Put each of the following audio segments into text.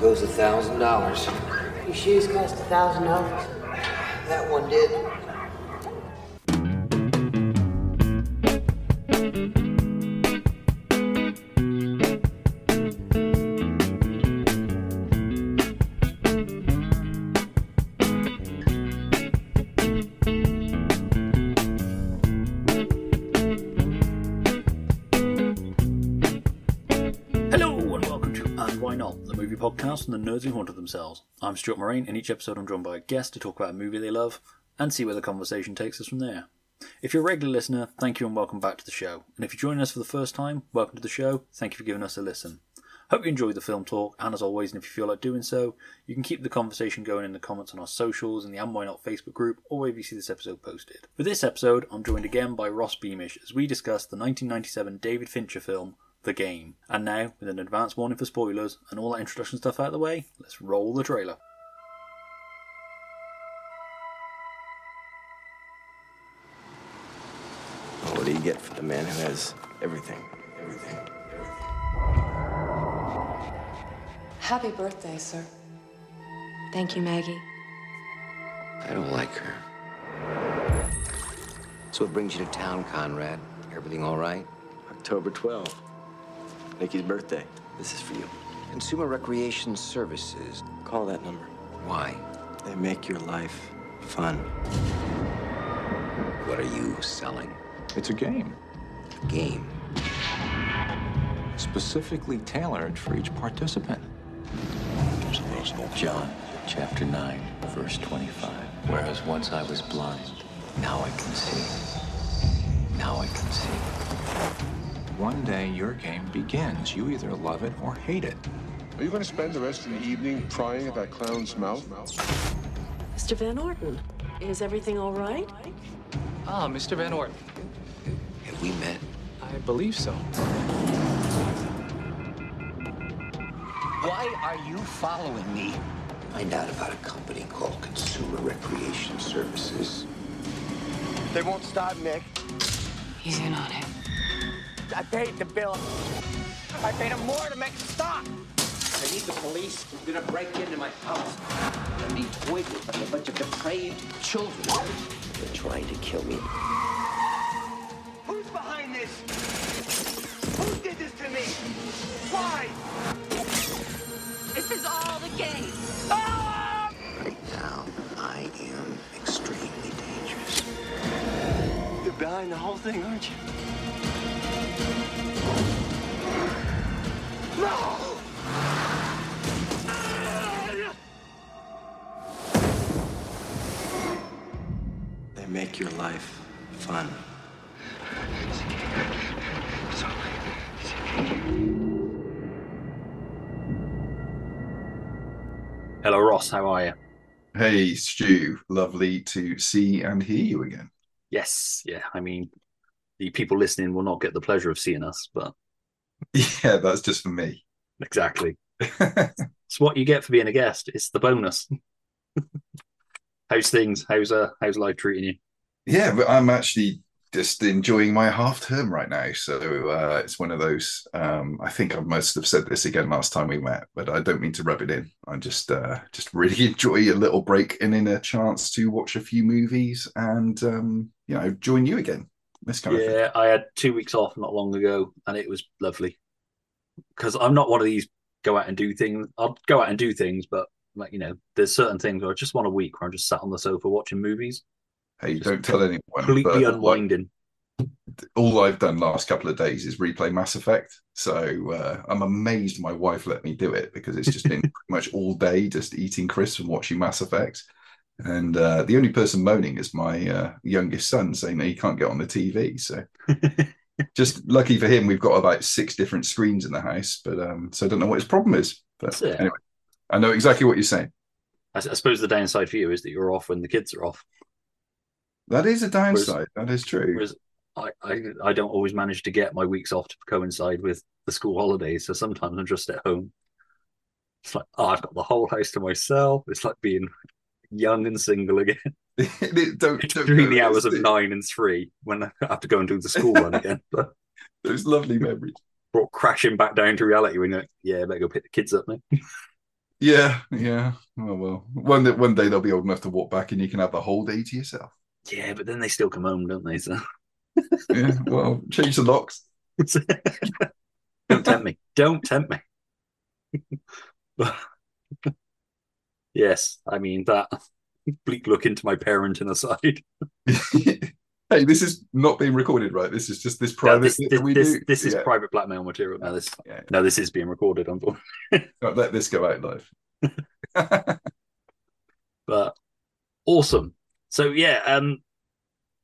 goes a thousand dollars. Your shoes cost a thousand dollars. That one did. From the nerds who haunted themselves. I'm Stuart Moraine, and each episode I'm joined by a guest to talk about a movie they love and see where the conversation takes us from there. If you're a regular listener, thank you and welcome back to the show. And if you're joining us for the first time, welcome to the show. Thank you for giving us a listen. Hope you enjoyed the film talk, and as always, and if you feel like doing so, you can keep the conversation going in the comments on our socials and the And Why Not Facebook group, or wherever you see this episode posted. For this episode, I'm joined again by Ross Beamish as we discuss the 1997 David Fincher film, The Game. And now, with an advance warning for spoilers and all that introduction stuff out of the way, let's roll the trailer. What do you get for the man who has everything? Everything. Happy birthday, sir. Thank you, Maggie. I don't like her. So what brings you to town, Conrad? Everything all right? October 12th. Nikki's birthday. This is for you. Consumer Recreation Services. Call that number. Why? They make your life fun. What are you selling? It's a game A game. specifically tailored for each participant. there's a John chapter 9, verse 25. Whereas once I was blind, now I can see. Now I can see. One day your game begins. You either love it or hate it. Are you going to spend the rest of the evening prying at that clown's mouth? Mr. Van Orton, is everything all right? Ah, Mr. Van Orton. Have we met? I believe so. Why are you following me? Find out about a company called Consumer Recreation Services. They won't stop, Nick. He's in on it. I paid the bill. I paid him more to make it stop. I need the police. They're gonna break into my house. I'm need Twiggy and a bunch of depraved children. They're trying to kill me. Who's behind this? Who did this to me? Why? This is all the game. Right now, I am extremely dangerous. You're behind the whole thing, aren't you? They make your life fun. Hello, Ross, how are you? Hey, Stu. Lovely to see and hear you again. Yes, yeah, I mean, the people listening will not get the pleasure of seeing us, but Yeah, that's just for me. exactly. It's what you get for being a guest. It's the bonus. how's things? How's uh how's life treating you? yeah, but I'm actually just enjoying my half term right now. So uh, it's one of those. Um, I think I must have said this again last time we met, but I don't mean to rub it in. I just uh, just really enjoy a little break and in a chance to watch a few movies and um, you know join you again. This kind of thing. Yeah, I had two weeks off not long ago, and it was lovely. Because I'm not one of these go out and do things. I'll go out and do things, but like you know, there's certain things where I just want a week where I'm just sat on the sofa watching movies, Hey, Just don't tell anyone. completely but, like, unwinding. all I've done last couple of days is replay Mass Effect. So uh, I'm amazed my wife let me do it because it's just been pretty much all day just eating crisps and watching Mass Effect. And uh, the only person moaning is my uh, youngest son saying that he can't get on the TV. So just lucky for him, we've got about six different screens in the house. But um, so I don't know what his problem is. But anyway, I know exactly what you're saying. I, I suppose the downside for you is that you're off when the kids are off. That is a downside. that is true. Whereas I, I, I don't always manage to get my weeks off to coincide with the school holidays. So sometimes I'm just at home. It's like, oh, I've got the whole house to myself. It's like being young and single again. don't, don't Between the hours of there. nine and three when I have to go and do the school run again. But Those lovely memories. brought crashing back down to reality when you're like, yeah, better go pick the kids up now. Yeah, yeah. Oh well. One day, one day they'll be old enough to walk back, and you can have the whole day to yourself. Yeah, but then they still come home, don't they? So Yeah. Well, change the locks. don't tempt me. Don't tempt me. Yes, I mean that bleak look into my parenting aside. hey, this is not being recorded, right? This is just this No, private this, this, we this, do. this is Yeah. private blackmail material. No, this Yeah. no, this is being recorded. Unfortunately. Don't let this go out live. but awesome. So yeah, um,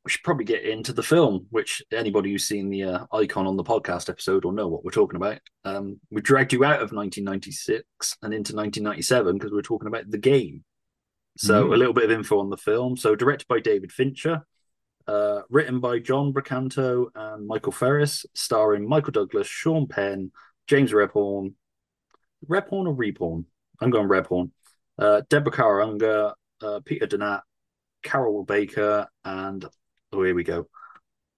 we should probably get into the film, which anybody who's seen the uh, icon on the podcast episode will know what we're talking about. Um, we dragged you out of 1996 and into 1997 because we're talking about the game. So Mm. a little bit of info on the film. So directed by David Fincher, uh, written by John Brancato and Michael Ferris, starring Michael Douglas, Sean Penn, James Rebhorn, Rebhorn or Reborn? I'm going Rebhorn. Uh, Deborah Kara Unger, uh, Peter Donat, Carroll Baker, and oh, here we go,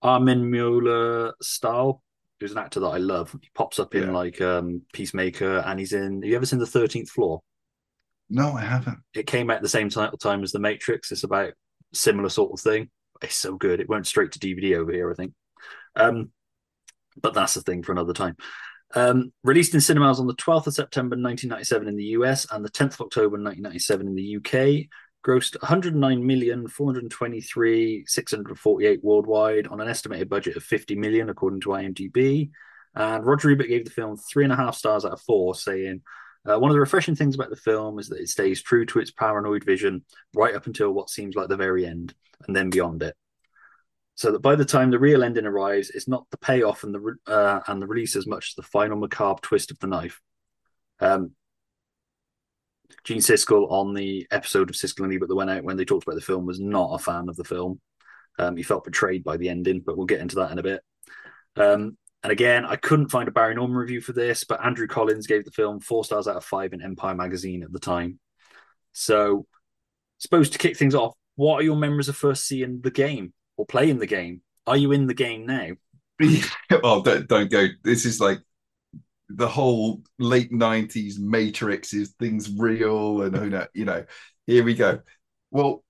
Armin Mueller Stahl, who's an actor that I love. He pops up in Yeah. like um, Peacemaker, and he's in. Have you ever seen The Thirteenth Floor? No, I haven't. It came out at the same time, time as The Matrix. It's about similar sort of thing. It's so good. It went straight to DVD over here, I think. Um, but that's the thing for another time. Um, released in cinemas on the 12th of September 1997 in the US and the 10th of October 1997 in the UK. Grossed 109 million, 423, 648 worldwide on an estimated budget of 50 million, according to IMDb. And Roger Ebert gave the film three and a half stars out of four, saying, uh, one of the refreshing things about the film is that it stays true to its paranoid vision right up until what seems like the very end and then beyond it. So that by the time the real ending arrives, it's not the payoff and the re- uh, and the release as much as the final macabre twist of the knife. Um, Gene Siskel on the episode of Siskel and Ebert that went out when they talked about the film was not a fan of the film. Um, he felt betrayed by the ending, but we'll get into that in a bit. Um, and again, I couldn't find a Barry Norman review for this, but Andrew Collins gave the film four stars out of five in Empire magazine at the time. So, supposed to kick things off, what are your memories of first seeing the game or playing the game? Are you in the game now? oh, don't, don't go. This is like the whole late nineties Matrix is things real, and who know, you know. Here we go. Well,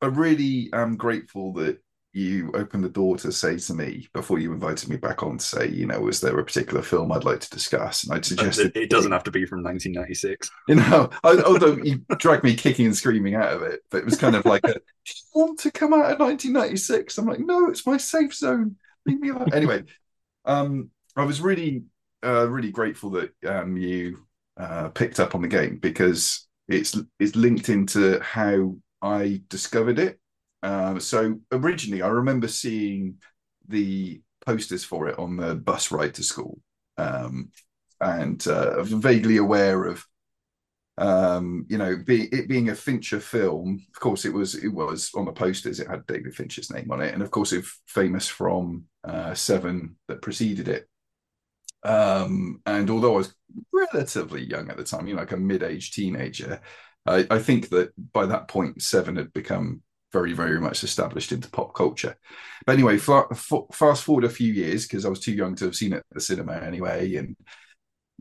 I really am grateful that you opened the door to say to me before you invited me back on to say, you know, was there a particular film I'd like to discuss? And I'd suggested It doesn't have to be from 1996. you know, I- although you dragged me kicking and screaming out of it, but it was kind of like, a, "Do you want to come out of 1996? I'm like, no, it's my safe zone. Leave me alone. Anyway, um, I was really, uh, really grateful that um, you uh, picked up on the game because it's it's linked into how I discovered it. Um, so originally, I remember seeing the posters for it on the bus ride to school, um, and uh, I was vaguely aware of um you know be, it being a fincher film. Of course it was it was on the posters. It had david fincher's name on it. And of course it's famous from uh seven that preceded it um and although i was relatively young at the time you know like a mid-aged teenager I, I think that by that point seven had become very very much established into pop culture but anyway fa- fa- fast forward a few years because i was too young to have seen it at the cinema anyway and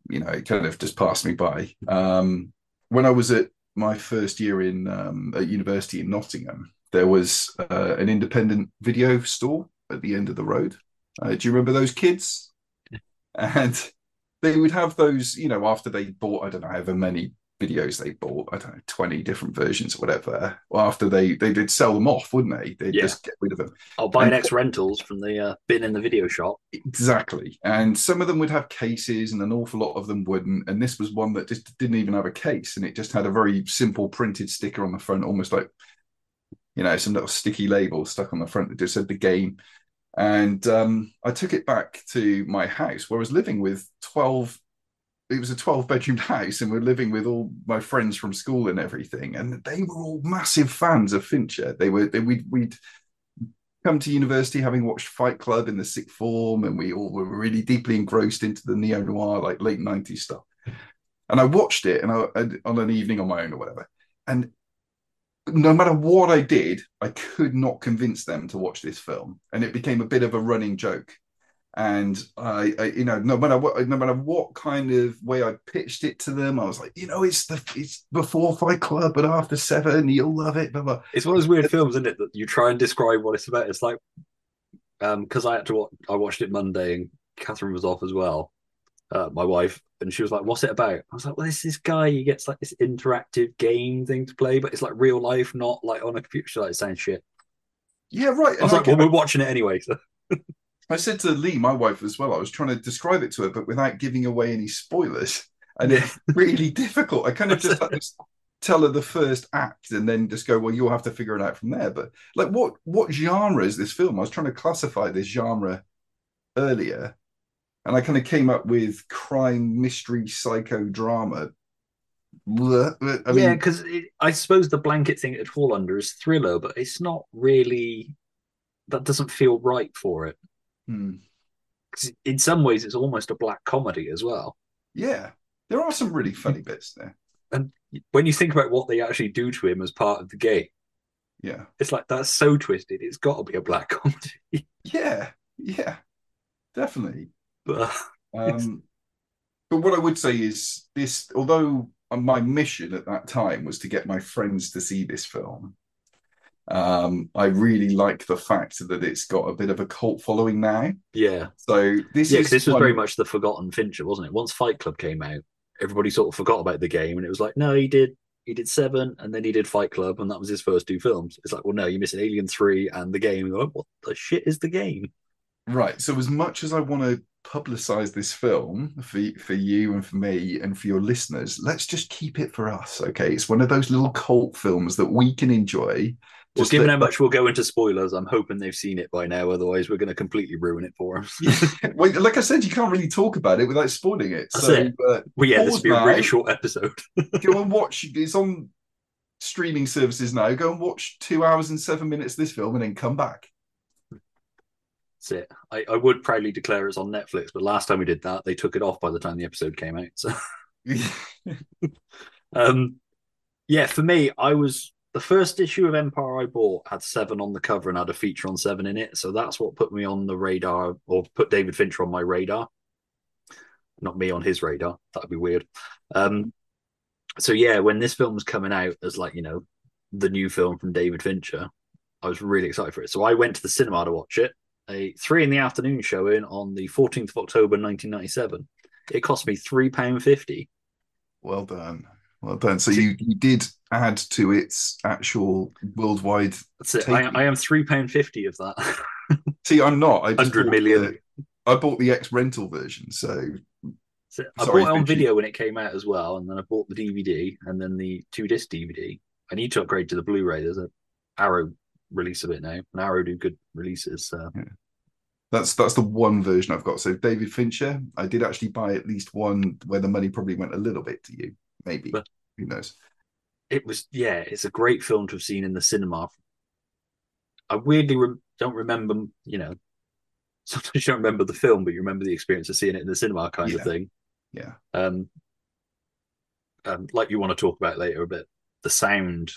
you know it kind of just passed me by um when I was at my first year in um, at university in Nottingham, there was uh, an independent video store at the end of the road. Uh, do you remember those kids? And they would have those, you know, after they bought, I don't know, however many videos they bought, I don't know, 20 different versions or whatever. Well, after they they did sell them off, wouldn't they? They'd Yeah. just get rid of them. I'll buy an And- X rentals from the uh, bin in the video shop. Exactly. And some of them would have cases and an awful lot of them wouldn't. And this was one that just didn't even have a case and it just had a very simple printed sticker on the front, almost like, you know, some little sticky label stuck on the front that just said the game. And um, I took it back to my house where I was living with 12. It was a 12 bedroom house, and we're living with all my friends from school and everything. And they were all massive fans of Fincher. They were, they, we'd, we'd come to university having watched Fight Club in the sixth form, and we all were really deeply engrossed into the neo noir, like late 90s stuff. And I watched it and I, on an evening on my own or whatever. And no matter what I did, I could not convince them to watch this film. And it became a bit of a running joke. And I, I, you know, no matter what, no matter what kind of way I pitched it to them, I was like, you know, it's the it's before Fight Club, but after Seven, you'll love it. Blah, blah. It's one of those weird films, isn't it? That you try and describe what it's about. It's like, um, because I had to watch, I watched it Monday, and Catherine was off as well, uh, my wife, and she was like, "What's it about?" I was like, "Well, this this guy, he gets like this interactive game thing to play, but it's like real life, not like on a computer." She's like, "It sounds shit." Yeah, right. I was And like, "Well, we're watching it anyway." So. I said to Lee, my wife as well, I was trying to describe it to her, but without giving away any spoilers. And it's really difficult. I kind of just like, just tell her the first act and then just go, well, you'll have to figure it out from there. But like what what genre is this film? I was trying to classify this genre earlier. And I kind of came up with crime, mystery, psychodrama. Blech. I mean, yeah, because I suppose the blanket thing it'd fall under is thriller, but it's not really. That doesn't feel right for it. hmm. in some ways, it's almost a black comedy as well. yeah, there are some really funny bits there. And when you think about what they actually do to him as part of the game, Yeah. it's like that's so twisted. It's got to be a black comedy. Yeah. Yeah. Definitely. But Um, but what I would say is this, although my mission at that time was to get my friends to see this film, um, I really like the fact that it's got a bit of a cult following now. yeah, So this is yeah, is this was one- very much the forgotten Fincher, wasn't it? Once Fight Club came out, everybody sort of forgot about the game, and it was like, no, he did. He did seven, and then he did Fight Club, and that was his first two films. It's like, well, no, you're missing Alien Three and the game. Like, what the shit is the game? Right. So as much as I want to publicize this film for for you and for me and for your listeners, let's just keep it for us. Okay, it's one of those little cult films that we can enjoy. Well, given let- how much we'll go into spoilers, I'm hoping they've seen it by now. Otherwise, we're going to completely ruin it for them. well, like I said, you can't really talk about it without spoiling it. That's so, it. Uh, well, yeah, this will be a really short episode. Go and watch. It's on streaming services now. Go and watch two hours and seven minutes of this film, and then come back. That's it. I, I would proudly declare it's on Netflix, but last time we did that, they took it off by the time the episode came out. So, um, yeah, for me, I was the first issue of Empire I bought had seven on the cover and had a feature on seven in it. So that's what put me on the radar, or put David Fincher on my radar. Not me on his radar. That'd be weird. Um, so yeah, when this film was coming out as like you know the new film from David Fincher, I was really excited for it. So I went to the cinema to watch it. A three in the afternoon showing on the 14th of October 1997. It cost me three pound fifty. Well done. Well done. So you, you did add to its actual worldwide. That's it. I, I am three pound fifty of that. See, I'm not. I just 100 bought the- I bought the X rental version. So So I Sorry, bought it on video when it came out as well, and then I bought the DVD and then the two disc DVD. I need to upgrade to the Blu-ray. There's a Arrow release of it now, and Arrow do good releases. So that's that's the one version I've got. So David Fincher, I did actually buy at least one where the money probably went a little bit to you. Maybe. But- Who knows? it was yeah, it's a great film to have seen in the cinema. I weirdly re- don't remember, you know, sometimes you don't remember the film, but you remember the experience of seeing it in the cinema, kind of thing. Yeah. Um, um, like you want to talk about later a bit, the sound,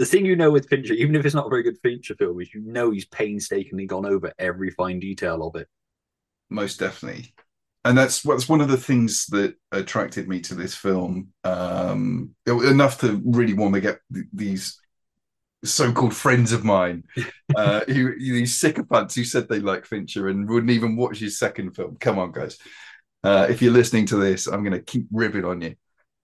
the thing you know with Fincher, even if it's not a very good feature film, is you know he's painstakingly gone over every fine detail of it. most definitely. And that's what's one of the things that attracted me to this film um enough to really want to get th- these so-called friends of mine uh who these sycophants who said they like fincher and wouldn't even watch his second film. Come on guys. Uh if you're listening to this i'm going to keep ribbing on you.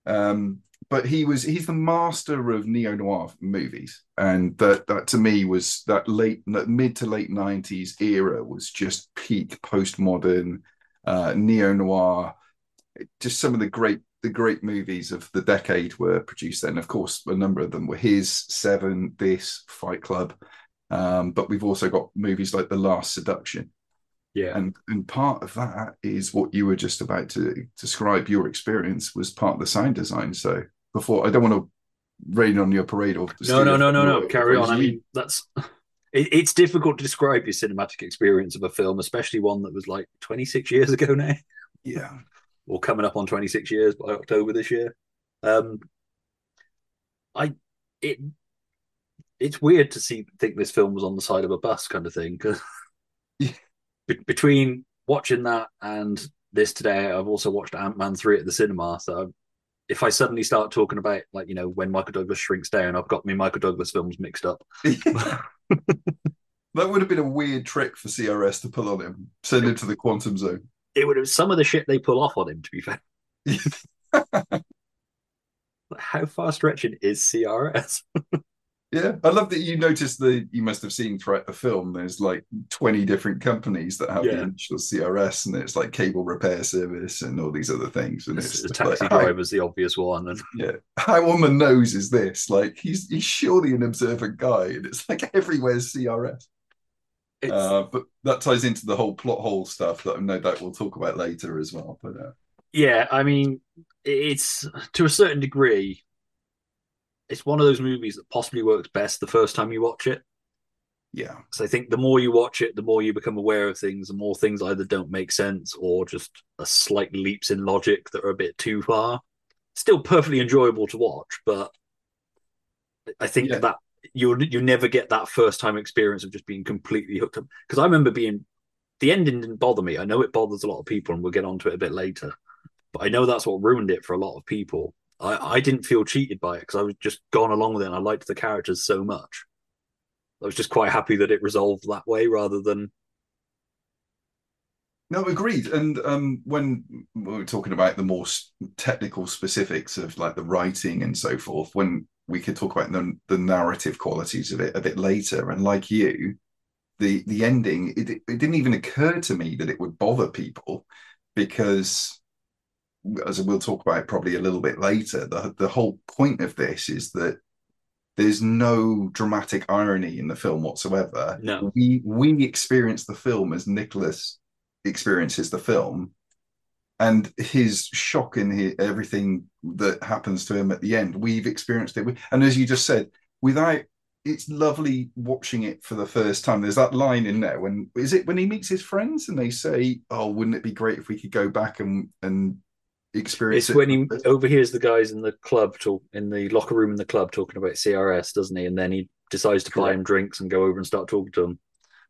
Um but he was he's the master of neo-noir movies. And that that to me was that late that mid to late 90s era was just peak postmodern uh neo-noir. Just some of the great the great movies of the decade were produced then. Of course a number of them were his seven this fight club. Um but we've also got movies like the last seduction. Yeah. and and part of that is what you were just about to describe. Your experience was part of the sound design. So before i don't want to rain on your parade or No, no, no, no, no. Carry on. I mean, that's it, it's difficult to describe your cinematic experience of a film, especially one that was like 26 years ago now, yeah or coming up on 26 years by October this year. Um, I it it's weird to see think this film was on the side of a bus kind of thing because Yeah. be- between watching that and this today, I've also watched Ant Man three at the cinema. So I've, if I suddenly start talking about like you know when Michael Douglas shrinks down, I've got me Michael Douglas films mixed up. That would have been a weird trick for CRS to pull on him. Send him to the quantum zone. It would have some of the shit they pull off on him. To be fair, how far stretching is CRS? Yeah, I love that you noticed that you must have seen throughout the film. There's like 20 different companies that have Yeah. the initial CRS, and it's like cable repair service and all these other things. And it's the taxi like, driver's the obvious one, and yeah, how on the nose is this? Like, he's he's surely an observant guy, and it's like everywhere's CRS. it's Uh, but that ties into the whole plot hole stuff that I'm no doubt we'll talk about later as well. But uh, yeah. I mean, it's to a certain degree, it's one of those movies that possibly works best the first time you watch it. yeah, So I think the more you watch it, the more you become aware of things, the more things either don't make sense or just a slight leaps in logic that are a bit too far. Still perfectly enjoyable to watch, but I think Yeah. that you you never get that first time experience of just being completely hooked up. Because I remember being the ending didn't bother me. I know it bothers a lot of people, and we'll get onto it a bit later. But I know that's what ruined it for a lot of people. I, I didn't feel cheated by it because I was just gone along with it and I liked the characters so much. I was just quite happy that it resolved that way rather than No, agreed. And um, when we we're talking about the more technical specifics of like the writing and so forth, when we could talk about the, the narrative qualities of it a bit later, and like you, the the ending, it, it didn't even occur to me that it would bother people because, as we'll talk about probably a little bit later, the the whole point of this is that there's no dramatic irony in the film whatsoever. No. we we experience the film as Nicholas experiences the film and his shock and his, everything that happens to him at the end we've experienced it and as you just said without it's lovely watching it for the first time there's that line in there when is it when he meets his friends and they say oh wouldn't it be great if we could go back and and experience it's it when he overhears the guys in the club talk in the locker room in the club talking about CRS, doesn't he? And then he decides to buy him drinks and go over and start talking to them.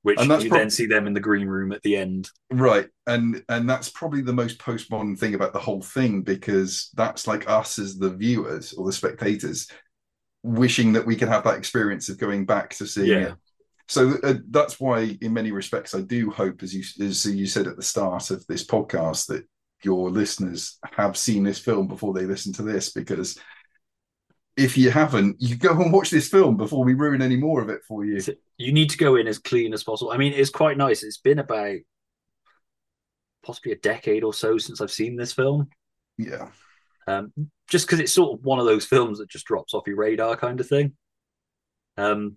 Which And that's you prob- then see them in the green room at the end. Right. And and that's probably the most postmodern thing about the whole thing because that's like us as the viewers or the spectators wishing that we could have that experience of going back to seeing Yeah. it. So uh, that's why, in many respects, I do hope, as you as you said at the start of this podcast, that your listeners have seen this film before they listen to this. Because if you haven't, you go and watch this film before we ruin any more of it for you. You need to go in as clean as possible. I mean, it's quite nice. It's been about possibly a decade or so since I've seen this film. Yeah. um, just because it's sort of one of those films that just drops off your radar kind of thing. Um,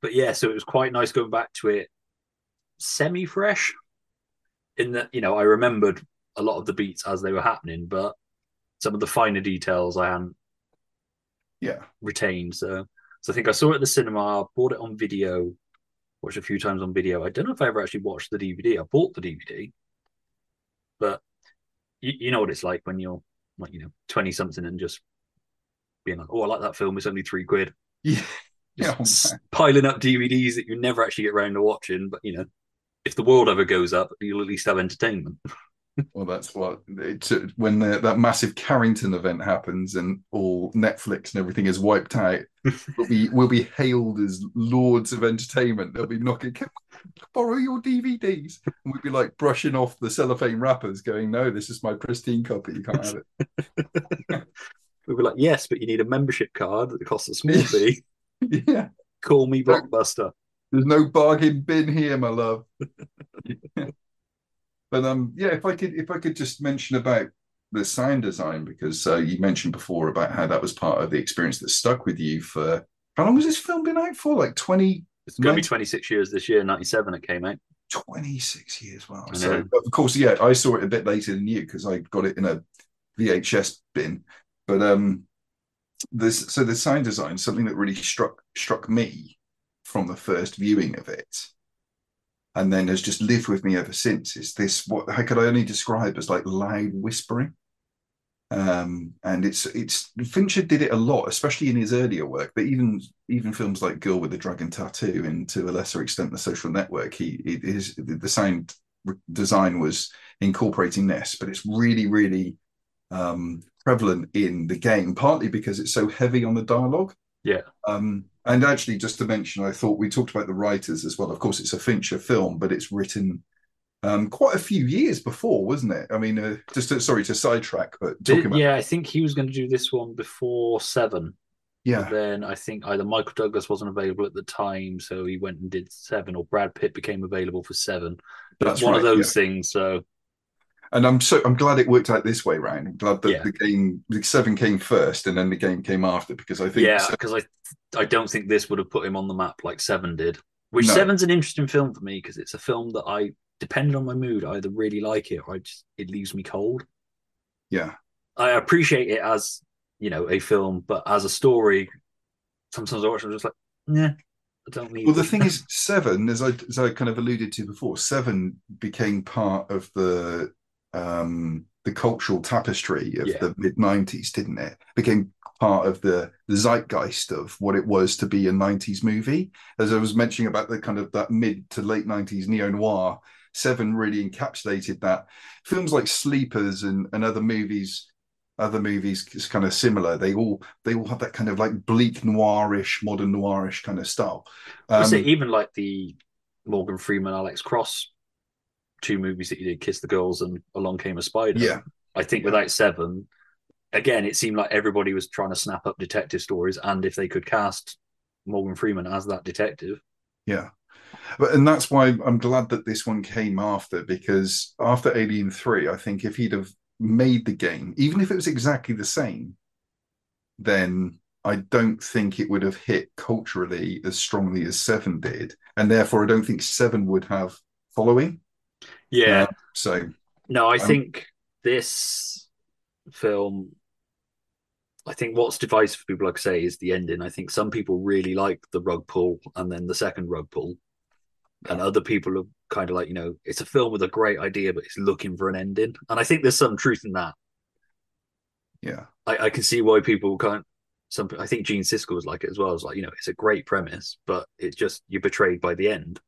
but yeah, so it was quite nice going back to it semi fresh. In that, you know, I remembered a lot of the beats as they were happening, but some of the finer details I hadn't Yeah. retained. So, so I think I saw it at the cinema, bought it on video, watched a few times on video. I don't know if I ever actually watched the DVD. I bought the DVD, but you, you know what it's like when you're like you know twenty something and just being like, oh, I like that film. It's only three quid. Yeah. Just oh, piling up DVDs that you never actually get around to watching. But you know, if the world ever goes up, you'll at least have entertainment. Well, that's what it's uh, when the, that massive Carrington event happens and all Netflix and everything is wiped out. we'll be we'll be hailed as lords of entertainment. They'll be knocking, Can we borrow your DVDs, and we'd be like brushing off the cellophane wrappers, going, "No, this is my pristine copy. You can't have it." We'd be like, yes, but you need a membership card that costs a small fee. yeah, Call me Blockbuster. There's no bargain bin here, my love. But um, yeah, if I could, if I could just mention about the sound design because uh, you mentioned before about how that was part of the experience that stuck with you for how long has this film been out for? Like 20, It's going to be 26 years this year. 97 it came out. 26 years. Wow. So, of course, yeah, I saw it a bit later than you because I got it in a VHS bin. But um, this so the sound design, something that really struck struck me from the first viewing of it, and then has just lived with me ever since. Is this what how could I only describe as like loud whispering? Um, and it's it's Fincher did it a lot, especially in his earlier work. But even even films like Girl with the Dragon Tattoo, and to a lesser extent, The Social Network, he it is the sound design was incorporating this, but it's really really um, prevalent in the game, partly because it's so heavy on the dialogue. Yeah. Um, and actually, just to mention, I thought we talked about the writers as well. Of course, it's a Fincher film, but it's written um, quite a few years before, wasn't it? I mean, uh, just to, sorry to sidetrack, but Did- about yeah, I think he was going to do this one before Seven. yeah, But then I think either Michael Douglas wasn't available at the time, so he went and did Seven, or Brad Pitt became available for Seven. But That's one of right, those things. So and I'm so I'm glad it worked out this way round. I'm glad that Yeah. the game the seven came first and then the game came after because I think yeah, se- because I I don't think this would have put him on the map like Seven did. Which No. Seven's an interesting film for me because it's a film that I, depending on my mood, I either really like it or I just it leaves me cold. yeah, I appreciate it as you know a film, but as a story, sometimes I watch it I'm just like, yeah, I don't need. Well, the thing is, Seven, as I as I kind of alluded to before, Seven became part of the um the cultural tapestry of Yeah. the mid '90s, didn't it? Became part of the, the zeitgeist of what it was to be a '90s movie. As I was mentioning about the kind of that mid to late '90s neo noir, Seven really encapsulated that. Films like Sleepers and and other movies. Other movies is kind of similar. They all they all have that kind of like bleak noirish, modern noirish kind of style. I Um, say even like the Morgan Freeman, Alex Cross two movies that you did, Kiss the Girls and Along Came a Spider. Yeah. I think without Seven, again, it seemed like everybody was trying to snap up detective stories, and if they could cast Morgan Freeman as that detective, Yeah. But and that's why I'm glad that this one came after because after Alien 3, I think if he'd have made the game, even if it was exactly the same, then I don't think it would have hit culturally as strongly as Seven did. And therefore I don't think Seven would have following. Yeah. Uh, so No, I Um, think this film. I think what's divisive for people, like I say, is the ending. I think some people really like the rug pull and then the second rug pull, and other people are kind of like, you know, it's a film with a great idea, but it's looking for an ending. And I think there's some truth in that. yeah. I, I can see why people can't. Some, I think Gene Siskel was like it as well. It's like, you know, it's a great premise, but it's just you're betrayed by the end.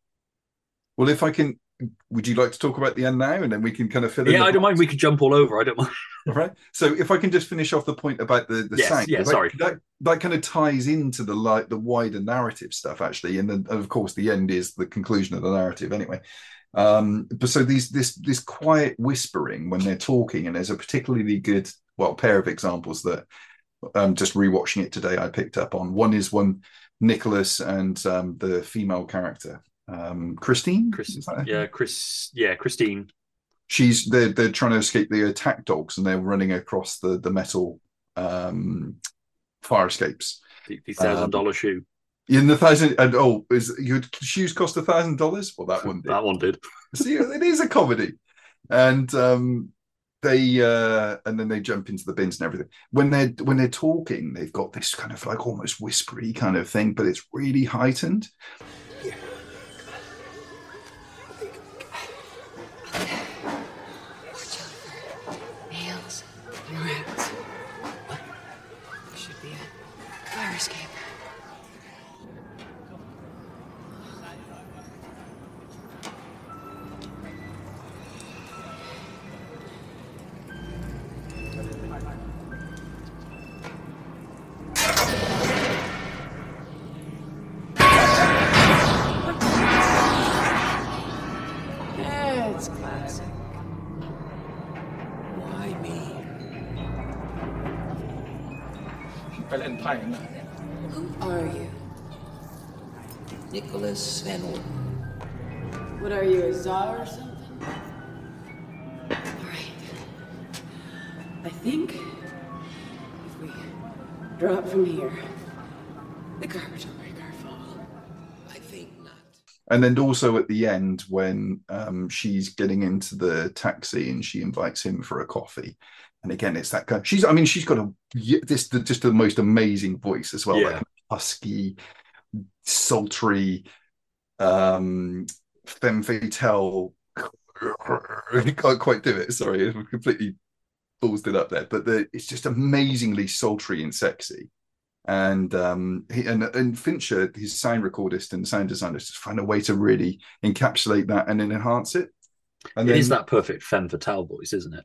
Well, if I can, would you like to talk about the end now, and then we can kind of fill in? Yeah, I don't mind. We could jump all over. I don't mind. All right. So if I can just finish off the point about the the Yes, sound, yeah, that- sorry. that that kind of ties into the like the wider narrative stuff actually, and then of course the end is the conclusion of the narrative anyway. Um, but so these this this quiet whispering when they're talking, and there's a particularly good well pair of examples that um just rewatching it today I picked up on. One is one Nicholas and um the female character um Christine. Chris, Is that her yeah, Chris, yeah, Christine. she's they're they're trying to escape the attack dogs and they're running across the the metal um fire escapes The, the thousand dollar shoe. in the thousand and oh is your shoes cost a thousand dollars well that one did That one did. see it is a comedy and um they uh and then they jump into the bins and everything when they're when they're talking they've got this kind of like almost whispery kind of thing but it's really heightened Nicholas Van Orton. What are you, a czar or something? Alright. I think if we drop from here, the garbage will break our fall. I think not. And then also at the end, when um, she's getting into the taxi and she invites him for a coffee, and again, it's that kind. She's, I mean, she's got a this the, just the most amazing voice as well, Yeah. like husky, sultry, um, femme fatale. I can't quite do it. Sorry, completely ballsed it up there. But the, it's just amazingly sultry and sexy. And um, he, and and Fincher, his sound recordist and sound designer, just find a way to really encapsulate that and then enhance it. And it then, is that perfect femme fatale voice, isn't it?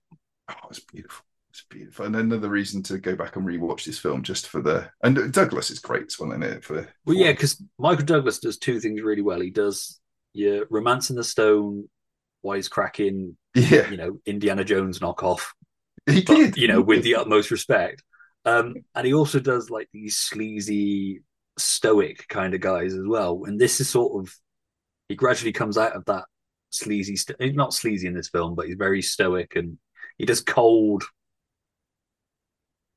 Oh, it's beautiful. It's beautiful. And another reason to go back and rewatch this film just for the and Douglas is great as well in it for Well, yeah, because Michael Douglas does two things really well. He does your Romancing the Stone, wisecracking, yeah, you know, Indiana Jones knockoff. He but, did, you know, with the utmost respect. Um, and he also does like these sleazy, stoic kind of guys as well. And this is sort of he gradually comes out of that sleazy. St- he's not sleazy in this film, but he's very stoic and he does cold.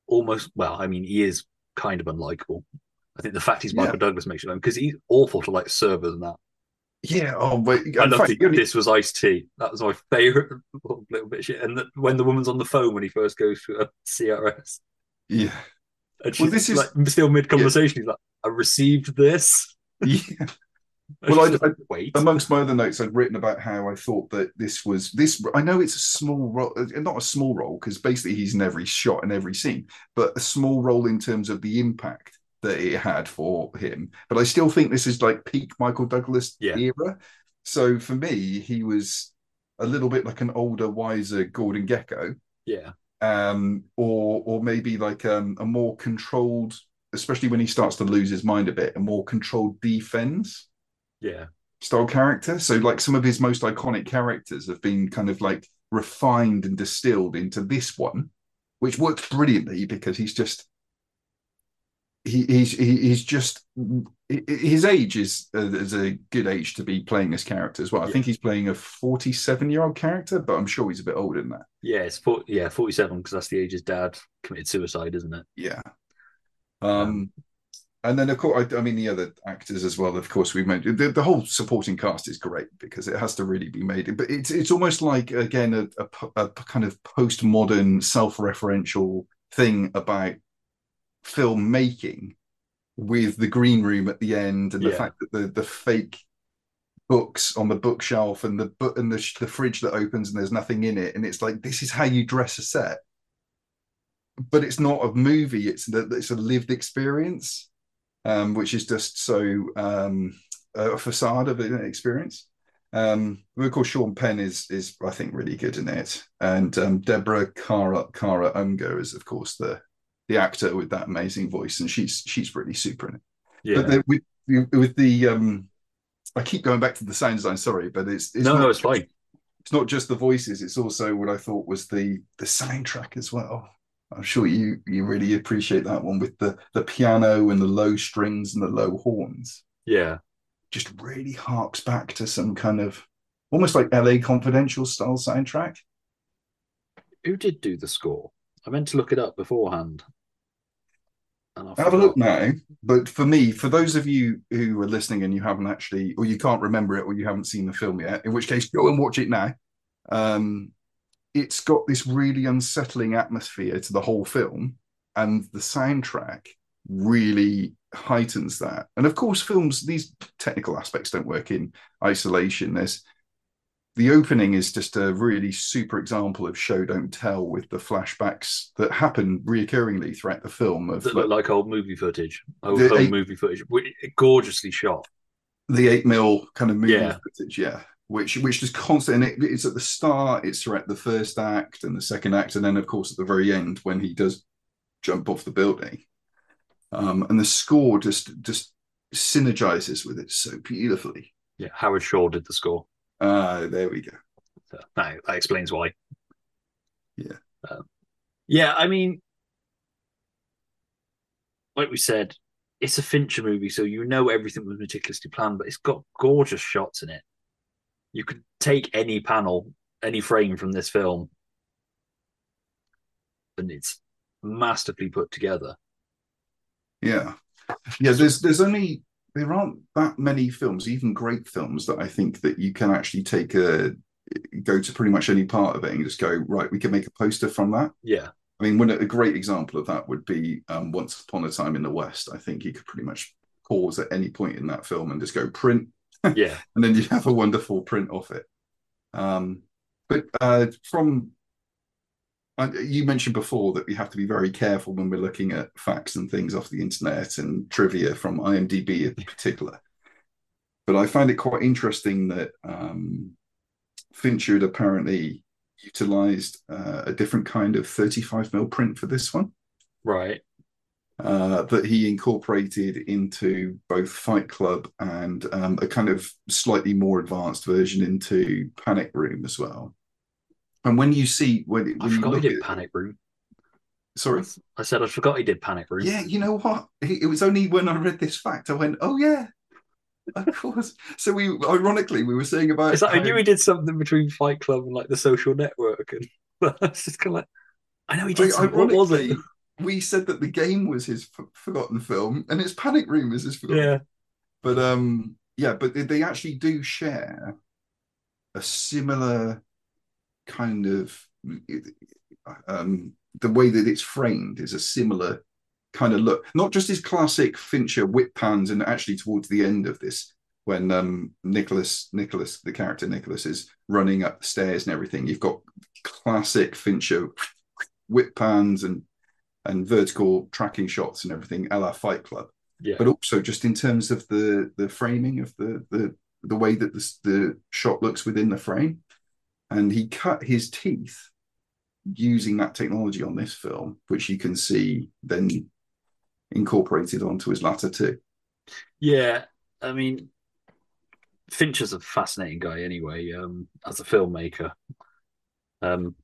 Almost well, I mean, he is kind of unlikable. I think the fact he's Michael Yeah. Douglas makes it because he's awful to like servers and that. Yeah. Oh, but I love fact, the, the only- this was iced tea. That was my favorite little bit of shit. And the, when the woman's on the phone when he first goes to a CRS, yeah. and she's Well, this is- like still mid conversation. He's like, "I received this." Yeah. Well, I, I, wait. amongst my other notes, I'd written about how I thought that this was this. I know it's a small role, uh, not a small role, because basically he's in every shot and every scene, but a small role in terms of the impact that it had for him. But I still think this is like peak Michael Douglas Yeah. era. So for me, he was a little bit like an older, wiser Gordon Gekko, yeah, um, or or maybe like um, a more controlled, especially when he starts to lose his mind a bit, a more controlled D-Fens yeah, style character. So like some of his most iconic characters have been kind of like refined and distilled into this one, which works brilliantly because he's just he, he's he, he's just his age is uh, is a good age to be playing this character as well. I Yeah. think he's playing a 47 year old character, but I'm sure he's a bit older than that. yeah. It's for, yeah forty seven because that's the age his dad committed suicide, isn't it? Yeah. Um, and then of course, I, I mean the other actors as well. Of course, we mentioned the, the whole supporting cast is great because it has to really be made. But it's it's almost like again a, a, a kind of postmodern, self-referential thing about filmmaking with the green room at the end and the Yeah. fact that the the fake books on the bookshelf and the book and the, the fridge that opens and there's nothing in it and it's like this is how you dress a set but it's not a movie it's the, it's a lived experience um, which is just so um, a facade of an experience um, of course Sean Penn is is I think really good in it and um, Deborah Cara Cara Ungo is of course the the actor with that amazing voice and she's she's really super in it Yeah. but then with with the um I keep going back to the sound design sorry but it's, it's no, not no, it's just- fine. it's not just the voices it's also what i thought was the the soundtrack as well i'm sure you you really appreciate that one with the the piano and the low strings and the low horns. Yeah, just really harks back to some kind of almost like la confidential style soundtrack. Who did do the score? I meant to look it up beforehand. And I have a look now but for me for those of you who are listening and you haven't actually or you can't remember it or you haven't seen the film yet in which case go and watch it now. Um it's got this really unsettling atmosphere to the whole film and the soundtrack really heightens that and of course films these technical aspects don't work in isolation there's the opening is just a really super example of show don't tell with the flashbacks that happen reoccurringly throughout the film of that look like old movie footage, old home eight- movie footage, gorgeously shot. the eight mil kind of movie Yeah. footage, yeah. Which which just constant and it, it's at the start, it's throughout the first act and the second act, and then of course at the very end when he does jump off the building. Um, and the score just just synergizes with it so beautifully. Yeah, Howard Shore did the score. Ah, there we go. So that, that explains why. Yeah. Um, yeah, I mean, like we said, it's a Fincher movie, so you know everything was meticulously planned, but it's got gorgeous shots in it. You could take any panel, any frame from this film, and it's masterfully put together. Yeah. Yeah, there's there's only there aren't that many films, even great films, that I think that you can actually take a go to pretty much any part of it and just go, right, we can make a poster from that. Yeah, I mean, one a great example of that would be um, Once Upon a Time in the West. I think you could pretty much pause at any point in that film and just go print, yeah, and then you have a wonderful print of it. Um, but uh, from I, you mentioned before that we have to be very careful when we're looking at facts and things off the internet and trivia from IMDb in particular. But I find it quite interesting that um, Fincher had apparently utilized uh, a different kind of 35 mil print for this one. Right. Uh, that he incorporated into both Fight Club and um, a kind of slightly more advanced version into Panic Room as well. And when you see when, when I forgot he did at, Panic Room. Sorry, I said I forgot he did Panic Room. Yeah, you know what? It was only when I read this fact I went, "Oh yeah, of course." So we, ironically, we were saying about. It's like, I knew he did something between Fight Club and like The Social Network, and but it's just kind of like, I know he did. Something. What was it? We said that the game was his f- forgotten film, and it's Panic Room is his forgotten. Yeah. But um, yeah, but they, they actually do share a similar kind of um the way that it's framed is a similar kind of look. Not just his classic Fincher whip pans, and actually towards the end of this, when um Nicholas Nicholas the character Nicholas is running up the stairs and everything, you've got classic Fincher whip pans and and vertical tracking shots and everything, a la Fight Club Yeah. but also just in terms of the the framing of the the the way that the, the shot looks within the frame and he cut his teeth using that technology on this film which you can see then incorporated onto his latter two Yeah, I mean, Fincher's a fascinating guy anyway, um, as a filmmaker. Um,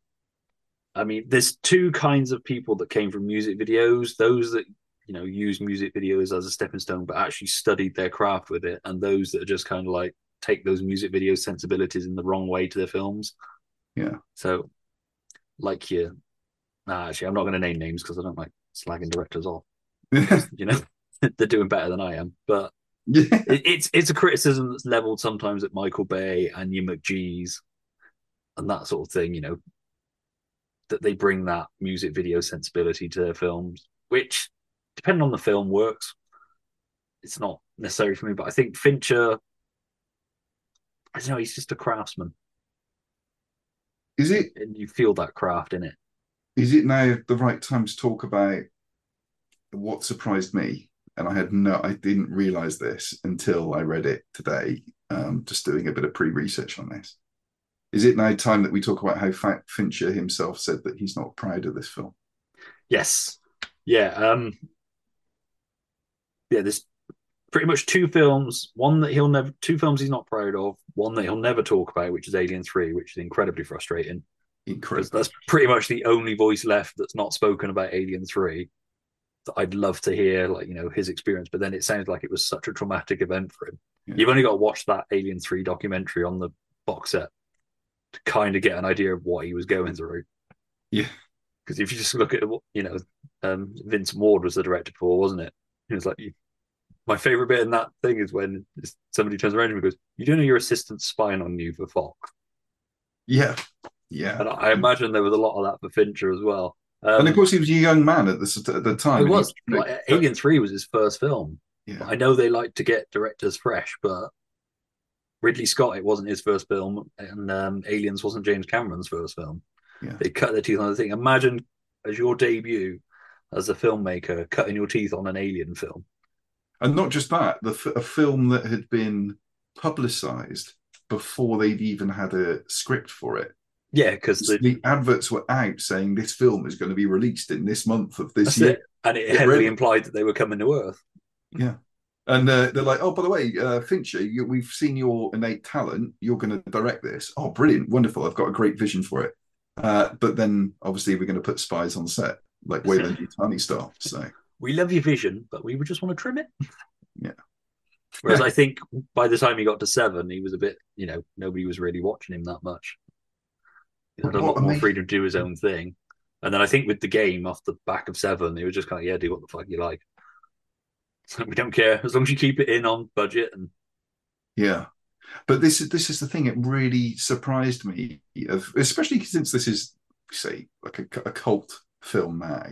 I mean, there's two kinds of people that came from music videos: those that you know use music videos as a stepping stone, but actually studied their craft with it, and those that are just kind of like take those music video sensibilities in the wrong way to their films. yeah So, like you, nah, actually, I'm not going to name names because I don't like slagging directors off. you know, they're doing better than I am, but yeah it, it's it's a criticism that's leveled sometimes at Michael Bay and you McG's and that sort of thing. You know, that they bring that music video sensibility to their films, which, depending on the film, works. It's not necessary for me, but I think Fincher. I don't know. He's just a craftsman, is it and you feel that craft in it. is it now the right time to talk about what surprised me and i had no i didn't realize this until i read it today um just doing a bit of pre-research on this is it now time that we talk about how fincher himself said that he's not proud of this film Yes. Yeah. Um yeah, there's pretty much two films, one that he'll never two films he's not proud of, one that he'll never talk about, which is Alien 3, which is incredibly frustrating. incredible That's pretty much the only voice left that's not spoken about Alien 3 that I'd love to hear, like, you know, his experience. But then it sounds like it was such a traumatic event for him. Yeah. You've only got to watch that Alien 3 documentary on the box set to kind of get an idea of what he was going through. yeah Because if you just look at, what you know, um, Vince Ward was the director for, wasn't it? He was like, my favorite bit in that thing is when somebody turns around and goes, "You don't know your assistant's spying on you for Fox?" yeah yeah And I imagine there was a lot of that for Fincher as well. Um, and of course he was a young man at the, at the time it was like, Alien Three was his first film. yeah I know they like to get directors fresh, but Ridley Scott it wasn't his first film, and um, Aliens wasn't James Cameron's first film. Yeah. They cut their teeth on the thing. Imagine as your debut as a filmmaker cutting your teeth on an Alien film. and not just that the f- a film that had been publicized before they'd even had a script for it Yeah, because the, the adverts were out saying this film is going to be released in this month of this year it. And it heavily ready. implied that they were coming to Earth. yeah and uh, they're like oh by the way uh, fincher you, we've seen your innate talent you're going to direct this oh brilliant wonderful i've got a great vision for it uh, but then obviously we're going to put spies on set like Weyland Yutani style so We love your vision, but we would just want to trim it. Yeah. Whereas. I think by the time he got to seven, he was a bit, you know, nobody was really watching him that much. He had a lot more freedom to do his own thing. And then I think with the game off the back of seven, he was just kind of, yeah, do what the fuck you like. We don't care as long as you keep it in on budget. And Yeah, but this is this is the thing. It really surprised me, of especially since this is say like a, a cult film now.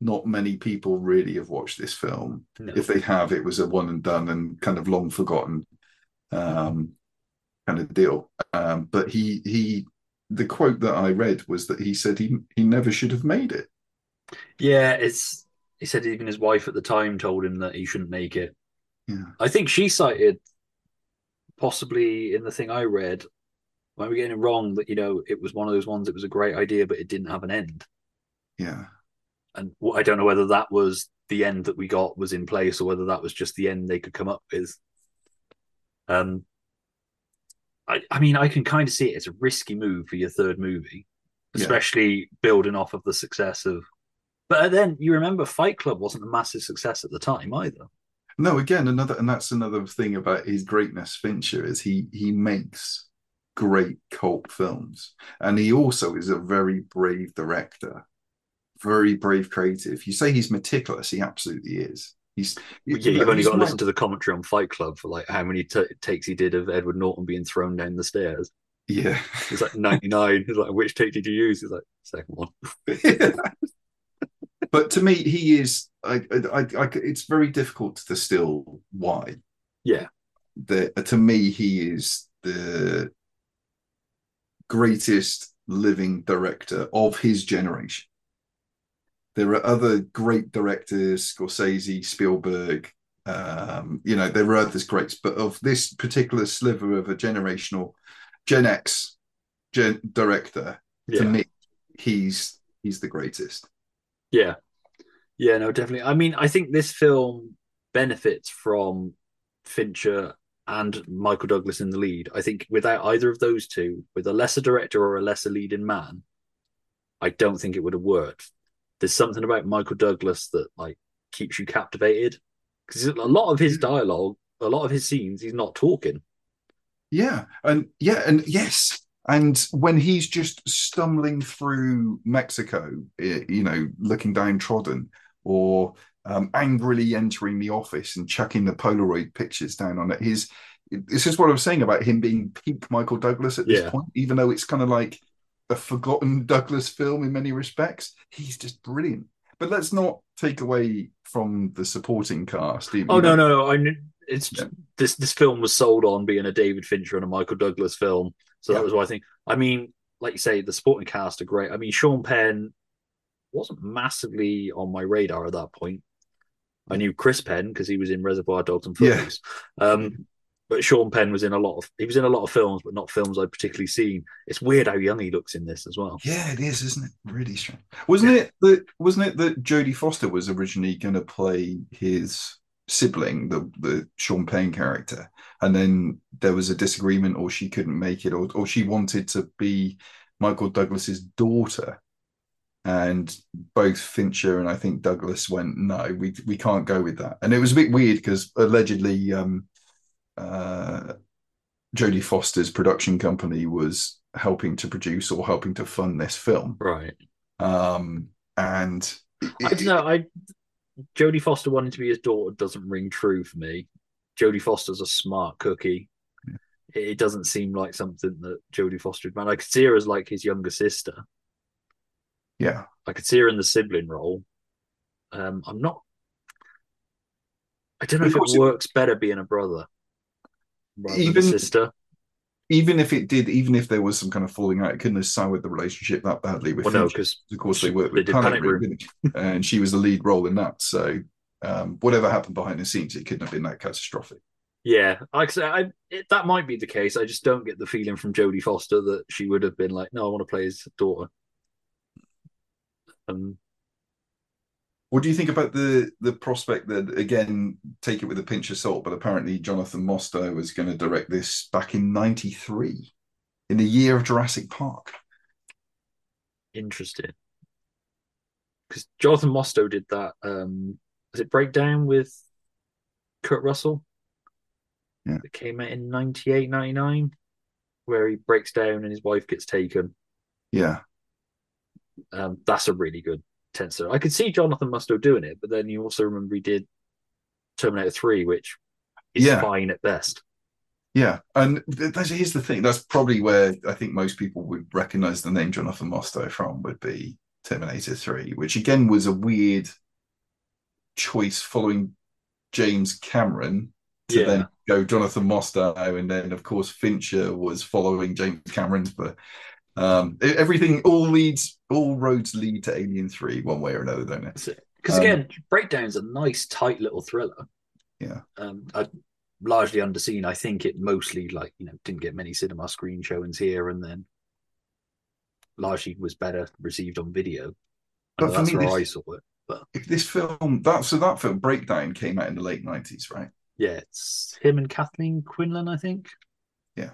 Not many people really have watched this film. No. If they have, it was a one and done and kind of long forgotten um, kind of deal. Um, but he he the quote that I read was that he said he he never should have made it. Yeah, it's. He said even his wife at the time told him that he shouldn't make it. Yeah. I think she cited, possibly in the thing I read, when we're getting it wrong, that you know it was one of those ones. It was a great idea, but it didn't have an end. Yeah. And I don't know whether that was the end that we got was in place, or whether that was just the end they could come up with. Um, I, I mean, I can kind of see it as a risky move for your third movie, Yeah. especially building off of the success of. But then you remember Fight Club wasn't a massive success at the time either. No, again, another, and that's another thing about his greatness, Fincher, is he he makes great cult films, and he also is a very brave director, very brave creative. You say he's meticulous, he absolutely is. He's Yeah, you've only got to listen to the commentary on Fight Club for like how many t- takes he did of Edward Norton being thrown down the stairs. Yeah, It's like 99. He's like, which take did you use? He's like, second one. but to me, he is. I, I, I, it's very difficult to distill why. Yeah. The, to me, he is the greatest living director of his generation. There are other great directors, Scorsese, Spielberg. Um, you know, there are others greats, but of this particular sliver of a generational Gen X gen- director, Yeah. to me, he's he's the greatest. Yeah. Yeah, no, definitely. I mean, I think this film benefits from Fincher and Michael Douglas in the lead. I think without either of those two, with a lesser director or a lesser leading man, I don't think it would have worked. There's something about Michael Douglas that like keeps you captivated because a lot of his dialogue, a lot of his scenes, he's not talking. Yeah, and yeah, and yes, and when he's just stumbling through Mexico, you know, looking downtrodden, or um, angrily entering the office and chucking the Polaroid pictures down on it, his this is what I was saying about him being peak Michael Douglas at this Yeah. point, even though it's kind of like a forgotten Douglas film in many respects. He's just brilliant. But let's not take away from the supporting cast. you Oh know. no, no, I it's this this film was sold on being a David Fincher and a Michael Douglas film, so that was why I think. I mean, like you say, the supporting cast are great. I mean, Sean Penn wasn't massively on my radar at that point. I knew Chris Penn because he was in Reservoir Dogs and Yeah. Um, but Sean Penn was in a lot of he was in a lot of films, but not films I'd particularly seen. It's weird how young he looks in this as well. Yeah, it is, isn't it? Really strange. Wasn't it that wasn't it that Jodie Foster was originally going to play his sibling, the the Sean Penn character, and then there was a disagreement, or she couldn't make it, or or she wanted to be Michael Douglas's daughter, and both Fincher and I think Douglas went, no, we we can't go with that, and it was a bit weird because allegedly, um, uh, Jodie Foster's production company was helping to produce or helping to fund this film. Right. Um, and I don't know. I Jodie Foster wanting to be his daughter doesn't ring true for me. Jodie Foster's a smart cookie. It, it doesn't seem like something that Jodie Foster would man. I could see her as like his younger sister. yeah, I could see her in the sibling role. Um, I'm not. I don't know if it- works better being a brother rather Even- than a sister. Even if it did, even if there was some kind of falling out, it couldn't have soured the relationship that badly with Well, no, because of course they worked with did Panic Room, and she was the lead role in that. So um, whatever happened behind the scenes, it couldn't have been that catastrophic. Yeah, like I I, it, that might be the case. I just don't get the feeling from Jodie Foster that she would have been like, "No, I want to play his daughter." Um, What do you think about the the prospect that again, take it with a pinch of salt, but apparently Jonathan Mostow was going to direct this back in '93, in the year of Jurassic Park. interesting because Jonathan Mostow did that. Um, was it Breakdown with Kurt Russell? Yeah. It came out in 98, 99, where he breaks down and his wife gets taken. Yeah, Um, that's a really good tensor. I could see Jonathan Mostow doing it, but then you also remember he did Terminator 3, which is Yeah. fine at best. Yeah, and that's, here's the thing. That's probably where I think most people would recognize the name Jonathan Mostow from would be Terminator 3, which again was a weird choice following James Cameron to Yeah. then go Jonathan Mostow, and then of course Fincher was following James Cameron for Um, everything, all leads, all roads lead to Alien Three, one way or another, don't they? Because Um, again, Breakdown's a nice, tight little thriller. Yeah. Um, uh, largely underseen. I think it mostly like you know didn't get many cinema screen showings here, and then largely was better received on video. I But for that's me, where I saw it. But If this film, that so that film Breakdown came out in the late nineties, right? yeah, it's him and Kathleen Quinlan, I think, Yeah.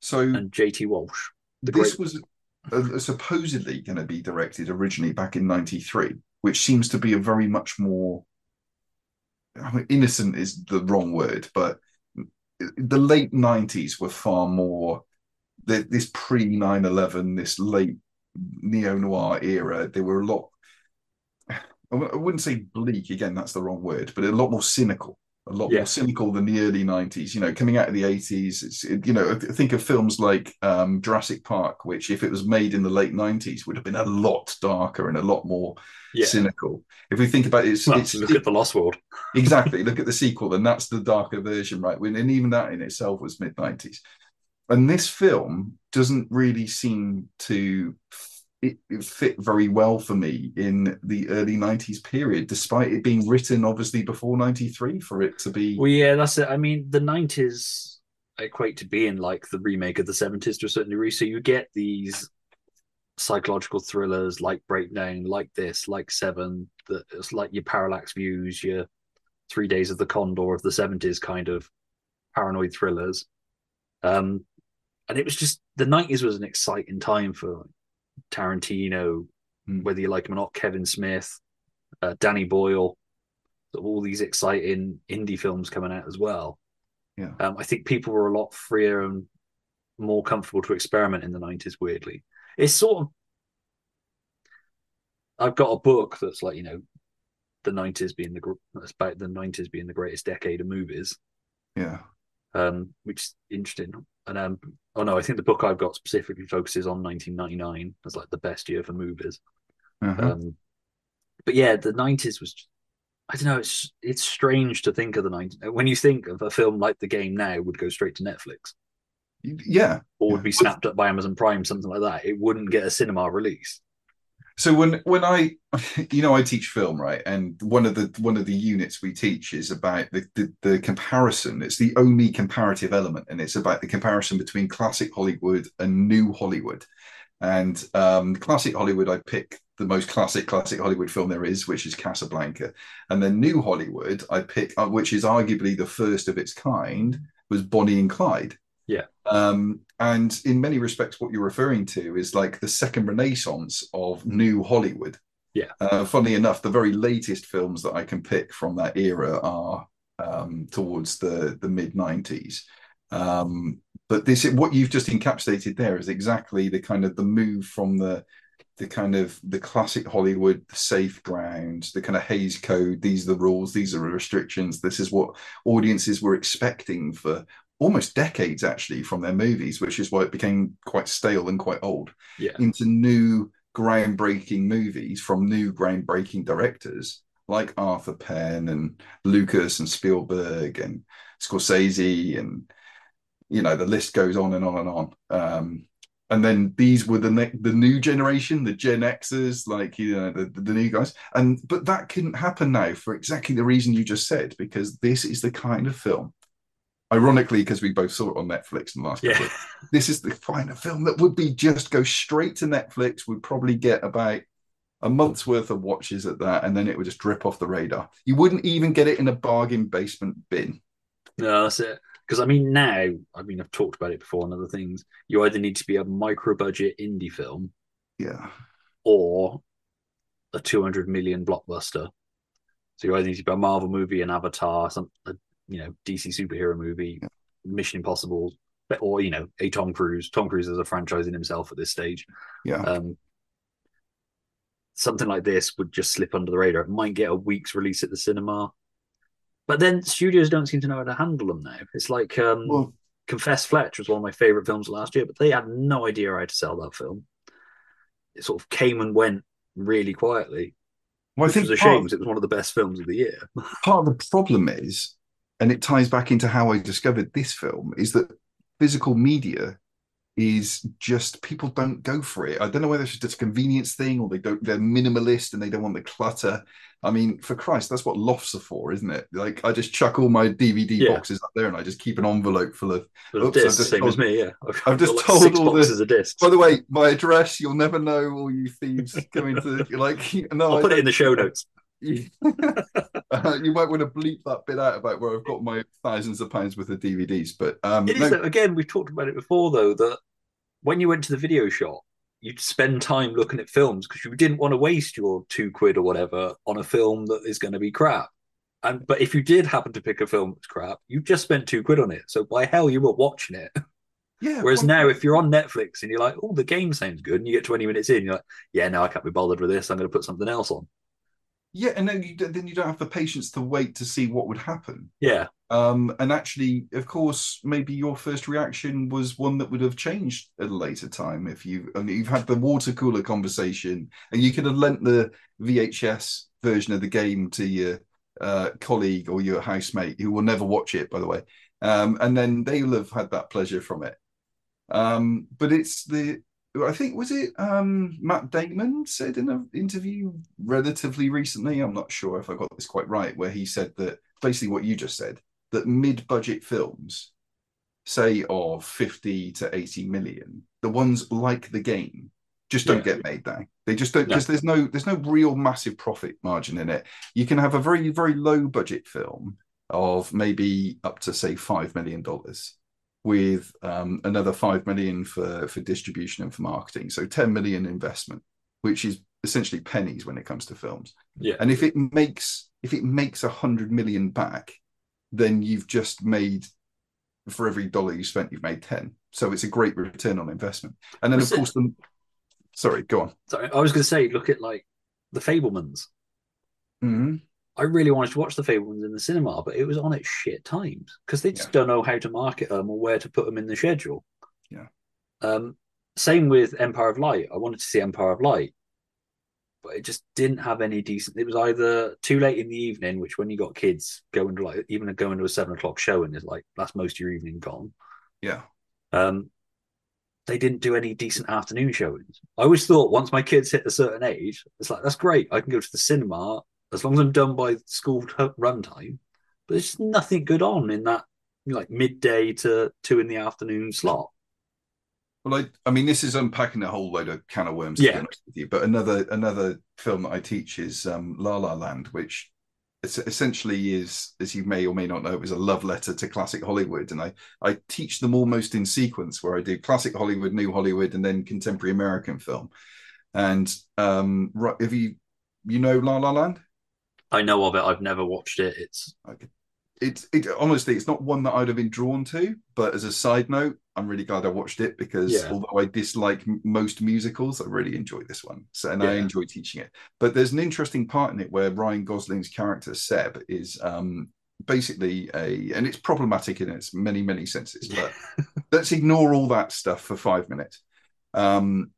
So and JT Walsh. The this great- was uh, supposedly going to be directed originally back in 93 which seems to be a very much more I mean, innocent is the wrong word but the late 90s were far more this pre 9-11 this late neo-noir era there were a lot I wouldn't say bleak again that's the wrong word but a lot more cynical a lot Yeah. more cynical than the early 90s you know coming out of the 80s it's it- you know think of films like um Jurassic Park which if it was made in the late 90s would have been a lot darker and a lot more Yeah. cynical if we think about it it's, Well, it's look at the Lost World. exactly look at the sequel and that's the darker version right When- and even that in itself was mid 90s and this film doesn't really seem to it, it fit very well for me in the early 90s period despite it being written obviously before 93 for it to be Well, yeah, that's it. I mean, the nineties equate to being like the remake of the seventies to a certain degree. So you get these psychological thrillers like Breakdown, like this, like Seven. That it's like your Parallax Views, your Three Days of the Condor of the seventies kind of paranoid thrillers. Um, and it was just the nineties was an exciting time for Tarantino, Hmm. whether you like him or not. Kevin Smith, uh, Danny Boyle, all these exciting indie films coming out as well. Yeah. Um, I think people were a lot freer and more comfortable to experiment in the nineties. Weirdly, it's sort of. I've got a book that's like you know, the nineties being the that's about the nineties being the greatest decade of movies. yeah Um, which is interesting. And um, oh no, I think the book I've got specifically focuses on 1999 as like the best year for movies. Uh-huh. Um, but yeah, the 90s was. I don't know. It's it's strange to think of the 90s when you think of a film like The Game now would go straight to Netflix yeah or would be snapped up by Amazon Prime, something like that. It wouldn't get a cinema release. So when when i you know i teach film right? And one of the one of the units we teach is about the, the the comparison. It's the only comparative element and it's about the comparison between classic hollywood and new hollywood. And um classic hollywood i pick the most classic classic hollywood film there is which is casablanca. And then new hollywood i pick uh, which is arguably the first of its kind was bonnie and clyde Yeah. um, and in many respects, what you're referring to is like the second renaissance of new Hollywood. Yeah. Uh, funnily enough, the very latest films that I can pick from that era are um, towards the the mid '90s. Um, but this, what you've just encapsulated there, is exactly the kind of the move from the the kind of the classic Hollywood safe ground, the kind of Hays Code. These are the rules. These are the restrictions. This is what audiences were expecting for almost decades actually from their movies, which is why it became quite stale and quite old. Yeah. Into new groundbreaking movies from new groundbreaking directors like Arthur Penn and Lucas and Spielberg and Scorsese and you know the list goes on and on and on. Um, and then these were the ne- the new generation, the Gen Xers, like you know the, the new guys. And but that couldn't happen now for exactly the reason you just said, because this is the kind of film ironically because we both saw it on netflix in the last couple of this is the kind of film that would be just go straight to netflix We'd probably get about a month's worth of watches at that and then it would just drip off the radar you wouldn't even get it in a bargain basement bin No, that's it. Because I mean, now, I mean, I've talked about it before and other things. You either need to be a micro budget indie film yeah or a 200 million blockbuster. So you either need to be a Marvel movie, an Avatar, some, a, you know, DC superhero movie, Mission Impossible, or, you know, a Tom Cruise. Tom Cruise is a franchise in himself at this stage. yeah Um, something like this would just slip under the radar. It might get a week's release at the cinema. But then studios don't seem to know how to handle them now. It's like um, well Confess Fletch was one of my favorite films last year, but they had no idea how to sell that film. It sort of came and went really quietly, well i think was a shame because it was one of the best films of the year. part of the problem is, and it ties back into how I discovered this film, is that physical media is just people don't go for it. I don't know whether it's just a convenience thing or they don't they're minimalist and they don't want the clutter. I mean, for Christ, that's what lofts are for, isn't it? Like I just chuck all my DVD Yeah. boxes up there and I just keep an envelope full of Full Oops, discs, just same told- as me, yeah. I've, I've just like told all boxes the. of discs. By the way, my address, you'll never know all you thieves coming to like no. I'll I put it in the show notes. Uh, you might want to bleep that bit out about where I've got my thousands of pounds worth of DVDs, but um, It is no, again, we've talked about it before though, that when you went to the video shop, you'd spend time looking at films because you didn't want to waste your two quid or whatever on a film that is going to be crap. And but if you did happen to pick a film that's crap, you just spent two quid on it. So by hell you were watching it. yeah. Whereas well, now if you're on Netflix and you're like, oh, the game sounds good, and you get 20 minutes in, you're like, yeah, no, I can't be bothered with this. I'm going to put something else on. Yeah, and then you then you don't have the patience to wait to see what would happen. Yeah. Um, and actually, of course, maybe your first reaction was one that would have changed at a later time if you and you've had the water cooler conversation, and you could have lent the VHS version of the game to your uh, colleague or your housemate who will never watch it, by the way, um, and then they'll have had that pleasure from it. Um, but it's the I think was it um, Matt Damon said in an interview relatively recently. I'm not sure if I got this quite right, where he said that basically what you just said that mid-budget films, say of 50 to 80 million, the ones like the game just don't Yeah. get made now. They just don't No. because there's no there's no real massive profit margin in it. You can have a very very low budget film of maybe up to say five million dollars with um, another five million for for distribution and for marketing. So 10 million investment, which is essentially pennies when it comes to films. Yeah. And if it makes if it makes a hundred million back, then you've just made for every dollar you spent, you've made 10. So it's a great return on investment. And then Was of it- course the sorry, go on. Sorry, I was going to say, look at like the Fabelmans. Mhm. I really wanted to watch the Fabelmans in the cinema, but it was on at shit times because they just Yeah. don't know how to market them or where to put them in the schedule. Yeah. Um, same with Empire of Light. I wanted to see Empire of Light, but it just didn't have any decent. It was either too late in the evening, which when you got kids going to like even going to a seven o'clock showing is like that's most of your evening gone. Yeah. Um, they didn't do any decent afternoon showings. I always thought once my kids hit a certain age, it's like that's great. I can go to the cinema as long as I'm done by school t- run time. But there's just nothing good on in that like midday to two in the afternoon slot. Well, I, I mean, this is unpacking a whole load of can of worms. Yeah. you, but another another film that I teach is um, La La Land, which es- essentially is, as you may or may not know, is a love letter to classic Hollywood, and I I teach them almost in sequence, where I do classic Hollywood, new Hollywood, and then contemporary American film. And um, right, if you you know La La Land, I know of it. I've never watched it. It's it's it honestly it's not one that I'd have been drawn to, but as a side note, I'm really glad I watched it because Yeah. although I dislike most musicals, I really enjoyed this one. So and I enjoy teaching it. But there's an interesting part in it where Ryan Gosling's character Seb is um basically a and it's problematic in its many many senses, but let's ignore all that stuff for five minutes. Um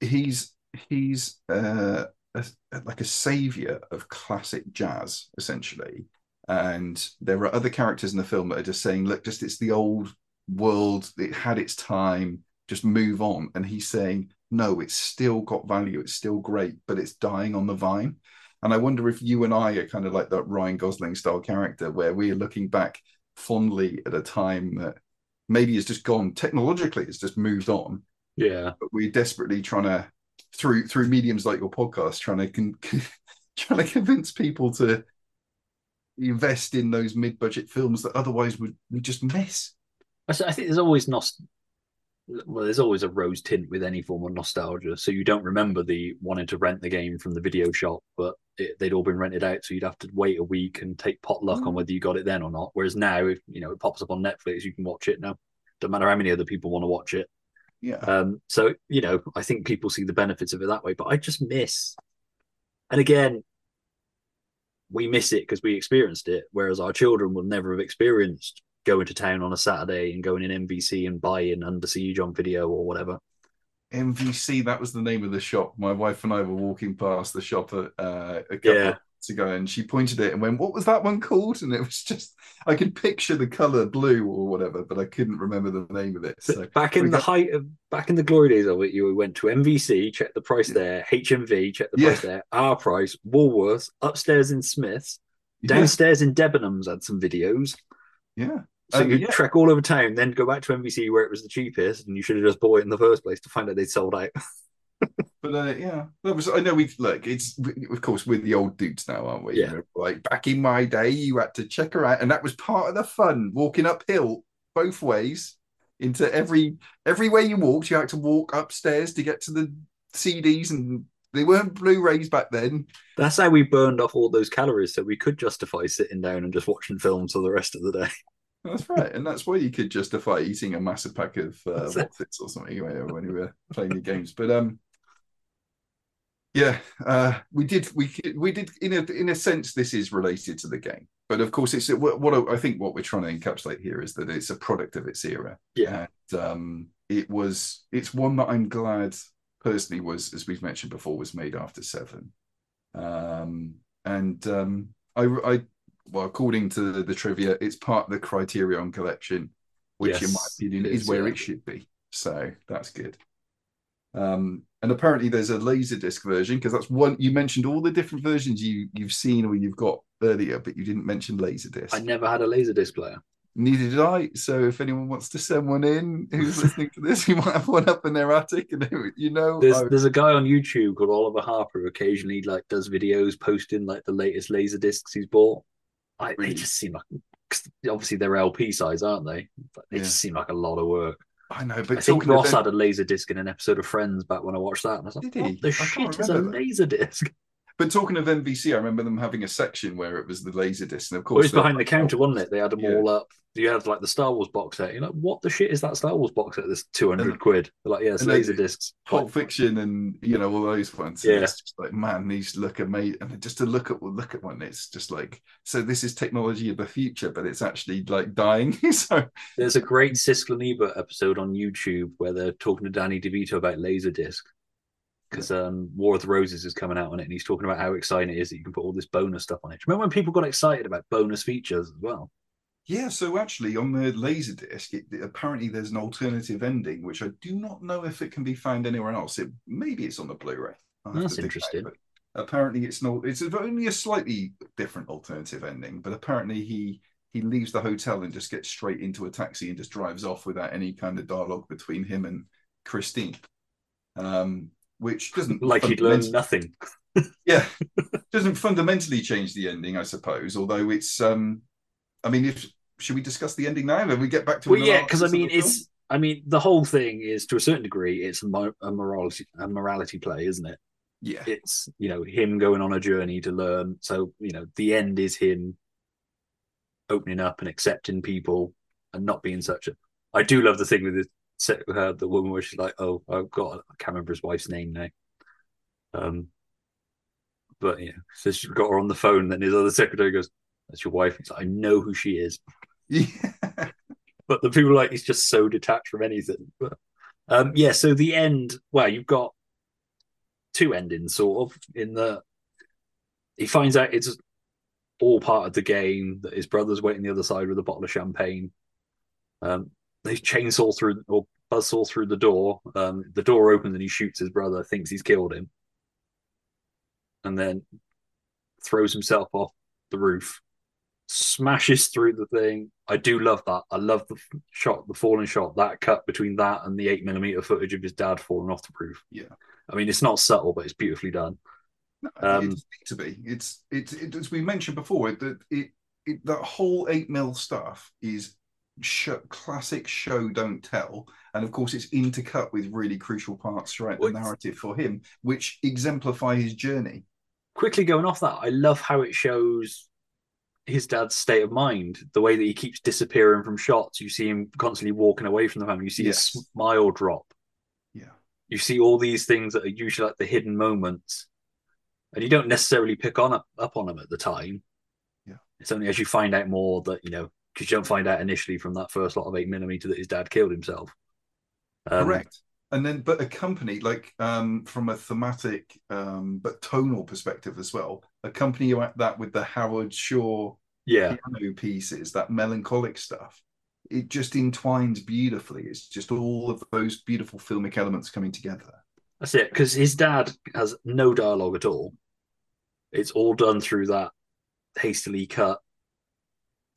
he's he's uh a, like a savior of classic jazz essentially. And there are other characters in the film that are just saying look just it's the old world. It had its time. Just move on. And he's saying no it's still got value. It's still great but it's dying on the vine. And i wonder if you and i are kind of like that ryan gosling style character where we are looking back fondly at a time that maybe is just gone. Technologically it's just moved on. Yeah. but we're desperately trying to through through mediums like your podcast trying to con- trying to convince people to invest in those mid-budget films that otherwise would we just miss I think there's always nost- well, there's always a rose tint with any form of nostalgia. So you don't remember the wanting to rent the game from the video shop, but it, they'd all been rented out, so you'd have to wait a week and take potluck on mm. whether you got it then or not. Whereas now, if you know it pops up on Netflix, you can watch it now. Don't matter how many other people want to watch it. Yeah Um, so you know, I think people see the benefits of it that way. But I just miss, and again, we miss it because we experienced it, whereas our children will never have experienced going to town on a Saturday and going in MVC and buying Under Siege on video or whatever. mvc that was the name of the shop my wife and i were walking past the shop at, uh, a couple Yeah. Ago, and she pointed it and went, "What was that one called?" And it was just I could picture the color blue or whatever, but I couldn't remember the name of it. So back in the height of back in the glory days of it, you went to MVC, check the price there, HMV, check the Yeah. price there, our price, Woolworths, upstairs in Smiths, downstairs in Debenhams had some videos. yeah. So Um, you yeah. trek all over town, then go back to MVC where it was the cheapest, and you should have just bought it in the first place to find out they'd sold out. But uh, yeah, was. I know we look. It's of course we're the old dudes now, aren't we? Yeah. like back in my day, you had to check her out, and that was part of the fun. Walking uphill both ways into every every way you walked, you had to walk upstairs to get to the CDs, and they weren't Blu-rays back then. That's how we burned off all those calories, so we could justify sitting down and just watching films for the rest of the day. That's right, and that's why you could justify eating a massive pack of uh, or something when when you were playing your games. But um, yeah, uh, we did we we did in a in a sense this is related to the game, but of course it's what, what I think what we're trying to encapsulate here is that it's a product of its era. Yeah. and um, it was it's one that I'm glad personally was as we've mentioned before was made after seven, um, and um, I I well according to the, the trivia, it's part of the Criterion collection, which in my opinion is is, where yeah. it should be. So that's good. Um, and apparently there's a laserdisc version because that's one you mentioned all the different versions you you've seen or you've got earlier, but you didn't mention laserdisc. I never had a laserdisc player. Neither did I. So if anyone wants to send one in who's listening to this, you might have one up in their attic, and you know, There's I- there's a guy on YouTube called Oliver Harper who occasionally like does videos posting like the latest laser discs he's bought. I, They just seem like 'cause obviously they're LP size, aren't they? But they Yeah. just seem like a lot of work. I know, but I think Ross them- had a laser disc in an episode of Friends back when I watched that, and I was like, Did he? Oh, "What the I shit is a laser disc?" But talking of MVC, I remember them having a section where it was the laser disc, and of Well, it course was behind the counter, wasn't it? They had them Yeah. all up. You had like the Star Wars box set. You're like, what the shit is that Star Wars box set? This two hundred quid. They're like, yeah, it's laser discs. Pulp Fiction and you know all those ones. And Yeah. it's just like man, these look amazing. And just to look at look at one, it's just like so. This is technology of the future, but it's actually like dying. so There's a great Siskel and Ebert episode on YouTube where they're talking to Danny DeVito about Laserdisc because um, War of the Roses is coming out on it, and he's talking about how exciting it is that you can put all this bonus stuff on it. Remember when people got excited about bonus features as well? yeah, so actually on the laser disc, it, apparently there's an alternative ending, which I do not know if it can be found anywhere else. It maybe it's on the Blu-ray. That's out, interesting. apparently it's not. It's only a slightly different alternative ending, but apparently he he leaves the hotel and just gets straight into a taxi and just drives off without any kind of dialogue between him and Christine. Um, which doesn't Like he'd learned nothing. yeah doesn't fundamentally change the ending i suppose although it's um i mean if should we discuss the ending now and we get back to Well, yeah, because I mean, the film? it's I mean the whole thing is to a certain degree it's a, mo- a morality a morality play, isn't it? yeah It's you know him going on a journey to learn. So you know the end is him opening up and accepting people and not being such a. I do love the thing with uh, the woman where she's like, "Oh, I've got I can't remember his wife's name now." Um, but yeah, so she's got her on the phone. Then his other secretary goes, "That's your wife." He's like, "I know who she is." yeah but the people like he's just so detached from anything. But um, yeah, so the end. Well, you've got two endings, sort of. In the he finds out it's all part of the game that his brother's waiting the other side with a bottle of champagne. Um, they chainsaw through or buzzsaw through the door. Um, the door opens and he shoots his brother, thinks he's killed him, and then throws himself off the roof smashes through the thing. I do love that. I love the shot, the falling shot, that cut between that and the eight millimeter footage of his dad falling off the roof. Yeah. I mean, it's not subtle, but it's beautifully done. Um, it to be it's it's it, as we mentioned before that it, it that whole eight mil stuff is show, classic show don't tell and of course it's intercut with really crucial parts throughout the narrative for him which exemplify his journey Quickly going off that, I love how it shows his dad's state of mind, the way that he keeps disappearing from shots. You see him constantly walking away from the family. You see Yes. his smile drop. Yeah. You see all these things that are usually like the hidden moments, and you don't necessarily pick on up, up on them at the time. Yeah. It's only as you find out more that you know because you don't find out initially from that first lot of eight millimeter that his dad killed himself. Um, correct and then but accompanied like um from a thematic um but tonal perspective as well accompany you at that with the Howard Shore Yeah. piano pieces, that melancholic stuff. It just entwines beautifully. It's just all of those beautiful filmic elements coming together. That's it. Because his dad has no dialogue at all. It's all done through that hastily cut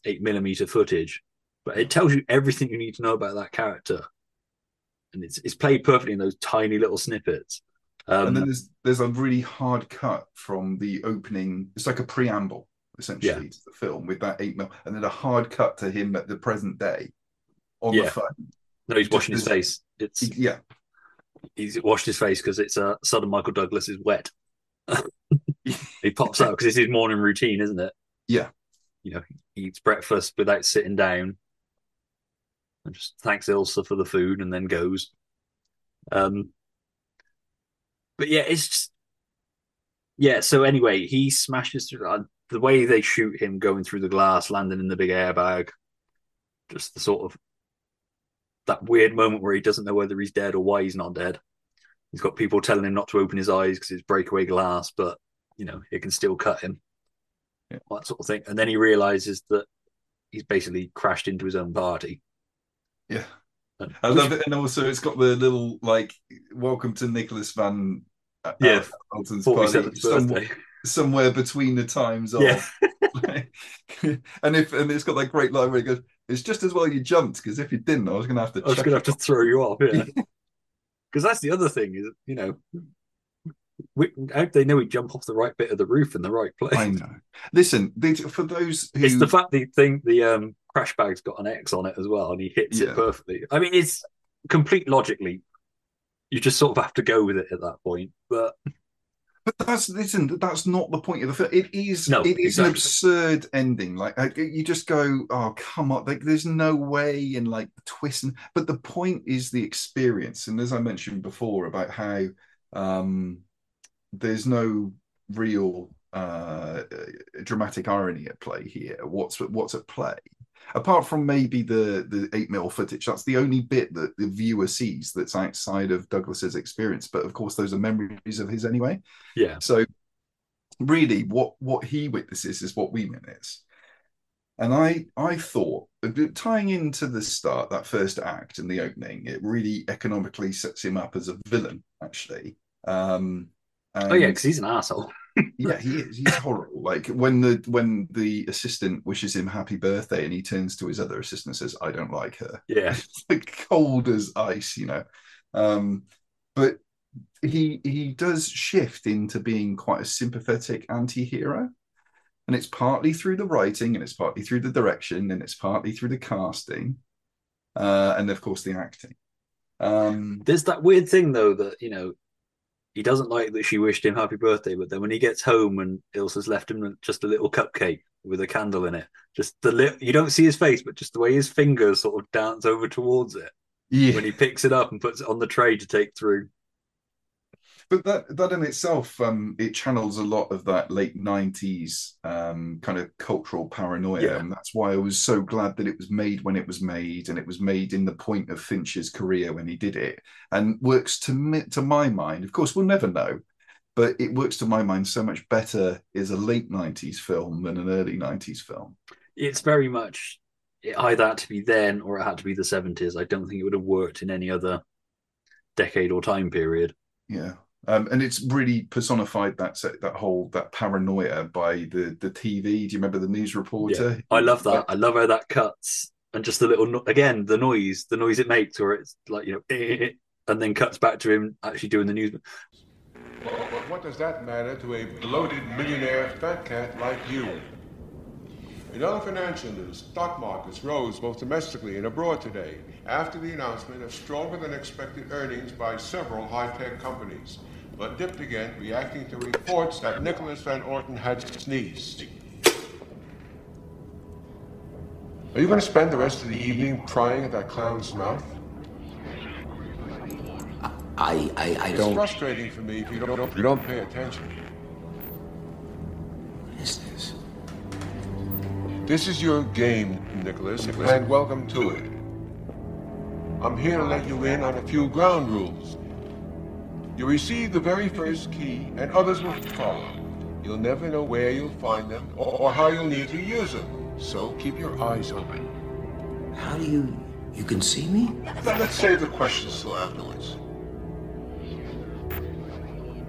eight millimeter footage, but it tells you everything you need to know about that character, and it's it's played perfectly in those tiny little snippets. Um, and then there's there's a really hard cut from the opening. It's like a preamble essentially Yeah. to the film with that eight mil, and then a hard cut to him at the present day on Yeah. the phone. no, he's washing his face. It's Yeah, he's washed his face because it's uh, son of Michael Douglas is wet. he pops out because it's his morning routine, isn't it? yeah, You know, he eats breakfast without sitting down, and just thanks Ilsa for the food, and then goes. Um, but yeah, it's just yeah. So anyway, he smashes through uh, the way they shoot him going through the glass, landing in the big airbag. Just the sort of that weird moment where he doesn't know whether he's dead or why he's not dead. He's got people telling him not to open his eyes because it's breakaway glass, but you know it can still cut him. Yeah. That sort of thing, and then he realizes that he's basically crashed into his own party. yeah. And- I love it, and also it's got the little like "Welcome to Nicholas Van." uh, Yeah. Orton's party 47th some- birthday. somewhere between the times of. Yeah. and if and it's got that great line where he goes, "It's just as well you jumped because if you didn't, I was going to have to." I was going to have to throw you off, yeah. Because that's the other thing is, you know, we, how they know he jump off the right bit of the roof in the right place? I know. Listen, they, for those who It's the fact the thing the um crash bag's got an X on it as well, and he hits Yeah. it perfectly. I mean, it's complete logically. You just sort of have to go with it at that point, but But that's listen. That's not the point of the film. It is. No, it is an absurd ending. Like you just go, oh come on! Like there's no way and like the twist. And, but the point is the experience. And as I mentioned before about how um, there's no real uh, dramatic irony at play here. What's what's at play? Apart from maybe the the eight mil footage, that's the only bit that the viewer sees that's outside of Douglas's experience. But of course, those are memories of his anyway. yeah, So really what what he witnesses is what we witness. And I I thought tying into the start, that first act and the opening, it really economically sets him up as a villain, actually. Um oh yeah, because he's an asshole. yeah, he is. He's horrible. Like when the when the assistant wishes him happy birthday and he turns to his other assistant and says, I don't like her Yeah, like cold as ice, you know. Um, but he he does shift into being quite a sympathetic anti-hero. And it's partly through the writing, and it's partly through the direction, and it's partly through the casting, uh, and of course the acting. Um, there's that weird thing though that you know he doesn't like that she wished him happy birthday, but then when he gets home and Ilsa's left him just a little cupcake with a candle in it, just the li- you don't see his face, but just the way his fingers sort of dance over towards it yeah, when he picks it up and puts it on the tray to take through. But that that in itself um it channels a lot of that late 90s um kind of cultural paranoia Yeah. and that's why i was so glad that it was made when it was made and it was made in the point of finch's career when he did it and works to me to my mind of course we'll never know but it works to my mind so much better as a late 90s film than an early 90s film It's very much it either had to be then or it had to be the 70s. I don't think it would have worked in any other decade or time period. Yeah. Um, and it's really personified that se- that whole that paranoia by the the TV. Do you remember the news reporter? I love that. I love how that cuts and just the little again the noise, the noise it makes, where it's like you know, eh, eh, eh, and then cuts back to him actually doing the news. What does that matter to a bloated millionaire fat cat like you? In other financial news, stock markets rose both domestically and abroad today after the announcement of stronger than expected earnings by several high-tech companies, but dipped again reacting to reports that Nicholas Van Orton had sneezed. Are you going to spend the rest of the evening prying at that clown's mouth? I, I, I It's don't. It's frustrating for me if you don't, if you don't pay attention. What is this? This is your game, Nicholas, and welcome to it. I'm here to let you in on a few ground rules. You receive the very first key, and others will follow. You'll never know where you'll find them or, or how you'll need to use them. So keep your eyes open. How do you. You can see me? Now, let's save the questions till afterwards.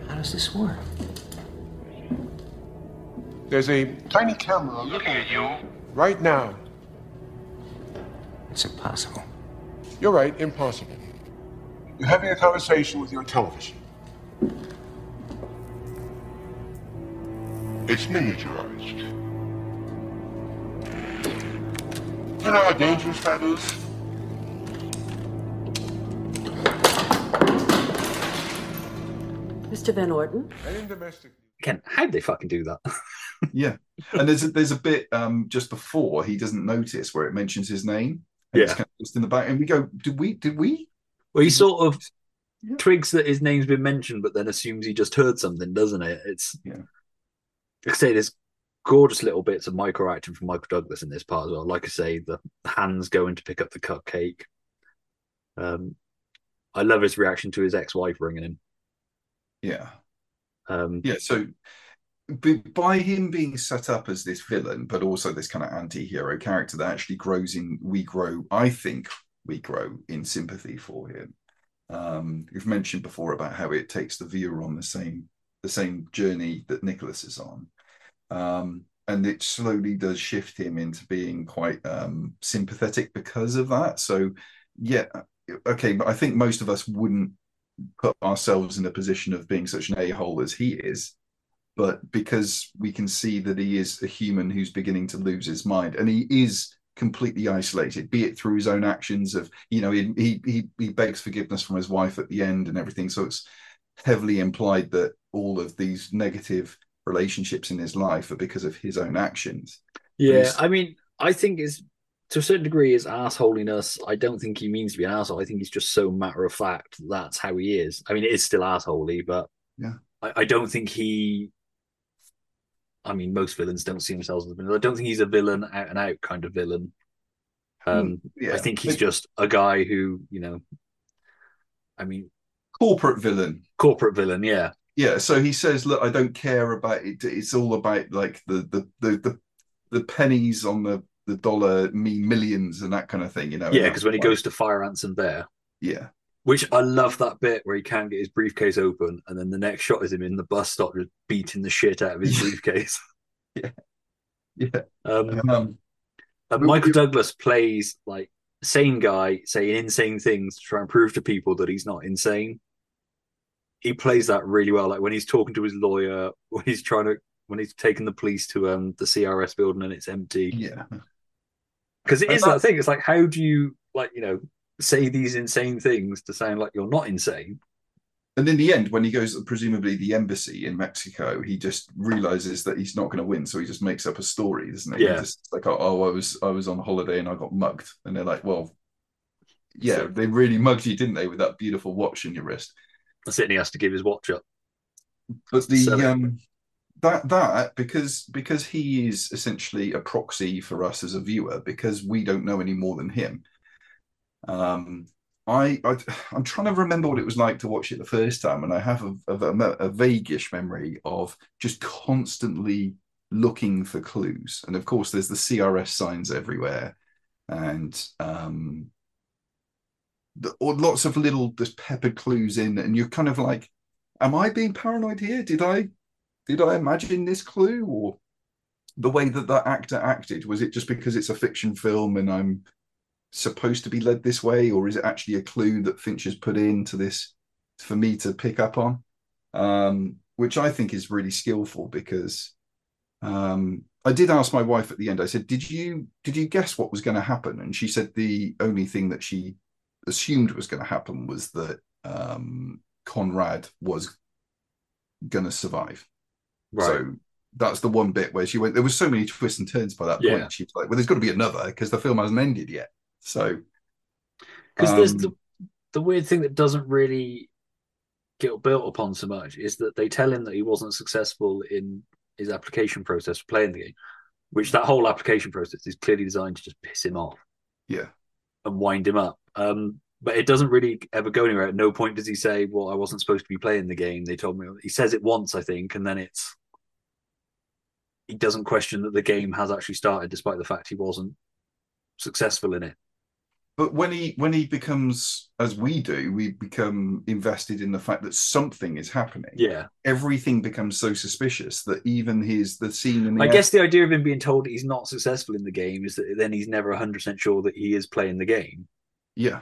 How does this work? There's a tiny camera looking at you right now. It's impossible. You're right, impossible. You're having a conversation with your television. It's miniaturized. You know how dangerous that is? Mr. Van Orton? And in domestic. Again, how'd they fucking do that? yeah, and there's a, there's a bit um, just before he doesn't notice where it mentions his name. And it's Yeah. kind of just in the back, and we go, "Did we? Did we?" Well, he sort of twigs that his name's been mentioned, but then assumes he just heard something, doesn't it? It's yeah. Like I say, there's gorgeous little bits of micro acting from Michael Douglas in this part as well. Like I say, the hands going to pick up the cupcake. Um, I love his reaction to his ex-wife ringing him. Yeah. Um, Yeah, so by him being set up as this villain, but also this kind of anti-hero character that actually grows in, we grow, I think we grow in sympathy for him. Um, you've mentioned before about how it takes the viewer on the same the same journey that Nicholas is on. Um, and it slowly does shift him into being quite um, sympathetic because of that. So, yeah, okay, but I think most of us wouldn't put ourselves in a position of being such an a-hole as he is but because we can see that he is a human who's beginning to lose his mind and he is completely isolated be it through his own actions of you know he he he, begs forgiveness from his wife at the end and everything so it's heavily implied that all of these negative relationships in his life are because of his own actions Yeah, I mean, I think is to a certain degree his assholiness. I don't think he means to be an asshole. I think he's just so matter of fact. That's how he is. I mean, it is still assholey, but Yeah. I, I don't think he. I mean, most villains don't see themselves as a villain. I don't think he's a villain out and out kind of villain. Um, yeah. I think he's just a guy who, you know, I mean, corporate villain corporate villain. Yeah, yeah so he says look i don't care about it it's all about like the the the the, the pennies on the the dollar mean millions and that kind of thing you know yeah. Because when he goes to Fire Anson Baer, yeah Which I love that bit where he can't get his briefcase open, and then the next shot is him in the bus stop just beating the shit out of his briefcase. yeah yeah Um, um, and Michael Douglas plays like sane guy saying insane things to try and prove to people that he's not insane. He plays that really well. Like when he's talking to his lawyer, when he's trying to, when he's taking the police to um the CRS building and it's empty. yeah Because it And is that- thing. It's like, how do you like you know say these insane things to sound like you're not insane? and in the end when he goes to presumably the embassy in mexico he just realizes that he's not going to win so he just makes up a story doesn't he He Yeah. just like oh, oh i was i was on holiday and i got mugged and they're like well yeah So- they really mugged you didn't they with that beautiful watch in your wrist That's it. And he has to give his watch up. but the So- um that that because because he is essentially a proxy for us as a viewer because we don't know any more than him um I, I i'm trying to remember what it was like to watch it the first time and i have a, a, a vaguish memory of just constantly looking for clues. And of course there's the crs signs everywhere and um the, or lots of little just peppered clues in and you're kind of like am i being paranoid here? Did i did i imagine this clue? Or the way that that actor acted was it just because it's a fiction film and i'm supposed to be led this way or is it actually a clue that Fincher has put into this for me to pick up on? Um which i think is really skillful because um i did ask my wife at the end i said did you did you guess what was going to happen? And she said the only thing that she assumed was going to happen was that um conrad was going to survive Right. so that's the one bit where she went there was so many twists and turns by that Yeah. point she was like well there's got to be another because the film hasn't ended yet so Because there's um, the the weird thing that doesn't really get built upon so much is that they tell him that he wasn't successful in his application process for playing the game, which that whole application process is clearly designed to just piss him off yeah and wind him up. Um, but it doesn't really ever go anywhere. At no point does he say, "Well, I wasn't supposed to be playing the game." They told me he says it once, I think, and then it's he doesn't question that the game has actually started, despite the fact he wasn't successful in it. But when he when he becomes as we do, we become invested in the fact that something is happening. Yeah. Everything becomes so suspicious that even his the scene in the I guess the idea of him being told he's not successful in the game is that then he's never 100% sure that he is playing the game. yeah.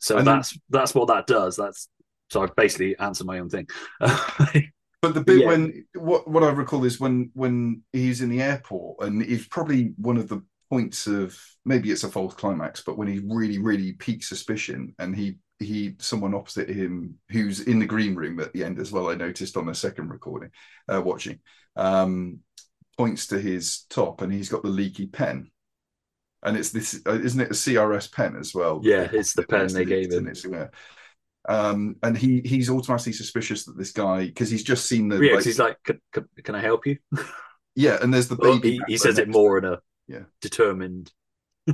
So And then- that's that's what that does. That's so I've basically answered my own thing. But the bit Yeah. when what what I recall is when when he's in the airport and he's probably one of the points of maybe it's a false climax, but when he really really peaks suspicion and he he someone opposite him who's in the green room at the end as well. I noticed on the second recording, uh, watching, um, points to his top and he's got the leaky pen. And it's this, uh, isn't it a CRS pen as well? Yeah, it's the pen they gave him. And it's, yeah. Um, and he he's automatically suspicious that this guy because he's just seen the yeah, like- he's like, can, can, can I help you? yeah, and there's the Well, baby. he, he says it more in a Yeah. determined.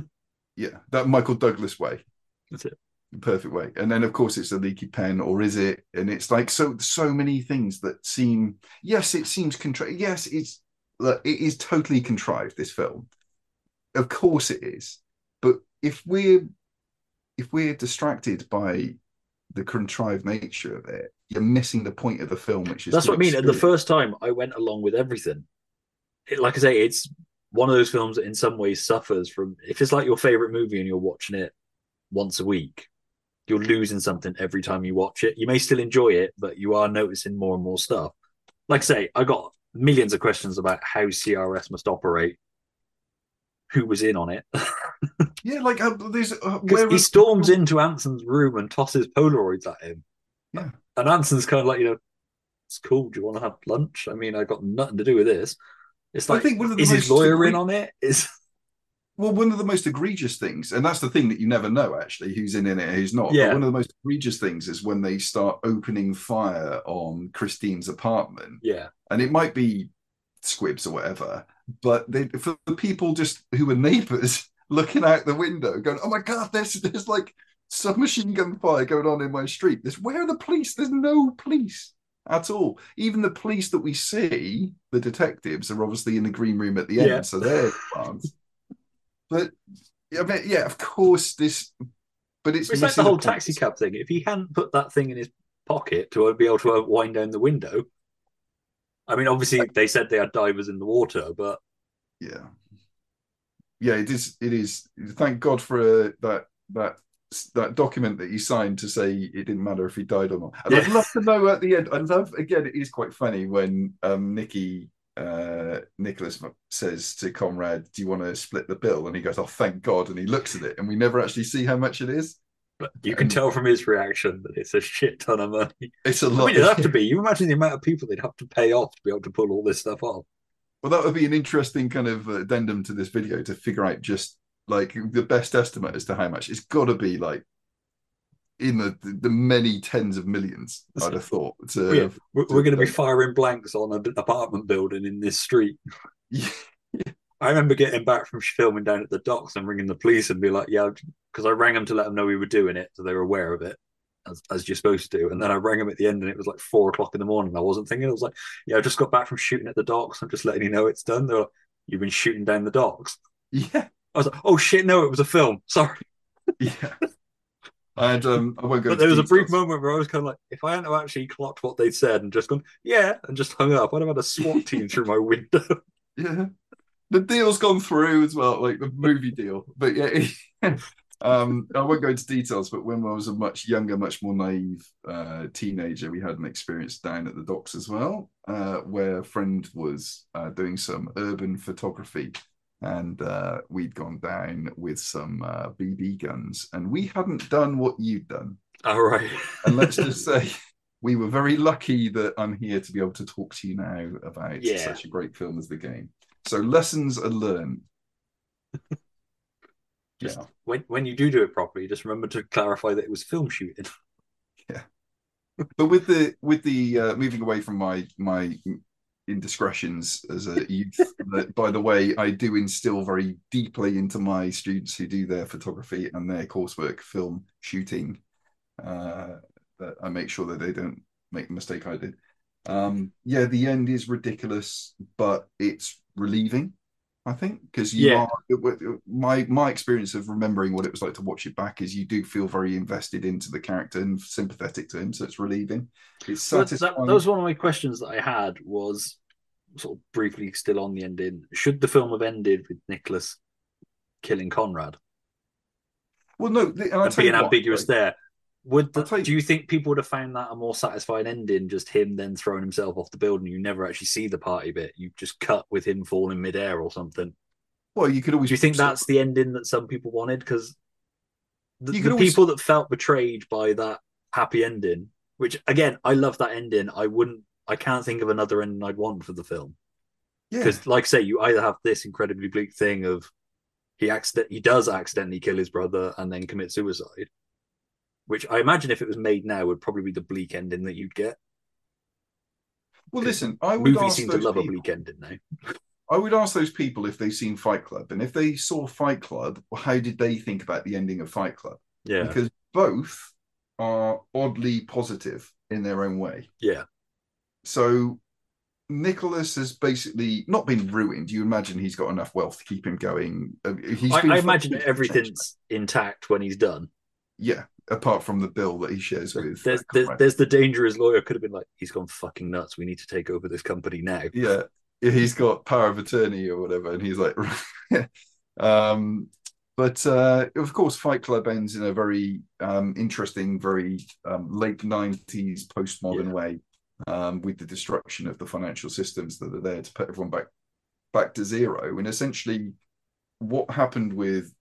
Yeah, that Michael Douglas way. That's it. Perfect way. And then of course it's a leaky pen, or is it? And it's like so so many things that seem yes, it seems contrived. Yes, it's it is totally contrived, this film. Of course it is. But if we're if we're distracted by the contrived nature of it, you're missing the point of the film, which is That's what I mean. At the first time, I went along with everything. It, like I say, it's one of those films that in some ways suffers from. If it's like your favorite movie and you're watching it once a week, you're losing something every time you watch it. You may still enjoy it, but you are noticing more and more stuff. Like I say, I got millions of questions about how CRS must operate, who was in on it. Yeah, like uh, there's uh, where he storms into Anson's room and tosses Polaroids at him. Yeah. And Anson's kind of like, you know, it's cool. Do you want to have lunch? I mean, I got nothing to do with this. It's I think one of the is his most lawyer in on it? Is Well, one of the most egregious things, and that's the thing that you never know actually who's in in it and who's not. Yeah. But one of the most egregious things is when they start opening fire on Christine's apartment, yeah, and it might be squibs or whatever, but they for the people just who were neighbours looking out the window, going, "Oh my god, there's there's like submachine gun fire going on in my street. There's where are the police? There's no police." At all, even the police that we see, the detectives are obviously in the green room at the end, Yeah. so they're. But I mean, yeah, of course, this, but it's, it's like the whole point. taxi cab thing. If he hadn't put that thing in his pocket to be able to wind down the window, I mean, obviously they said they had divers in the water, but Yeah, yeah, it is. It is. Thank God for uh, that that that document that he signed to say it didn't matter if he died or not. And I'd love to know at the end. I love again. It is quite funny when um Nikki uh Nicholas says to Conrad, "Do you want to split the bill?" And he goes, "Oh, thank God!" And he looks at it, and we never actually see how much it is. but you can tell from his reaction that it's a shit ton of money. It's a lot. mean, it'd have to be. You imagine the amount of people they'd have to pay off to be able to pull all this stuff off. Well, that would be an interesting kind of addendum to this video to figure out just like the best estimate as to how much. It's got to be like in the the many tens of millions. I'd have thought. To, yeah, we're, we're going to be firing blanks on an apartment building in this street. I remember getting back from filming down at the docks and ringing the police and be like, "Yeah," because I rang them to let them know we were doing it, so they were aware of it, as, as you're supposed to. Do. And then I rang them at the end, and it was like four o'clock in the morning. I wasn't thinking; it was like, "Yeah, I just got back from shooting at the docks. I'm just letting you know it's done." They're like, "You've been shooting down the docks." Yeah, I was like, "Oh shit, no, it was a film. Sorry." yeah. And um, I won't go. But there was a brief moment where I was kind of like, if I hadn't actually clocked what they'd said and just gone, yeah, and just hung up, I'd have had a SWAT team through my window. Yeah, the deal's gone through as well, like the movie deal. But yeah, um, I won't go into details. But when I was a much younger, much more naive uh, teenager, we had an experience down at the docks as well, uh, where a friend was uh, doing some urban photography. And uh, we'd gone down with some uh, BB guns, and we hadn't done what you'd done. All right. And let's just say we were very lucky that I'm here to be able to talk to you now about Yeah. such a great film as The Game. So lessons are learned. Just Yeah. when when you do do it properly, just remember to clarify that it was film shooting. Yeah. but with the with the uh, moving away from my my indiscretions as a youth, that, by the way, I do instill very deeply into my students who do their photography and their coursework film shooting. Uh, that I make sure that they don't make the mistake I did. Um, yeah, the end is ridiculous, but it's relieving. I think because you Yeah. are my my experience of remembering what it was like to watch it back is you do feel very invested into the character and sympathetic to him, so it's relieving. It's So that, satisfying. that was one of my questions that I had was sort of briefly still on the ending. Should the film have ended with Nicholas killing Conrad well, no, and and being what, ambiguous right? there? Would the, do you think people would have found that a more satisfying ending? Just him then throwing himself off the building. You never actually see the party bit. You just cut with him falling midair or something. Well, you could always. Do you think that's the ending that some people wanted? Because the, You the always- people that felt betrayed by that happy ending, which again, I love that ending. I wouldn't. I can't think of another ending I'd want for the film. Yeah. Because, like I say, you either have this incredibly bleak thing of he accident he does accidentally kill his brother and then commit suicide, which I imagine if it was made now would probably be the bleak ending that you'd get. Well, listen, I would Movies ask seem to love people, a bleak ending now. I would ask those people if they've seen Fight Club, and if they saw Fight Club, how did they think about the ending of Fight Club? Yeah, Because both are oddly positive in their own way. yeah, So Nicholas has basically not been ruined. You imagine he's got enough wealth to keep him going. Uh, He's I, I imagine everything's intact when he's done. Yeah, apart from the bill that he shares with. There's, there's, there's the danger his lawyer could have been like, he's gone fucking nuts. We need to take over this company now. yeah, he's got power of attorney or whatever, and he's like, um, but uh, of course, Fight Club ends in a very um, interesting, very um, late nineties postmodern Yeah. way, um, with the destruction of the financial systems that are there to put everyone back back to zero, and essentially, what happened with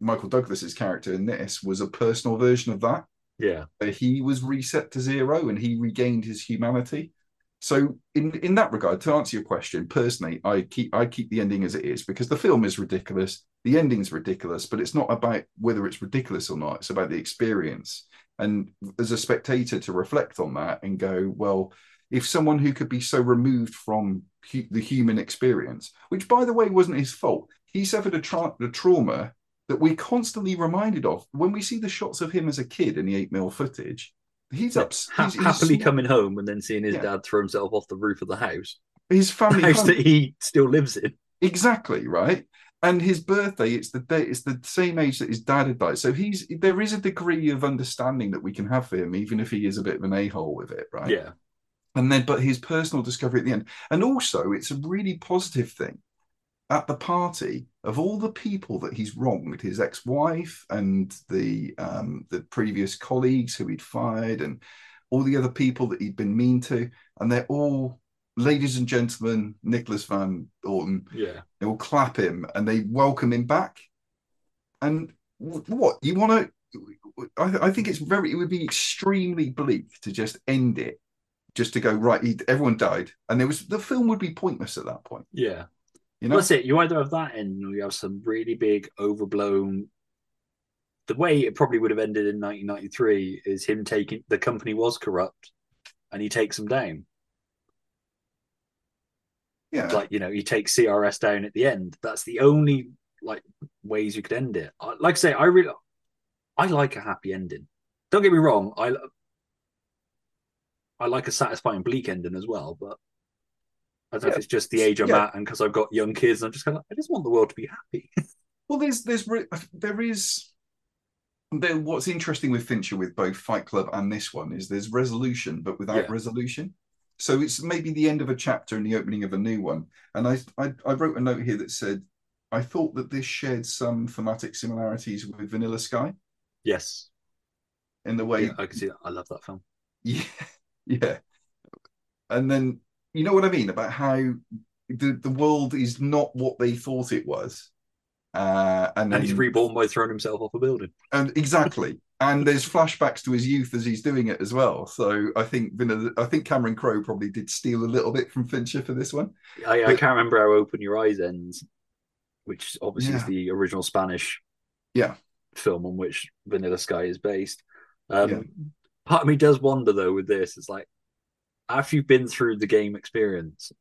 Michael Douglas's character in this was a personal version of that Yeah, he was reset to zero and he regained his humanity. So in in that regard, to answer your question, personally, I keep I keep the ending as it is because the film is ridiculous, the ending's ridiculous, but it's not about whether it's ridiculous or not. It's about the experience. And as a spectator, to reflect on that and go, well, if someone who could be so removed from hu- the human experience, which by the way wasn't his fault, he suffered a, tra- a trauma that we're constantly reminded of when we see the shots of him as a kid in the eight mil footage. He's up, Ha- he's, happily coming home and then seeing his Yeah. dad throw himself off the roof of the house, his family house home. that he still lives in. Exactly right. And his birthday, it's the day, it's the same age that his dad had died. So he's there is a degree of understanding that we can have for him, even if he is a bit of an a hole with it, right? Yeah, And then, but his personal discovery at the end, and also it's a really positive thing at the party of all the people that he's wronged, his ex-wife and the um, the previous colleagues who he'd fired, and all the other people that he'd been mean to, and they're all, ladies and gentlemen, Nicholas Van Orton, yeah. they will clap him and they welcome him back. And what you want to? I, I think it's very. It would be extremely bleak to just end it, just to go right. He, everyone died, and there was the film would be pointless at that point. Yeah. You know, That's it. You either have that end or you have some really big, overblown. The way it probably would have ended in 1993 is him taking the company was corrupt and he takes them down. yeah, Like, you know, he takes CRS down at the end. That's the only like ways you could end it. I- Like I say, I really, I like a happy ending. Don't get me wrong. I, I like a satisfying bleak ending as well, but I don't know if it's just the age I'm Yeah. at and because I've got young kids. I'm just kind of, I just want the world to be happy. Well, there's there's there is there. What's interesting with Fincher with both Fight Club and this one is there's resolution, but without Yeah. resolution. So it's maybe the end of a chapter and the opening of a new one. And I, I I wrote a note here that said I thought that this shared some thematic similarities with Vanilla Sky yes. in the way Yeah, I can see that. I love that film. Yeah, yeah. And then you know what I mean about how the the world is not what they thought it was. Uh, and, And he's reborn by throwing himself off a building. and exactly. And there's flashbacks to his youth as he's doing it as well. So I think Vanilla, I think Cameron Crowe probably did steal a little bit from Fincher for this one. I, I can't remember how Open Your Eyes ends, which obviously is the original Spanish Yeah. film on which Vanilla Sky is based. Um, Yeah. Part of me does wonder though with this, it's like after you've been through the game experience,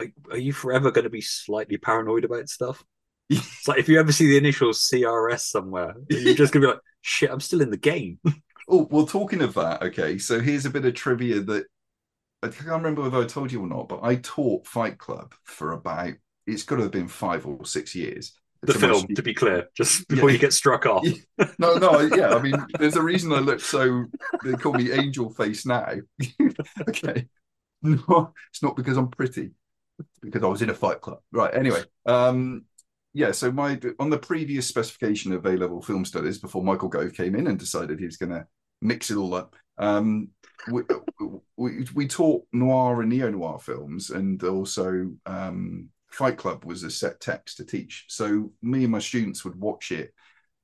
are, are you forever going to be slightly paranoid about stuff? It's like if you ever see the initial CRS somewhere, you're just going to be like, "Shit, I'm still in the game." Oh, well, talking of that, okay. So here's a bit of trivia that I can't remember whether I told you or not, but I taught Fight Club for about it's got to have been five or six years. The film, to be clear, just before Yeah. you get struck off. no, no, yeah. I mean, there's a reason I look so. They call me Angel Face now. okay, no, it's not because I'm pretty. It's because I was in a fight club. Right. Anyway, um, yeah. So my on the previous specification of A level film studies before Michael Gove came in and decided he was going to mix it all up. Um, we, we we taught noir and neo noir films, and also um, Fight Club was a set text to teach. So me and my students would watch it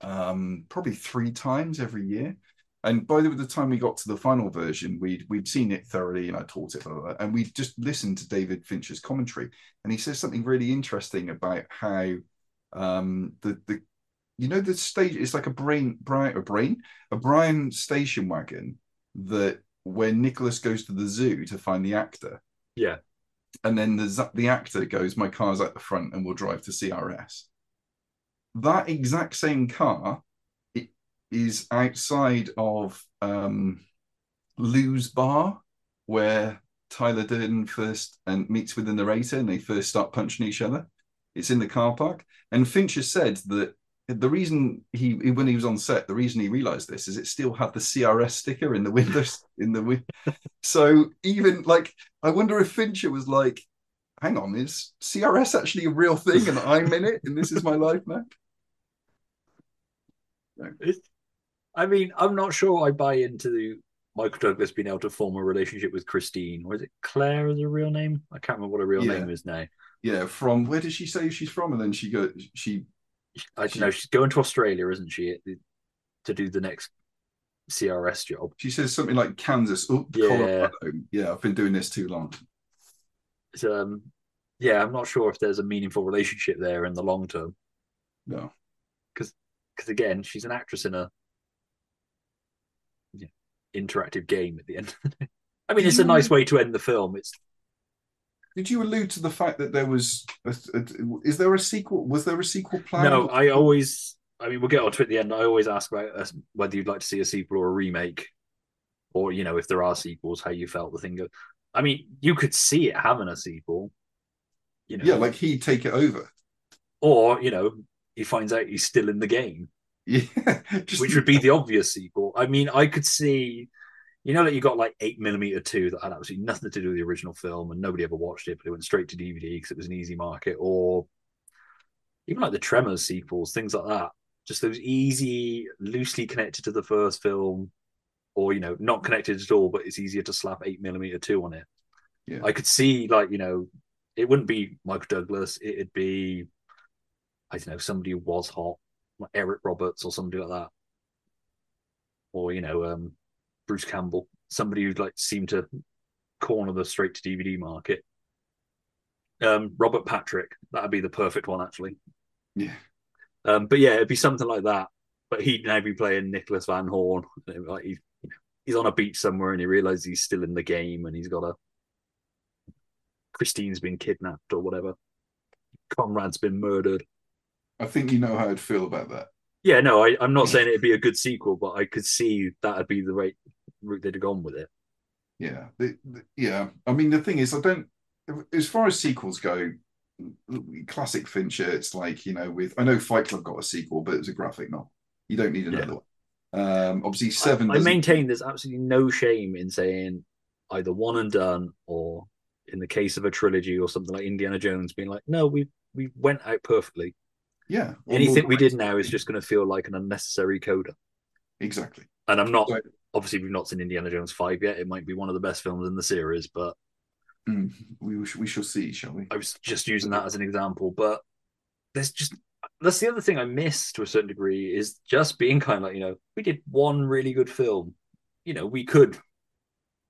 um, probably three times every year. And by the, the time we got to the final version, we'd we'd seen it thoroughly, and I taught it, blah, blah, blah, and we just listened to David Fincher's commentary, and he says something really interesting about how um, the the you know the stage it's like a brain Brian a brain a Brian station wagon that when Nicholas goes to the zoo to find the actor, Yeah. And then the the actor goes, "My car's at the front, and we'll drive to CRS." That exact same car i- is outside of um, Lou's bar, where Tyler Durden first and meets with the narrator, and they first start punching each other. It's in the car park, and Fincher said that the reason he when he was on set, the reason he realized this is it still had the CRS sticker in the windows in the win- so even like I wonder if Fincher was like, hang on, is CRS actually a real thing and I'm in it and this is my life now? It's- I mean, I'm not sure I buy into the Michael Douglas being able to form a relationship with Christine, or is it Claire as a real name? I can't remember what her real Yeah. name is now. Yeah, from where does she say she's from? And then she go she I don't know. She's going to Australia, isn't she, to do the next CRS job? she says something like Kansas, oh, Yeah. Colorado. Yeah, I've been doing this too long. Um, yeah, I'm not sure if there's a meaningful relationship there in the long term. No. because because again, she's an actress in a yeah, interactive game at the end. of the day. I mean, it's a nice way to end the film. It's Did you allude to the fact that there was a, a- is there a sequel? Was there a sequel plan? no, I always. I mean, we'll get on to it at the end. I always ask about uh, whether you'd like to see a sequel or a remake, or you know, if there are sequels, how you felt the thing. Go- I mean, you could see it having a sequel. You know, Yeah, like he'd take it over. or you know, he finds out he's still in the game. Yeah, just- which would be the obvious sequel. I mean, I could see, you know, that you got like eight millimeter two that had absolutely nothing to do with the original film, and nobody ever watched it, but it went straight to DVD because it was an easy market, or even like the Tremors sequels, things like that. Just those easy, loosely connected to the first film, or you know, not connected at all, but it's easier to slap eight millimeter two on it. Yeah. I could see, like, you know, it wouldn't be Michael Douglas, it'd be, I don't know, somebody who was hot, like Eric Roberts or somebody like that, or you know, um, Bruce Campbell, somebody who'd like seem to corner the straight to DVD market. Um, Robert Patrick, that'd be the perfect one, actually. Yeah. Um, but yeah, it'd be something like that. But he'd now be playing Nicholas Van Horn. Like he, he's on a beach somewhere and he realizes he's still in the game and he's got a Christine's been kidnapped or whatever. Conrad's been murdered. I think you know how I'd feel about that. Yeah, no, I, I'm not saying it'd be a good sequel, but I could see that'd be the right route they'd have gone with it. Yeah, the, the- yeah. I mean, the thing is, I don't. As far as sequels go, classic Fincher. It's like you know, with I know Fight Club got a sequel, but it was a graphic novel. You don't need another one. Um, obviously, Seven. I doesn't- maintain there's absolutely no shame in saying either one and done, or in the case of a trilogy or something like Indiana Jones, being like, no, we we went out perfectly. Yeah, Anything we did now is just going to feel like an unnecessary coda. Exactly. And I'm not So- obviously we've not seen Indiana Jones five yet. It might be one of the best films in the series, but Mm, we we shall see, shall we? I was just using that as an example. But there's just that's the other thing I miss to a certain degree is just being kind of like you know we did one really good film. You know we could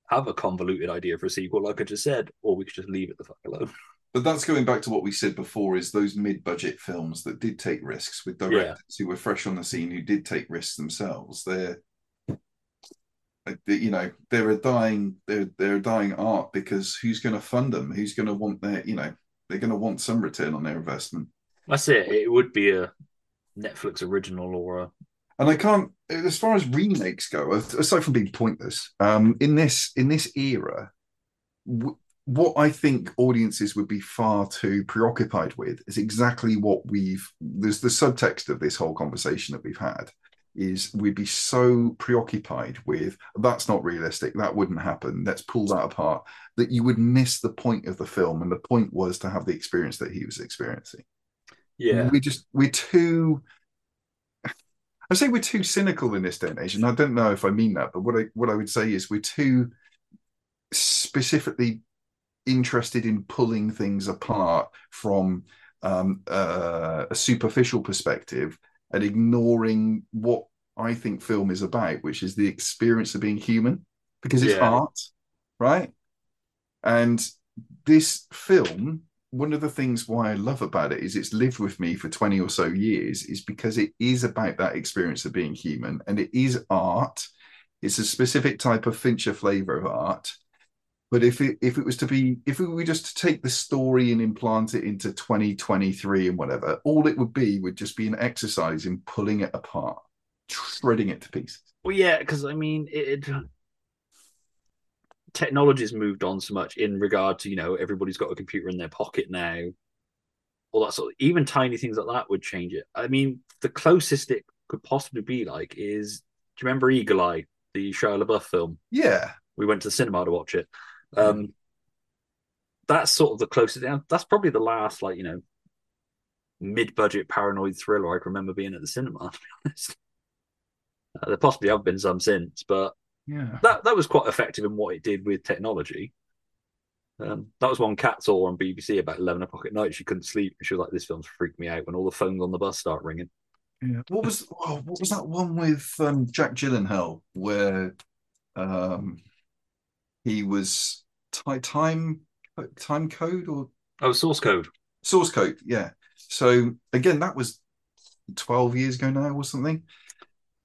have a convoluted idea for a sequel, like I just said, or we could just leave it the fuck alone. But that's going back to what we said before: is those mid-budget films that did take risks with directors who were fresh on the scene, who did take risks themselves. They're, like, you know, they're a dying, they're they're a dying art because who's going to fund them? Who's going to want their, you know, they're going to want some return on their investment. That's it. It would be a Netflix original or a And I can't, as far as remakes go, aside from being pointless, um, in this in this era, w- what I think audiences would be far too preoccupied with is exactly what we've. There's the subtext of this whole conversation that we've had is we'd be so preoccupied with that's not realistic, that wouldn't happen, let's pull that apart, that you would miss the point of the film. And the point was to have the experience that he was experiencing. Yeah. We just, we're too. I say we're too cynical in this day and age, and I don't know if I mean that, but what I what I would say is we're too specifically interested in pulling things apart from um, uh, a superficial perspective and ignoring what I think film is about, which is the experience of being human, because it's Yeah. art, right? And this film, one of the things why I love about it is it's lived with me for 20 or so years, is because it is about that experience of being human and it is art. It's a specific type of Fincher flavor of art. But if it if it was to be if we were just to take the story and implant it into 2023 and whatever, all it would be would just be an exercise in pulling it apart, shredding it to pieces. Well, yeah, because I mean, it, it technology's moved on so much in regard to you know everybody's got a computer in their pocket now. All that sort of even tiny things like that would change it. I mean, the closest it could possibly be like is do you remember Eagle Eye, the Shia LaBeouf film? Yeah. We went to the cinema to watch it. Um, that's sort of the closest. and That's probably the last, like you know, mid-budget paranoid thriller I can remember being at the cinema. To be honest, uh, there possibly have been some since, but Yeah. that that was quite effective in what it did with technology. Um, that was one Cat saw on BBC about eleven o'clock at night. She couldn't sleep. She was like, "This film's freaked me out." When all the phones on the bus start ringing. Yeah. What was oh, what was that one with um, Jack Gyllenhaal where um, he was ti- time time code or Oh, source code. source code? Yeah. So again, that was twelve years ago now or something.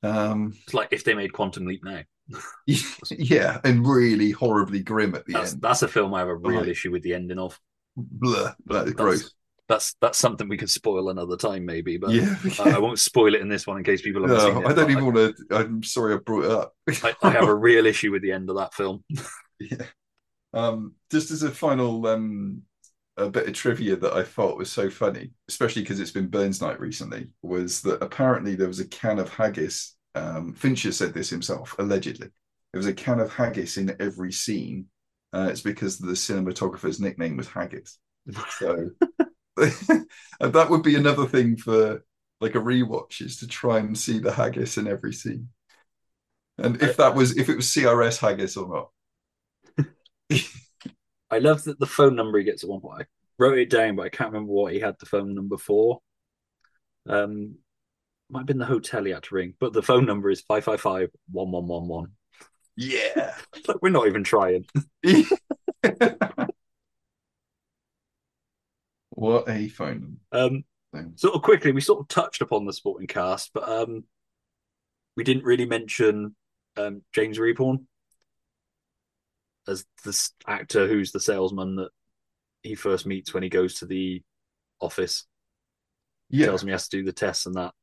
Um, It's like if they made Quantum Leap now. yeah, and really horribly grim at the That's end. that's a film I have a real Right. issue with the ending of. Blah, blah, That's- gross. That's that's something we can spoil another time, maybe. But Yeah, I, I won't spoil it in this one in case people haven't seen it. I don't even want to. I'm sorry I brought it up. I, I have a real issue with the end of that film. Yeah. Um, just as a final um, a bit of trivia that I thought was so funny, especially because it's been Burns Night recently, was that apparently there was a can of haggis. Um, Fincher said this himself, allegedly. There was a can of haggis in every scene. Uh, it's because the cinematographer's nickname was Haggis. So that would be another thing for like a rewatch is to try and see the haggis in every scene. And if that was if it was CRS haggis or not. I love that the phone number he gets at one point. I wrote it down, but I can't remember what he had the phone number for. Um, might have been the hotel he had to ring, but the phone number is 555 1111. Yeah. Like, we're not even trying. what a phone. Number. Um, Thing. sort of quickly, we sort of touched upon the sporting cast, but um, we didn't really mention um, James Rebhorn as this actor who's the salesman that he first meets when he goes to the office. Yeah. Tells him he has to do the tests and that.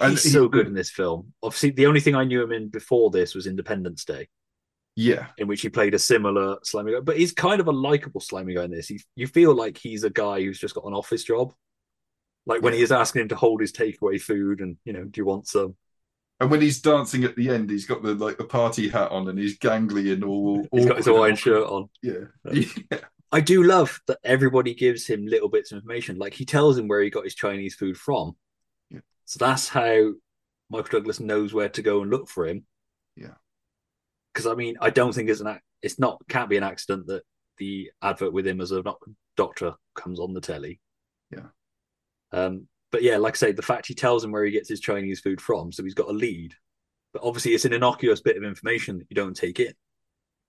And He's he- so good in this film. Obviously, the only thing I knew him in before this was Independence Day, Yeah. in which he played a similar slimy guy. But he's kind of a likable slimy guy in this. He, you feel like he's a guy who's just got an office job. Like when he is asking him to hold his takeaway food, and you know, do you want some? And when he's dancing at the end, he's got the like the party hat on and he's gangly and all He's got his awkward Hawaiian and- shirt on. Yeah. yeah. I do love that everybody gives him little bits of information. Like he tells him where he got his Chinese food from. Yeah. So that's how Michael Douglas knows where to go and look for him. Yeah. Because I mean, I don't think it's an ac- it's not can't be an accident that the advert with him as a doc- doctor comes on the telly. Yeah. Um, but yeah, like I say, the fact he tells him where he gets his Chinese food from, so he's got a lead. But obviously, it's an innocuous bit of information that you don't take in.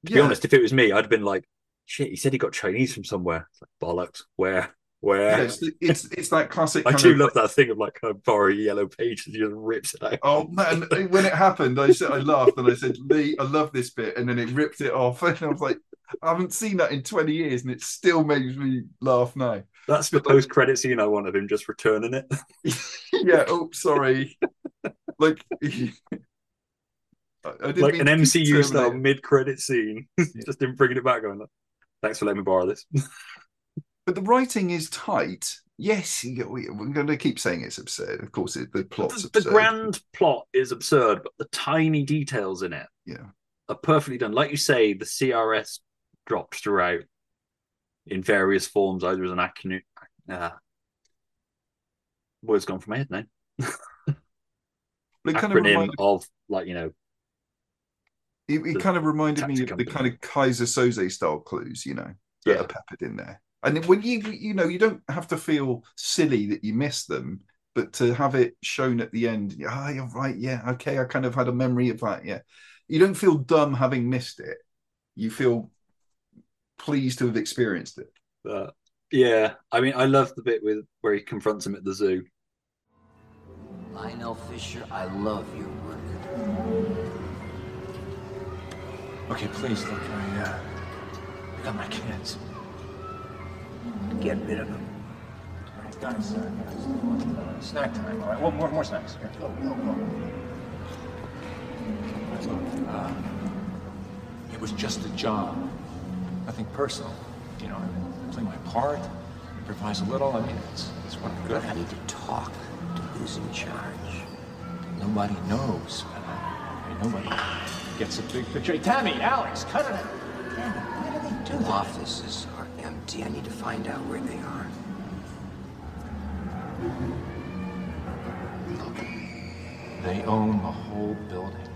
To be honest, if it was me, I'd have been like, "Shit, he said he got Chinese from somewhere." It's like bollocks. Where? Where? Yeah, it's, it's it's that classic. I do of- love that thing of like a borrow yellow page and just rips it out. Oh man! When it happened, I said I laughed and I said, "Lee, I love this bit," and then it ripped it off, and I was like, "I haven't seen that in twenty years, and it still makes me laugh now." That's the post credit scene I want of him just returning it. yeah. Oh, sorry. like, I, I like an MCU style mid credit scene. just him bringing it back going, Thanks for letting me borrow this. but the writing is tight. Yes, we- we're going to keep saying it's absurd. Of course, it, the plot's the, the grand plot is absurd, but the tiny details in it Yeah. are perfectly done. Like you say, the CRS dropped throughout in various forms, either as an acronym. Uh, words gone from my head now. But it kind of acronym reminded, of like you know it, it kind of reminded me of the kind of Keyser Söze style clues, you know, that Yeah. are peppered in there. And when you you know you don't have to feel silly that you missed them, but to have it shown at the end, ah, you're right, yeah, okay, I kind of had a memory of that, yeah. You don't feel dumb having missed it. You feel pleased to have experienced it. But yeah, I mean, I love the bit with where he confronts him at the zoo. Lionel Fisher, I love your work. Okay, please look. I, uh, I got my kids. Get rid of them. All right, guys, uh, snack time. All right, one more, more snacks. Here, go, go, go. Look, uh, it was just a job, nothing personal. You know, I play my part, improvise a little. I mean, it's it's what I'm good I need to talk to who's in charge. Nobody knows. And nobody gets a big picture. Hey, Tammy, Alex, cut it out. Danny, why do they do that? Offices are empty. I need to find out where they are. They own the whole building.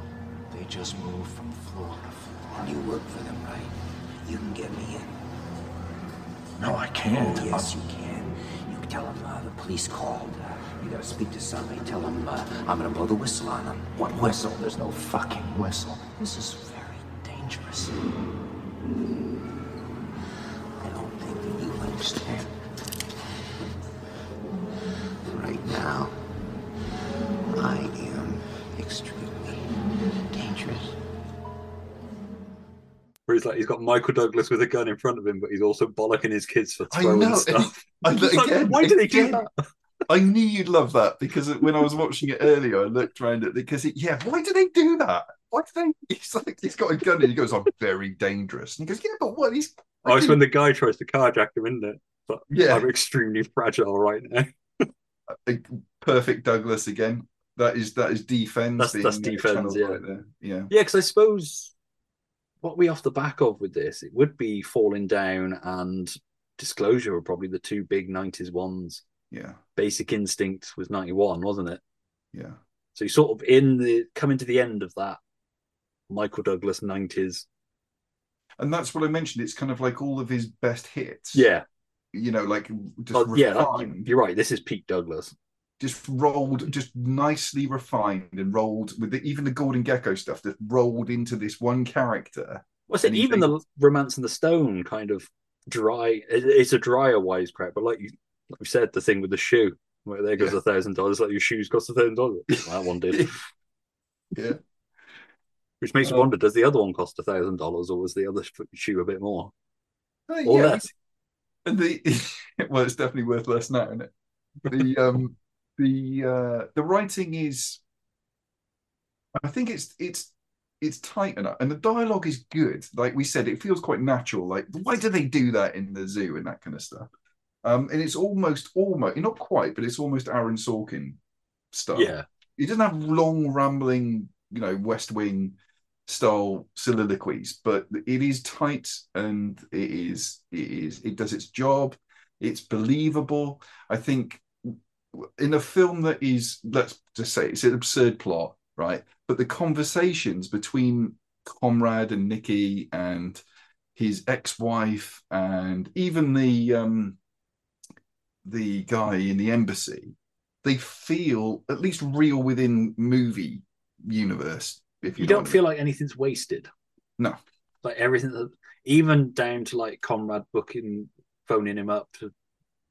They just move from floor to floor. And you work for them, right? You can get me in. No, I can't. Oh, yes, you can. You can tell them uh, the police called. Uh, you gotta speak to somebody. Tell them uh, I'm gonna blow the whistle on them. What whistle? There's no fucking whistle. This is very dangerous. I don't think that you understand. Where he's like, he's got Michael Douglas with a gun in front of him, but he's also bollocking his kids for I throwing know. stuff. I, It's like, why do they do that? I knew you'd love that because when I was watching it earlier, I looked around at it because it, yeah, why do they do that? Why do they? He's like, he's got a gun and he goes, "I'm very dangerous." And he goes, "Yeah, but what? He's Oh, it's when the guy tries to carjack him, isn't it? But Yeah. I'm extremely fragile right now. perfect Douglas again. That is that is D-Fens. That's- that's uh, D-Fens, yeah. right there. Yeah, Yeah, because I suppose what we off the back of with this, it would be Falling Down and Disclosure were probably the two big 90s ones. yeah, Basic Instinct was 91, wasn't it? yeah. So you sort of in the coming to the end of that Michael Douglas 90s. And that's what I mentioned. It's kind of like all of his best hits. Yeah. you know, like just Oh, yeah, that- you're right. This is Pete Douglas. Just rolled, just nicely refined and rolled with the, even the Gordon Gekko stuff that rolled into this one character. What's it? And Even the Romancing the Stone kind of dry. It's a drier wisecrack, but like you, like you said, the thing with the shoe, where there goes a thousand dollars, like your shoes cost a thousand dollars. That one did. Yeah. Which makes you Um, wonder: Does the other one cost a thousand dollars, or was the other shoe a bit more, Uh, or yeah, less? And the well, it's definitely worth less now, isn't it? The um the uh the writing is I think it's it's it's tight enough and the dialogue is good. Like we said, it feels quite natural. Like why do they do that in the zoo and that kind of stuff? Um and it's almost almost not quite, but it's almost Aaron Sorkin stuff. Yeah, He doesn't have long rambling, you know, West Wing style soliloquies, but it is tight and it is it is it does its job. It's believable. I think in a film that is let's just say it's an absurd plot, right? But the conversations between Conrad and Nikki and his ex-wife and even the um the guy in the embassy they feel at least real within movie universe. If you, you don't what I feel like anything's wasted. no, Like everything, that, even down to like Conrad booking, phoning him up to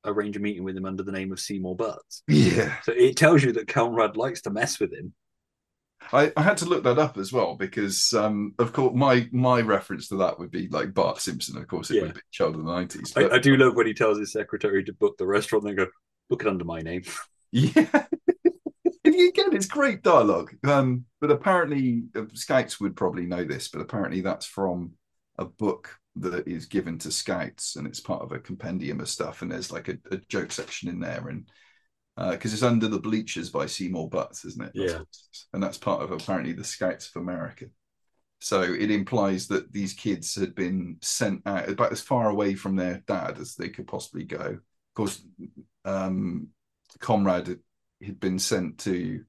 arrange a meeting with him under the name of Seymour Butts. yeah. So it tells you that Conrad likes to mess with him. I, I had to look that up as well because, um, of course, my my reference to that would be like Bart Simpson. Of course, it Yeah. would be Child of the Nineties. I, I do love when he tells his secretary to book the restaurant. They go, book it under my name. Yeah. And Again, it's great dialogue. Um, but apparently, uh, Scouts would probably know this, but apparently, that's from a book that is given to scouts, and it's part of a compendium of stuff. And there's like a, a joke section in there, and because it's under the bleachers by Seymour Butts, isn't it? Yeah. what it is. and that's part of apparently the Scouts of America. So it implies that these kids had been sent out about as far away from their dad as they could possibly go. Of course, um, Conrad had been sent to.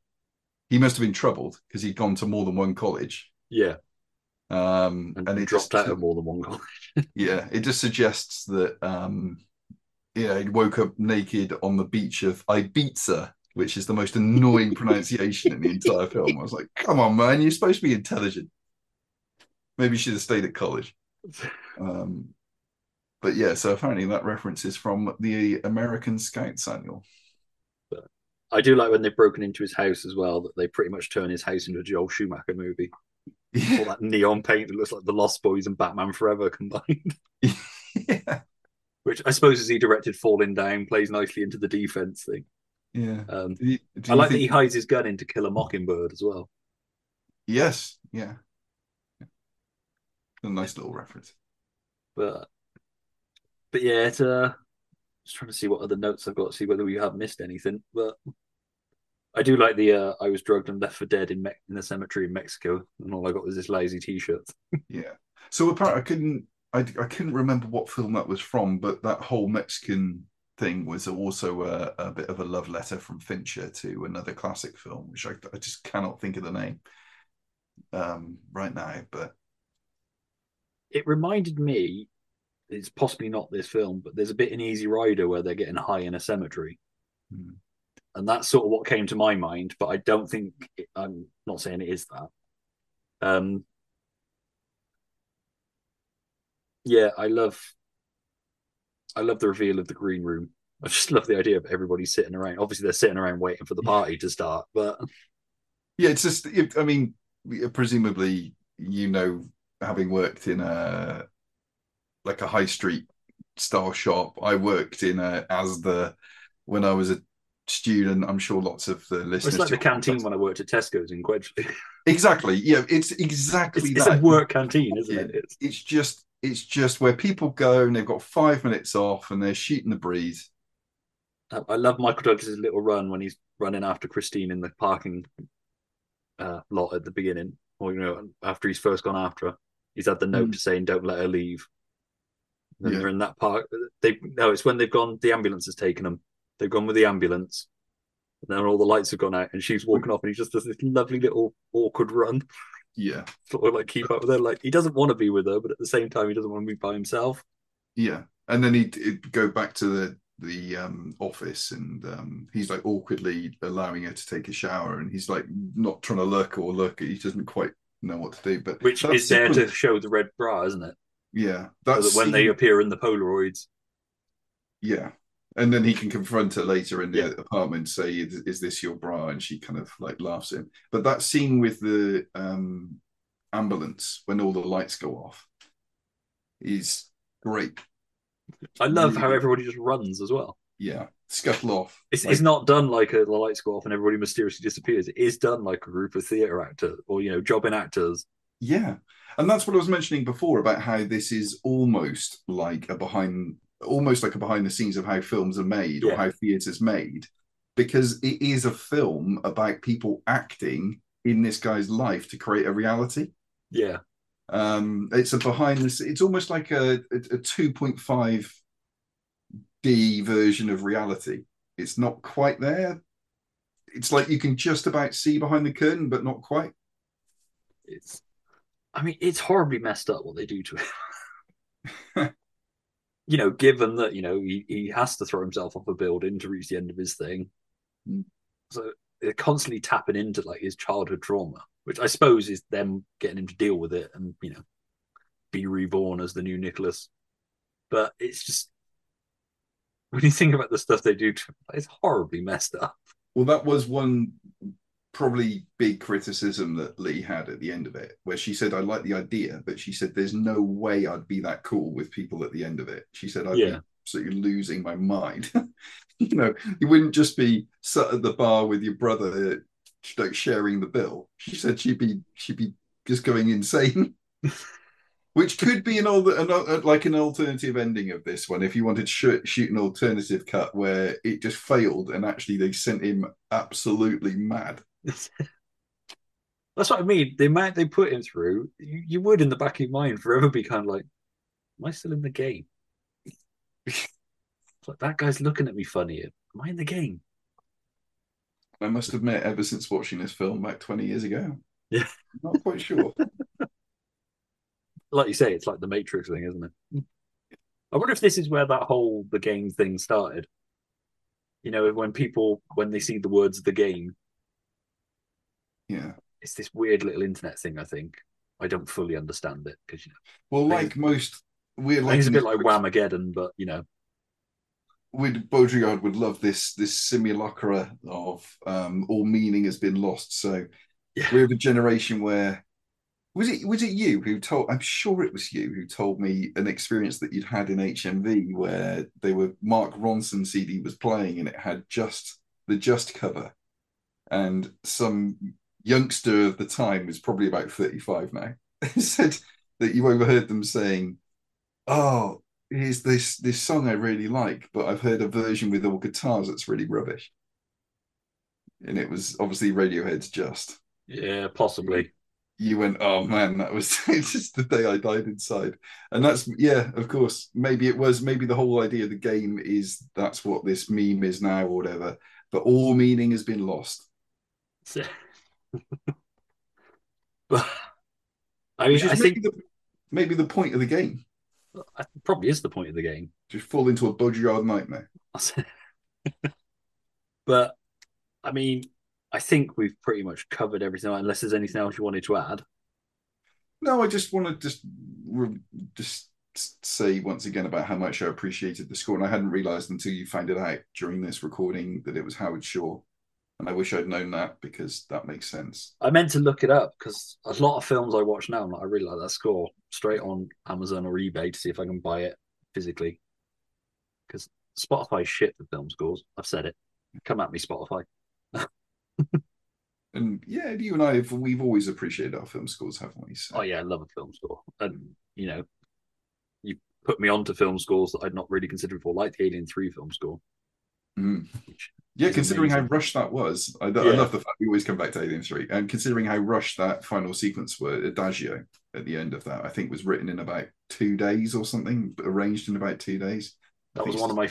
He must have been troubled because he'd gone to more than one college. Yeah. Um, And, and it dropped just, out of more than one college. yeah, it just suggests that um, yeah, he woke up naked on the beach of Ibiza, which is the most annoying pronunciation in the entire film. I was like, come on, man, you're supposed to be intelligent. Maybe you should have stayed at college. Um, but yeah, so apparently that reference is from the American Scouts annual. I do like when they've broken into his house as well, that they pretty much turn his house into a Joel Schumacher movie. All that neon paint that looks like The Lost Boys and Batman Forever combined. yeah. Which I suppose as he directed Falling Down plays nicely into the D-Fens thing. Yeah. Um, Do you- do I like that he hides his gun in to kill a mockingbird as well. Yes, yeah. A nice little reference. But but yeah, it's uh just trying to see what other notes I've got, see whether we have missed anything. But I do like the uh I was drugged and left for dead in Me- in the cemetery in Mexico, and all I got was this lazy T-shirt. Yeah. So apparently, I couldn't, I, I couldn't remember what film that was from, but that whole Mexican thing was also a, a bit of a love letter from Fincher to another classic film, which I, I just cannot think of the name um, right now. But It reminded me, it's possibly not this film, but there's a bit in Easy Rider where they're getting high in a cemetery. Hmm. And that's sort of what came to my mind, but I don't think it, I'm not saying it is that. Um, yeah, I love, I love the reveal of the green room. I just love the idea of everybody sitting around. Obviously, they're sitting around waiting for the party to start, but yeah, it's just, I mean, presumably, you know, having worked in a like a high street style shop, I worked in a as the when I was a student. I'm sure lots of the listeners. it's like the canteen when I worked at Tesco's in Quedgeley. Exactly. Yeah, it's exactly It's, it's a work canteen, isn't it? It's, It's just it's just where people go and they've got five minutes off and they're shooting the breeze. I love Michael Douglas's little run when he's running after Christine in the parking uh, lot at the beginning, or you know, after he's first gone after her. He's had the note Mm. saying, "Don't let her leave." Then Yeah. they're in that park. They no, it's when they've gone. The ambulance has taken them. They've gone with the ambulance. And then all the lights have gone out, and she's walking off, and he just does this lovely little awkward run, Yeah, sort of like keep up with her. Like he doesn't want to be with her, but at the same time, he doesn't want to be by himself. yeah. And then he'd, he'd go back to the the um, office and um, he's like awkwardly allowing her to take a shower and he's like not trying to lurk or look. He doesn't quite know what to do. But Which is there to show the red bra, isn't it? yeah. So That's that when they appear in the Polaroids, Yeah. And then he can confront her later in the Yeah. apartment, say, is, is this your bra? And she kind of like laughs at him. But that scene with the um, ambulance when all the lights go off is great. I love Really how good. everybody just runs as well. Yeah. Scuttle off. It's, Like- it's not done like a, the lights go off and everybody mysteriously disappears. It is done like a group of theatre actors or you know jobbing actors. Yeah. And that's what I was mentioning before about how this is almost like a behind almost like a behind the scenes of how films are made or how theatre's made. Because it is a film about people acting in this guy's life to create a reality. Yeah, Um, it's a behind the. It's almost like a a point five D version of reality. It's not quite there. It's like you can just about see behind the curtain, but not quite. it's. I mean, it's horribly messed up what they do to him. you know, given that you know he, he has to throw himself off a building to reach the end of his thing, Mm. so they're constantly tapping into like his childhood trauma, which I suppose is them getting him to deal with it and you know be reborn as the new Nicholas. But it's just when you think about the stuff they do, it's horribly messed up. Well, that was one probably big criticism that Lee had at the end of it, where she said, I like the idea, but she said, there's no way I'd be that cool with people at the end of it. She said, I'd Yeah. be absolutely losing my mind. you know, you wouldn't just be sat at the bar with your brother, like sharing the bill. She said she'd be she'd be just going insane. Which could be an an, like an alternative ending of this one, if you wanted to shoot, shoot an alternative cut where it just failed and actually they sent him absolutely mad. That's what I mean. The amount they put him through, you, you would in the back of your mind forever be kind of like, Am I still in the game? like that guy's looking at me funny. Am I in the game? I must admit, ever since watching this film back 20 years ago, Yeah. not quite sure. Like you say, it's like the Matrix thing, isn't it? I wonder if this is where that whole the game thing started. You know, when people when they see the words the game, yeah. it's this weird little internet thing, I think. I don't fully understand it because you know Well, like most we're like it's a bit like Whamageddon, but you know, would Baudrillard would love this this simulacra of um all meaning has been lost. So Yeah. we're a generation where was it was it you who told I'm sure it was you who told me an experience that you'd had in HMV where they were Mark Ronson CD was playing and it had just the just cover and some youngster of the time was probably about 35 now said that you overheard them saying oh here's this this song I really like, but I've heard a version with all guitars that's really rubbish. And it was obviously Radiohead's Just. yeah, possibly. You went, oh man, that was just the day I died inside. And that's yeah, of course. Maybe it was maybe the whole idea of the game is that's what this meme is now or whatever. But all meaning has been lost. but I mean, I maybe think the, maybe the point of the game. probably is the point of the game. Just fall into a Baudrillard nightmare. but I mean, I think we've pretty much covered everything. Unless there's anything else you wanted to add. No, I just want to just re- just say once again about how much I appreciated the score, and I hadn't realised until you found it out during this recording that it was Howard Shore, and I wish I'd known that because that makes sense. I meant to look it up because a lot of films I watch now, I'm like, I really like that score. Straight on Amazon or eBay to see if I can buy it physically. Because Spotify shit for film scores. I've said it. Come at me, Spotify. And yeah, you and I have we've always appreciated our film scores, haven't we? So, Oh yeah, I love a film score, and you know, you put me onto film scores that I'd not really considered before, like the Alien Three film score. Mm. Yeah, is considering how amazing. rushed that was, I, I Yeah. love the fact we always come back to Alien Three, and considering how rushed that final sequence were, Adagio at the end of that, I think was written in about two days or something, arranged in about two days. That was one of my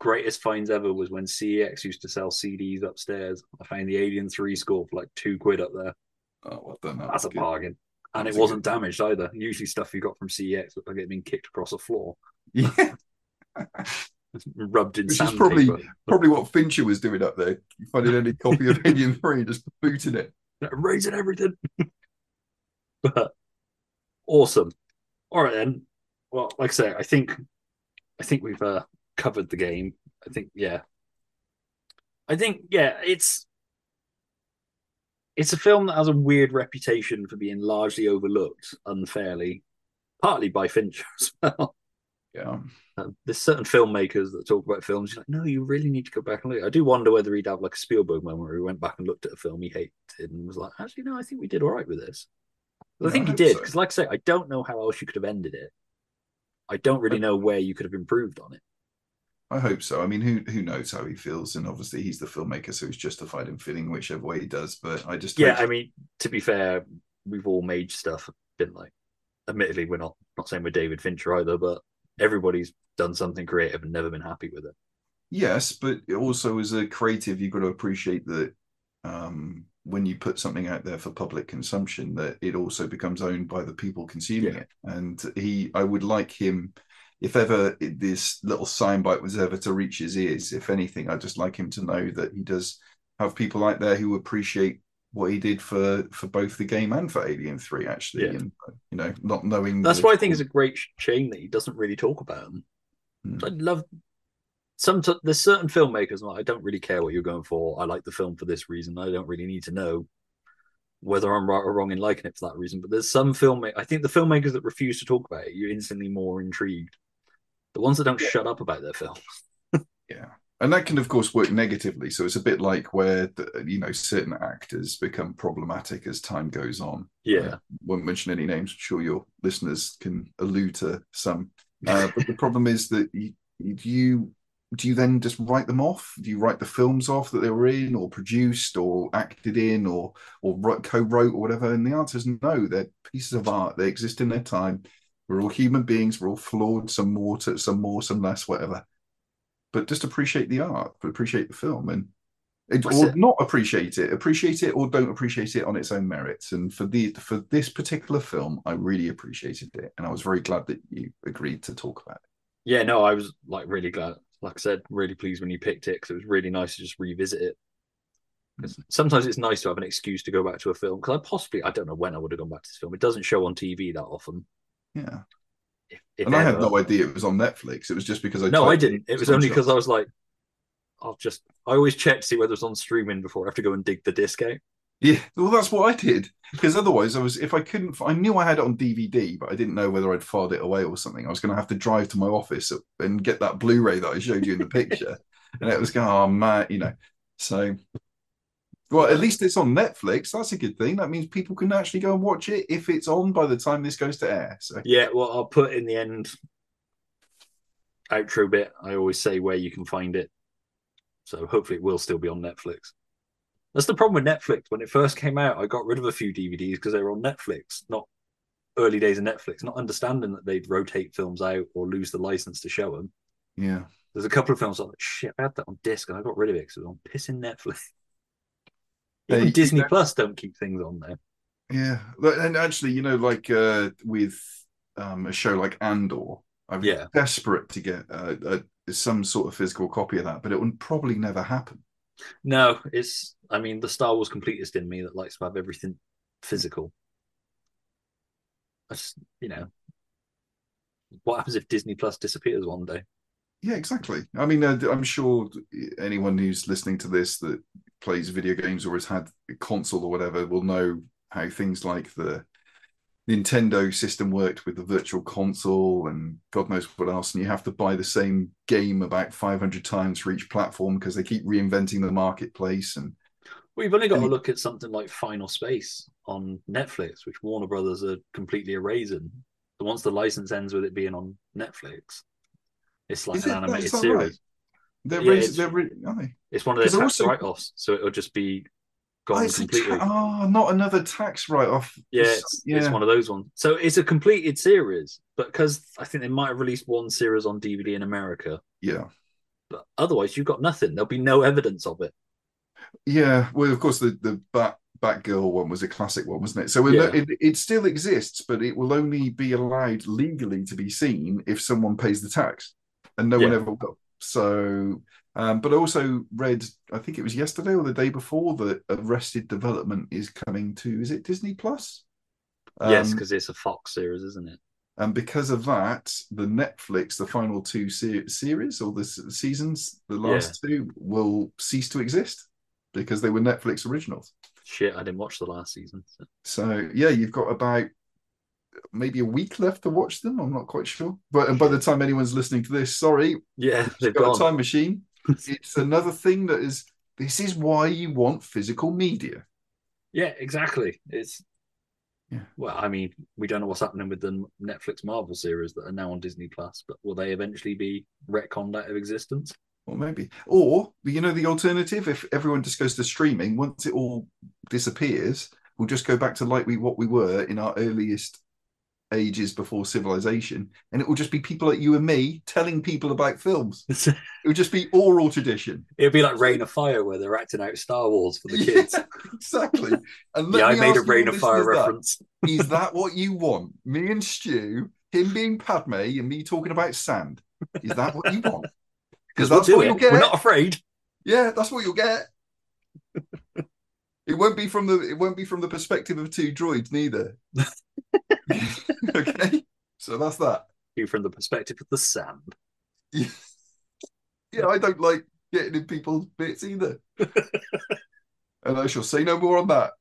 greatest finds ever. Was when CEX used to sell CDs upstairs. I found the Alien Three score for like two quid up there. Oh, well done. that That's a good. bargain. And That's it wasn't good- damaged either. Usually stuff you got from CEX looked like it had been kicked across a floor, Yeah, rubbed in which is probably probably what Fincher was doing up there. Finding any copy of Alien Three, just booting it. raising everything. but awesome. All right then. Well, like I say, I think I think we've uh, covered the game. I think yeah. I think yeah, it's it's a film that has a weird reputation for being largely overlooked unfairly, partly by Fincher as well. Yeah. Um, there's certain filmmakers that talk about films. You're like, no, you really need to go back and look. I do wonder whether he'd have like a Spielberg moment where he went back and looked at a film he hated and was like, actually, no, I think we did all right with this. But I think I he did so. because, like I say, I don't know how else you could have ended it. I don't really know where you could have improved on it. I hope so. I mean, who who knows how he feels? And obviously, he's the filmmaker, so he's justified in feeling whichever way he does. But I just Yeah, I mean, to be fair, we've all made stuff. Been like, admittedly, we're not not saying we're David Fincher either, but everybody's done something creative and never been happy with it. Yes, but also as a creative, you've got to appreciate that um, when you put something out there for public consumption, that it also becomes owned by the people consuming Yeah. it. And he, I would like him, if ever this little sign bite was ever to reach his ears, if anything, I'd just like him to know that he does have people out there who appreciate what he did for for both the game and for Alien Three, actually. Yeah. And you know, not knowing That's the- why I think it's a great sh- shame that he doesn't really talk about them. Hmm. I love some. T- there's certain filmmakers. Like, I don't really care what you're going for. I like the film for this reason. I don't really need to know whether I'm right or wrong in liking it for that reason. But there's some filmmakers. I think the filmmakers that refuse to talk about it, you're instantly more intrigued. The ones that don't shut up about their film. Yeah. And that can of course work negatively. So it's a bit like where the, you know certain actors become problematic as time goes on. Yeah. I won't mention any names. I'm sure your listeners can allude to some. Uh, but the problem is that you, you do you then just write them off? Do you write the films off that they were in or produced or acted in or or co-wrote or whatever? And the answer is no. They're pieces of art. They exist in their time. We're all human beings. We're all flawed. Some more to, some more some less whatever but just appreciate the art, but appreciate the film, and it, or it. not appreciate it, appreciate it or don't appreciate it on its own merits. And for the for this particular film, I really appreciated it, and I was very glad that you agreed to talk about it. Yeah, no, I was like really glad. Like I said, really pleased when you picked it because it was really nice to just revisit it. Mm. 'Cause sometimes it's nice to have an excuse to go back to a film. Because I possibly, I don't know when I would have gone back to this film. It doesn't show on TV that often. Yeah, If, if and I had no idea it was on Netflix. It was just because I No, I didn't. It was only because I was like, I'll just. I always check to see whether it's on streaming before I have to go and dig the disc out. Yeah, well, that's what I did because otherwise, I was if I couldn't, I knew I had it on DVD, but I didn't know whether I'd filed it away or something. I was going to have to drive to my office and get that Blu-ray that I showed you in the picture, and it was going, oh man, you know. So, well, at least it's on Netflix. That's a good thing. That means people can actually go and watch it if it's on by the time this goes to air. So, Yeah, well, I'll put in the end outro bit. I always say where you can find it. So hopefully it will still be on Netflix. That's the problem with Netflix. When it first came out, I got rid of a few DVDs because they were on Netflix, not early days of Netflix, not understanding that they'd rotate films out or lose the license to show them. yeah. There's a couple of films I'm like, shit, I had that on disc and I got rid of it because it was on pissing Netflix. Even Disney you know- Plus don't keep things on there. Yeah, and actually, you know, like uh, with um, a show like Andor, I'm Yeah. desperate to get uh, uh, some sort of physical copy of that, but it would probably never happen. No, it's. I mean, the Star Wars completist in me that likes to have everything physical. I just, you know, what happens if Disney Plus disappears one day? Yeah, exactly. I mean, uh, I'm sure anyone who's listening to this that plays video games or has had a console or whatever will know how things like the Nintendo system worked with the virtual console and God knows what else. And you have to buy the same game about 500 times for each platform because they keep reinventing the marketplace. And Well, you've only got to look at something like Final Space on Netflix, which Warner Brothers are completely erasing. Once the license ends with it being on Netflix, it's like Is an it- animated series. right? they're, Yeah, it's- they're re- they? It's one of those tax also- write-offs, so it'll just be Oh, gone a completely. ta- oh, not another tax write off. Yeah, it's, it's one of those ones. So it's a completed series, but because I think they might have released one series on DVD in America, Yeah. but otherwise you've got nothing. There'll be no evidence of it. Yeah, well, of course, the the Bat Batgirl one was a classic one, wasn't it? So Yeah. it, it still exists, but it will only be allowed legally to be seen if someone pays the tax, and no one ever will. So, um, but I also read, I think it was yesterday or the day before, that Arrested Development is coming to, is it Disney Plus? yes, Um, because it's a Fox series, isn't it? and because of that, the Netflix, the final two se- series or the s- seasons, the last two, will cease to exist because they were Netflix originals. Shit, I didn't watch the last season. so- So yeah, you've got about maybe a week left to watch them. I'm not quite sure, but and by the time anyone's listening to this, sorry, Yeah, they've got gone. a time machine. it's another thing that is. This is why you want physical media. Yeah, exactly. It's Yeah. well, I mean, we don't know what's happening with the Netflix Marvel series that are now on Disney Plus, but will they eventually be retconned out of existence? Or maybe, or you know, the alternative. If everyone just goes to streaming, once it all disappears, we'll just go back to like we what we were in our earliest ages before civilization, and it will just be people like you and me telling people about films. It would just be oral tradition. It'd be like Reign of Fire, where they're acting out Star Wars for the kids. exactly. And yeah, I made a Reign of Fire reference. Is that what you want? Me and Stu, him being Padme, and me talking about sand. Is that what you want? Because We'll that's what it. you'll get. We're not afraid. Yeah, that's what you'll get. It won't be from the it won't be from the perspective of two droids neither. okay, so that's that. You from the perspective of the sand. Yeah, I don't like getting in people's bits either. and I shall say no more on that.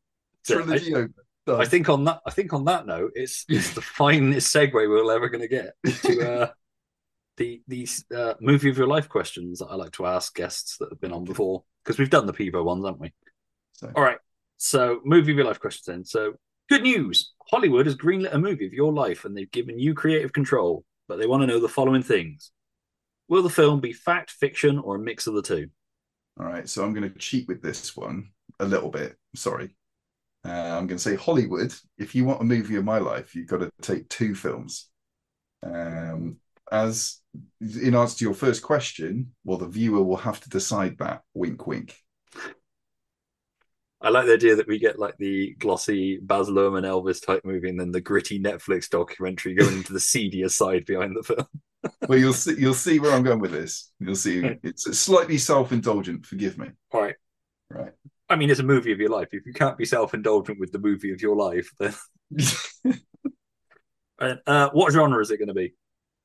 So Trilogy I- over. I think on that. I think on that note, it's it's the finest segue we're ever going to get to uh, the these uh, movie of your life questions that I like to ask guests that have been on before because we've done the Pivo ones, haven't we? So. All right. So movie of your life questions then. So good news: Hollywood has greenlit a movie of your life, and they've given you creative control. But they want to know the following things: Will the film be fact, fiction, or a mix of the two? All right, so I'm going to cheat with this one a little bit. Sorry. Uh, I'm going to say Hollywood. If you want a movie of my life, you've got to take two films. Um, as in answer to your first question, well, the viewer will have to decide that. Wink, wink. I like the idea that we get like the glossy Baz Luhrmann Elvis type movie, and then the gritty Netflix documentary going into the seedier side behind the film. well, you'll see. You'll see where I'm going with this. You'll see. It's slightly self-indulgent. Forgive me. All right. Right. I mean, it's a movie of your life. If you can't be self-indulgent with the movie of your life, then. uh, what genre is it going to be?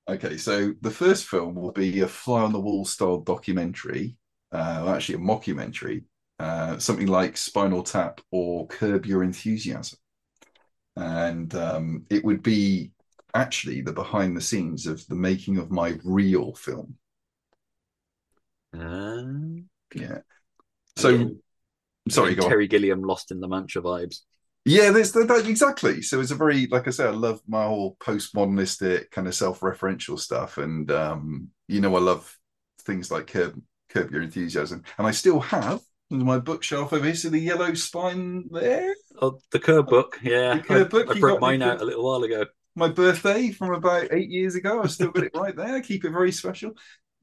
Okay, so the first film will be a fly on the wall style documentary, uh, actually a mockumentary, uh, something like Spinal Tap or Curb Your Enthusiasm. And um, it would be actually the behind the scenes of the making of my real film. Uh, yeah. So, Again, sorry, go on. Terry Gilliam lost in the Mancha vibes. Yeah, that exactly. So it's a very, like I said, I love my whole postmodernistic kind of self-referential stuff, and um, you know, I love things like Curb, Curb Your Enthusiasm, and I still have my bookshelf over here. See the yellow spine there? Oh, the Curb book, yeah. The Curb I, book, I you broke mine out a little while ago. My birthday from about eight years ago. I've still got it right there. I keep it very special.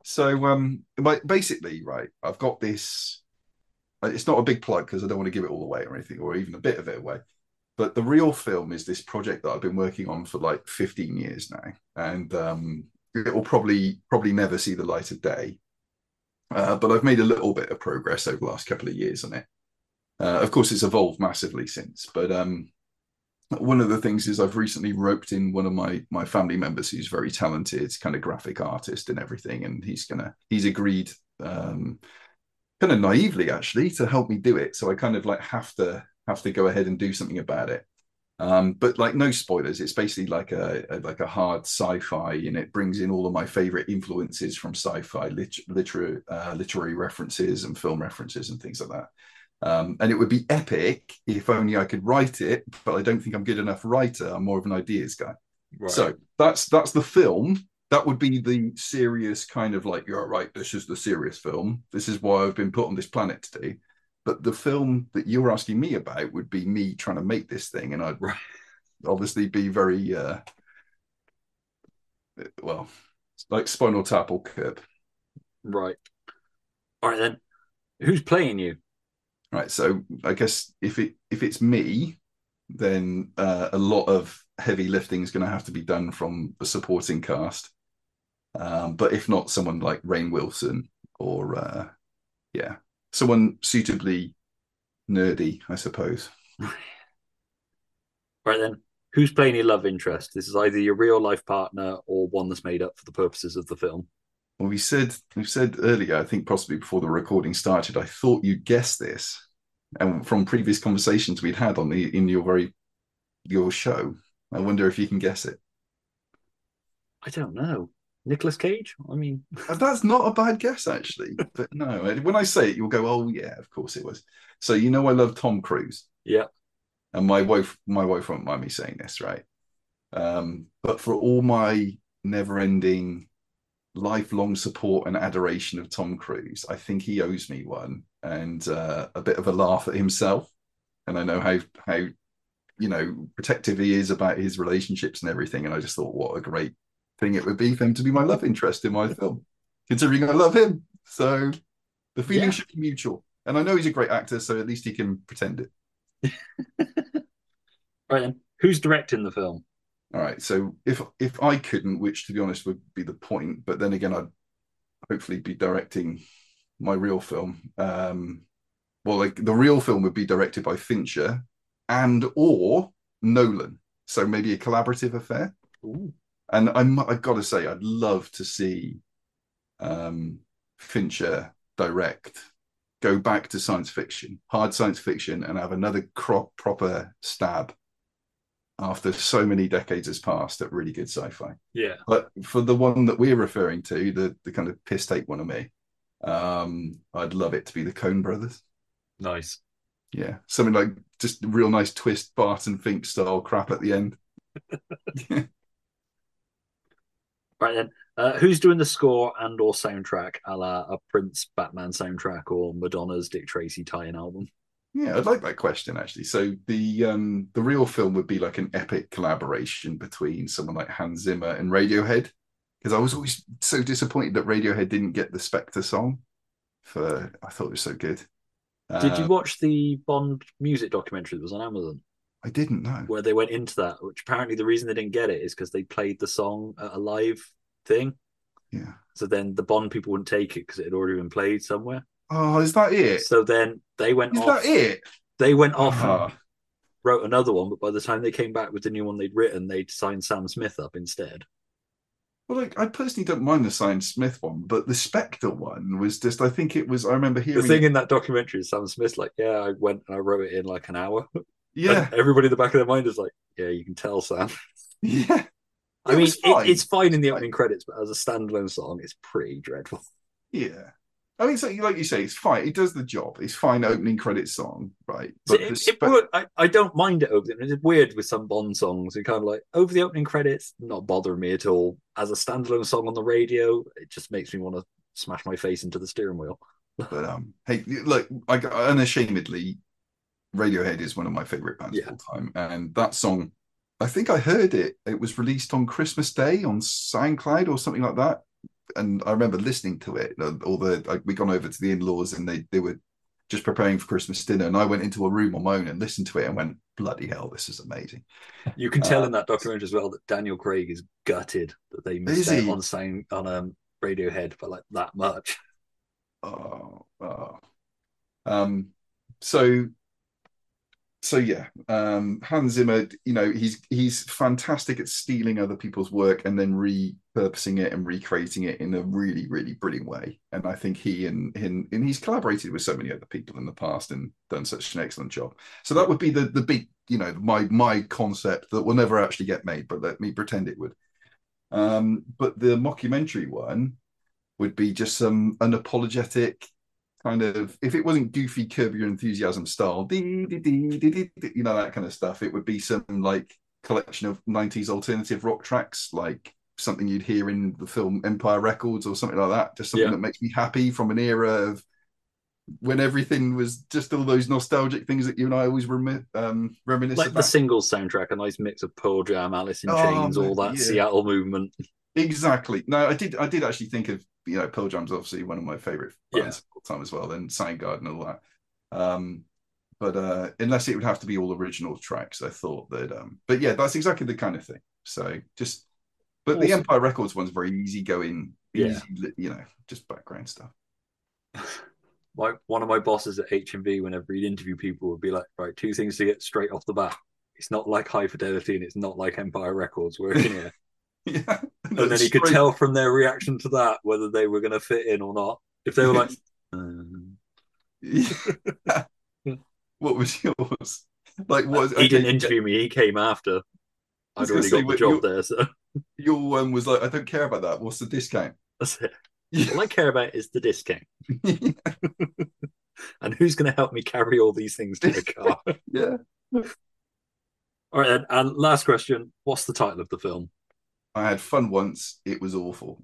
So, um, but basically, right, I've got this. uh, It's not a big plug because I don't want to give it all away or anything, or even a bit of it away. But the real film is this project that I've been working on for like 15 years now, and um, it will probably probably never see the light of day. Uh, but I've made a little bit of progress over the last couple of years on it. Uh, of course, it's evolved massively since. But um, one of the things is I've recently roped in one of my my family members who's very talented, kind of graphic artist and everything, and he's gonna he's agreed um, kind of naively actually to help me do it. So I kind of like have to have to go ahead and do something about it. Um, but like no spoilers, it's basically like a, a like a hard sci-fi, and it brings in all of my favorite influences from sci-fi, lit- literary uh, literary references and film references and things like that. Um, and it would be epic if only I could write it, but I don't think I'm good enough writer. I'm more of an ideas guy. Right. So that's that's the film. That would be the serious kind of like, you're right, this is the serious film. This is why I've been put on this planet to do. But the film that you're asking me about would be me trying to make this thing, and I'd obviously be very uh well, like Spinal Tap or Curb. Right. All right then. Who's playing you? Right. So I guess if it if it's me, then uh, a lot of heavy lifting is going to have to be done from the supporting cast. Um, but if not, someone like Rainn Wilson or uh, yeah, someone suitably nerdy, I suppose. Right then. Who's playing your love interest? This is either your real life partner or one that's made up for the purposes of the film. Well, we said we said earlier, I think possibly before the recording started, I thought you'd guess this, and from previous conversations we'd had on the in your very your show, I wonder if you can guess it. I don't know. Nicolas Cage? I mean, that's not a bad guess actually. but no, when I say it, you'll go, "Oh yeah, of course it was." So you know, I love Tom Cruise, yeah. and my wife, my wife won't mind me saying this, right? Um, but for all my never-ending, lifelong support and adoration of Tom Cruise, I think he owes me one and uh, a bit of a laugh at himself. And I know how how you know protective he is about his relationships and everything. And I just thought, what a great thing it would be for him to be my love interest in my film, considering I love him. So the feeling Yeah. should be mutual. And I know he's a great actor, so at least he can pretend it. Right then. Who's directing the film? All right. So if if I couldn't, which to be honest would be the point, but then again, I'd hopefully be directing my real film. Um, well, like the real film would be directed by Fincher and or Nolan. So maybe a collaborative affair. Ooh. And I'm I've got to say, I'd love to see um, Fincher direct, go back to science fiction, hard science fiction, and have another crop proper stab after so many decades has passed at really good sci-fi. Yeah. But for the one that we're referring to, the the kind of piss take one of me, um, I'd love it to be the Coen Brothers. Nice. Yeah, something like just real nice twist, Barton Fink style crap at the end. Right then, uh, who's doing the score and or soundtrack, a la a Prince Batman soundtrack or Madonna's Dick Tracy tie-in album? Yeah, I'd like that question actually. So the um the real film would be like an epic collaboration between someone like Hans Zimmer and Radiohead. Because I was always so disappointed that Radiohead didn't get the Spectre song. For I thought it was so good. Did you Uh, watch the Bond music documentary that was on Amazon? I didn't know. Where they went into that, which apparently the reason they didn't get it is because they played the song at a live thing. Yeah. So then the Bond people wouldn't take it because it had already been played somewhere. Oh, is that it? So then they went Is off. that it? They went off and ah. wrote another one, but by the time they came back with the new one they'd written, they'd signed Sam Smith up instead. Well, like I personally don't mind the Simon Smith one, but the Spectre one was just. I think it was. I remember hearing. The thing it- in that documentary is Sam Smith's like, yeah, I went and I wrote it in like an hour. Yeah. And everybody in the back of their mind is like, yeah, you can tell, Sam. Yeah. I It mean, was it, it's fine in the opening credits, but as a standalone song, it's pretty dreadful. Yeah. I mean, so like you say, it's fine. It does the job. It's fine opening credit song, right? So it, it would, I, I don't mind it over the It's weird with some Bond songs. It kind of like over the opening credits, not bothering me at all. As a standalone song on the radio, it just makes me want to smash my face into the steering wheel. but um, hey, look, I unashamedly, Radiohead is one of my favorite bands of all time, and that song, I think I heard it. It was released on Christmas Day on SoundCloud or something like that, and I remember listening to it. uh, All the like, we gone over to the in-laws, and they they were just preparing for Christmas dinner, and I went into a room on my own and listened to it and went, "Bloody hell, this is amazing." You can tell Uh, in that documentary as well that Daniel Craig is gutted that they Is missed out on sound on um, Radiohead by like that much. Oh, oh. Um, so, so yeah, um, Hans Zimmer, you know, he's he's fantastic at stealing other people's work and then repurposing it and recreating it in a really, really brilliant way. And I think he and and he's collaborated with so many other people in the past and done such an excellent job. So that would be the the big, you know, my my concept that will never actually get made, but let me pretend it would. Um, but the mockumentary one would be just some unapologetic kind of if it wasn't goofy curb your enthusiasm style dee, dee, dee, dee, dee, dee, you know that kind of stuff it would be some like collection of 90s alternative rock tracks like something you'd hear in the film empire records or something like that just something Yeah. that makes me happy from an era of when everything was just all those nostalgic things that you and i always remi- um, reminisce Like the about singles soundtrack, a nice mix of Pearl Jam, Alice in Oh, Chains, all that yeah. Seattle movement. Exactly. No, I did. I did actually think of you know Pearl Jam's obviously one of my favorite Yeah. bands of all time as well. Then Soundgarden and all that. Um, but uh, unless it would have to be all original tracks, I thought that. Um, but yeah, that's exactly the kind of thing. So just, but the Empire Records one's very easy going, Yeah. easy, li- you know, just background stuff. My one of my bosses at HMV, whenever he'd interview people, would be like, "Right, two things to get straight off the bat. It's not like High Fidelity, and it's not like Empire Records working here." yeah. and then he could Straight- tell from their reaction to that whether they were going to fit in or not. If they were like, um, what was yours? Like what? he didn't okay, interview me, he came after. I'd already say, got the job you- there, so Your one was like, I don't care about that. What's the discount? that's it. All I care about is the discount. and who's going to help me carry all these things to the car? yeah. All right, then, and last question: What's the title of the film? I had fun once. It was awful.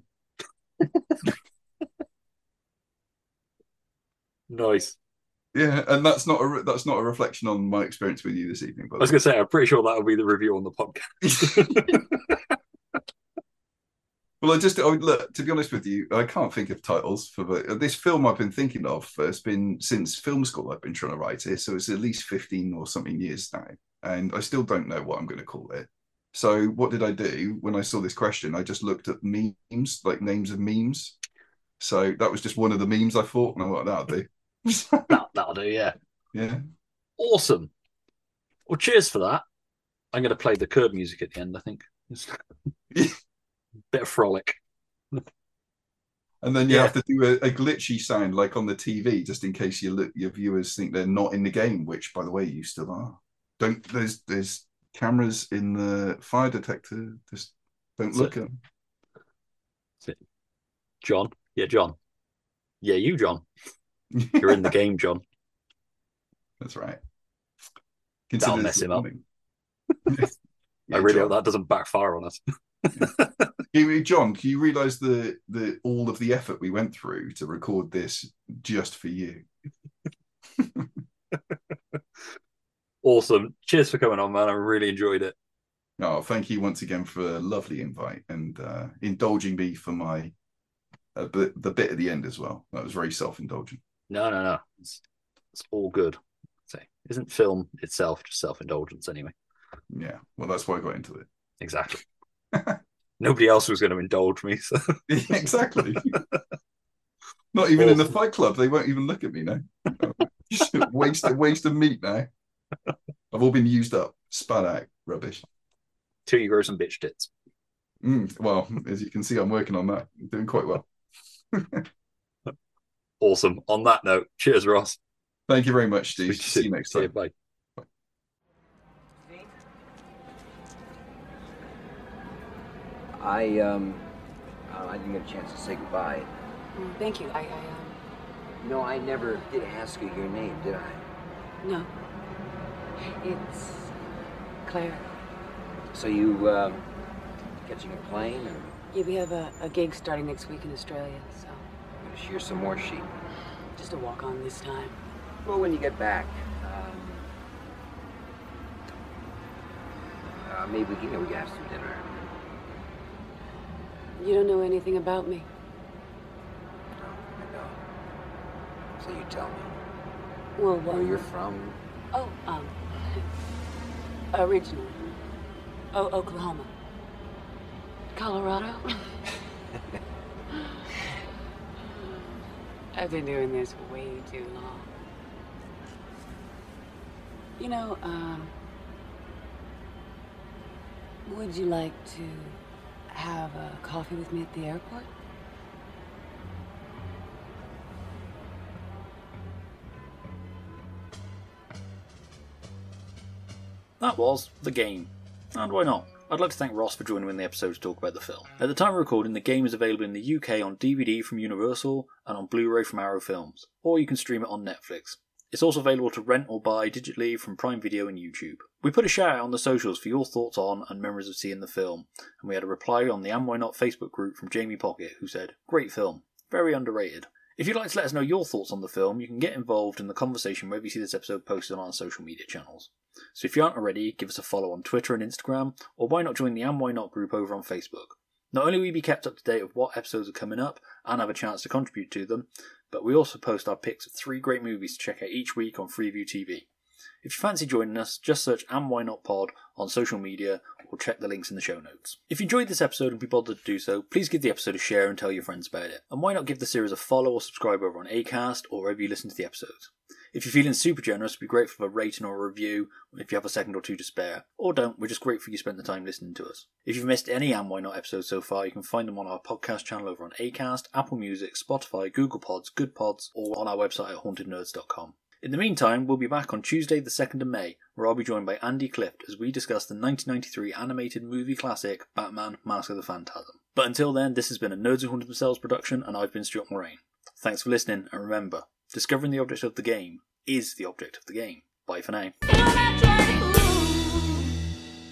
Nice. Yeah, and that's not a re- that's not a reflection on my experience with you this evening. But I was going to say, I'm pretty sure that'll be the review on the podcast. Well, I just I would look to be honest with you, I can't think of titles for the, this film. I've been thinking of. It's been since film school. I've been trying to write it, so it's at least fifteen or something years now, and I still don't know what I'm going to call it. So, what did I do when I saw this question? I just looked at memes, like names of memes. So that was just one of the memes I thought, and I thought that'll do. that, that'll do, yeah. Yeah. Awesome. Well, cheers for that. I'm going to play the curb music at the end, I think. Bit of frolic. And then you Yeah. have to do a, a glitchy sound like on the TV, just in case your li- your viewers think they're not in the game. Which, by the way, you still are. Don't there's there's cameras in the fire detector. Just don't look at them. John. Yeah, John. Yeah, you, John. You're in the game, John. That's right. That'll mess him up. warning. I really John. hope that doesn't backfire on us. You- John, can you realise the the all of the effort we went through to record this just for you? Awesome. Cheers for coming on, man. I really enjoyed it. Oh, thank you once again for a lovely invite and uh, indulging me for my uh, bit, the bit at the end as well. That was very self indulgent. No, no, no. It's, it's all good. So, isn't film itself just self indulgence anyway? Yeah, well, that's why I got into it. Exactly. Nobody else was going to indulge me. So. exactly. Not even in the Fight Club, they won't even look at me now. waste waste of meat now. I've all been used up, spat out, rubbish. Till you grow some bitch tits. Mm, well, as you can see, I'm working on that. I'm doing quite well. Awesome. On that note, cheers, Ross. Thank you very much, Steve. Speak you See you soon. next See you, time. bye. I, um, uh, I didn't get a chance to say goodbye. Thank you. I, I um, You know, I never did ask you your name, did I? no. It's Claire. So you, um, catching a plane or Yeah, we have a, a gig starting next week in Australia, so gonna shear some more sheep? just a walk on this time. Well, when you get back, um, uh, maybe we can, you know, we can have some dinner. You don't know anything about me. I know. So you tell me. Well, Where you're from? Oh, um, originally. Oh, Oklahoma. Colorado. I've been doing this way too long. You know, um, would you like to have a coffee with me at the airport? That was The Game. And why not? I'd like to thank Ross for joining me in the episode to talk about the film. At the time of recording, the game is available in the UK on DVD from Universal and on Blu ray from Arrow Films, or you can stream it on Netflix. It's also available to rent or buy digitally from Prime Video and YouTube. We put a shout out on the socials for your thoughts on and memories of seeing the film, and we had a reply on the And Why Not Facebook group from Jamie Pocket who said, Great film, very underrated. If you'd like to let us know your thoughts on the film, you can get involved in the conversation wherever you see this episode posted on our social media channels. So if you aren't already, give us a follow on Twitter and Instagram, or why not join the And Why Not group over on Facebook. Not only will you be kept up to date with what episodes are coming up and have a chance to contribute to them, but we also post our picks of three great movies to check out each week on Freeview TV. If you fancy joining us, just search And Why Not Pod on social media or check the links in the show notes. If you enjoyed this episode and be bothered to do so, please give the episode a share and tell your friends about it. And why not give the series a follow or subscribe over on Acast or wherever you listen to the episodes. If you're feeling super generous, be grateful for a rating or a review if you have a second or two to spare. Or don't, we're just grateful you spent the time listening to us. If you've missed any And Why Not episodes so far, you can find them on our podcast channel over on Acast, Apple Music, Spotify, Google Pods, Good Pods, or on our website at hauntednerds.com. In the meantime, we'll be back on Tuesday, the 2nd of May, where I'll be joined by Andy Clift as we discuss the 1993 animated movie classic Batman Mask of the Phantasm. But until then, this has been a Nerds Who Haunted Themselves production, and I've been Stuart Moraine. Thanks for listening, and remember, discovering the object of the game is the object of the game. Bye for now.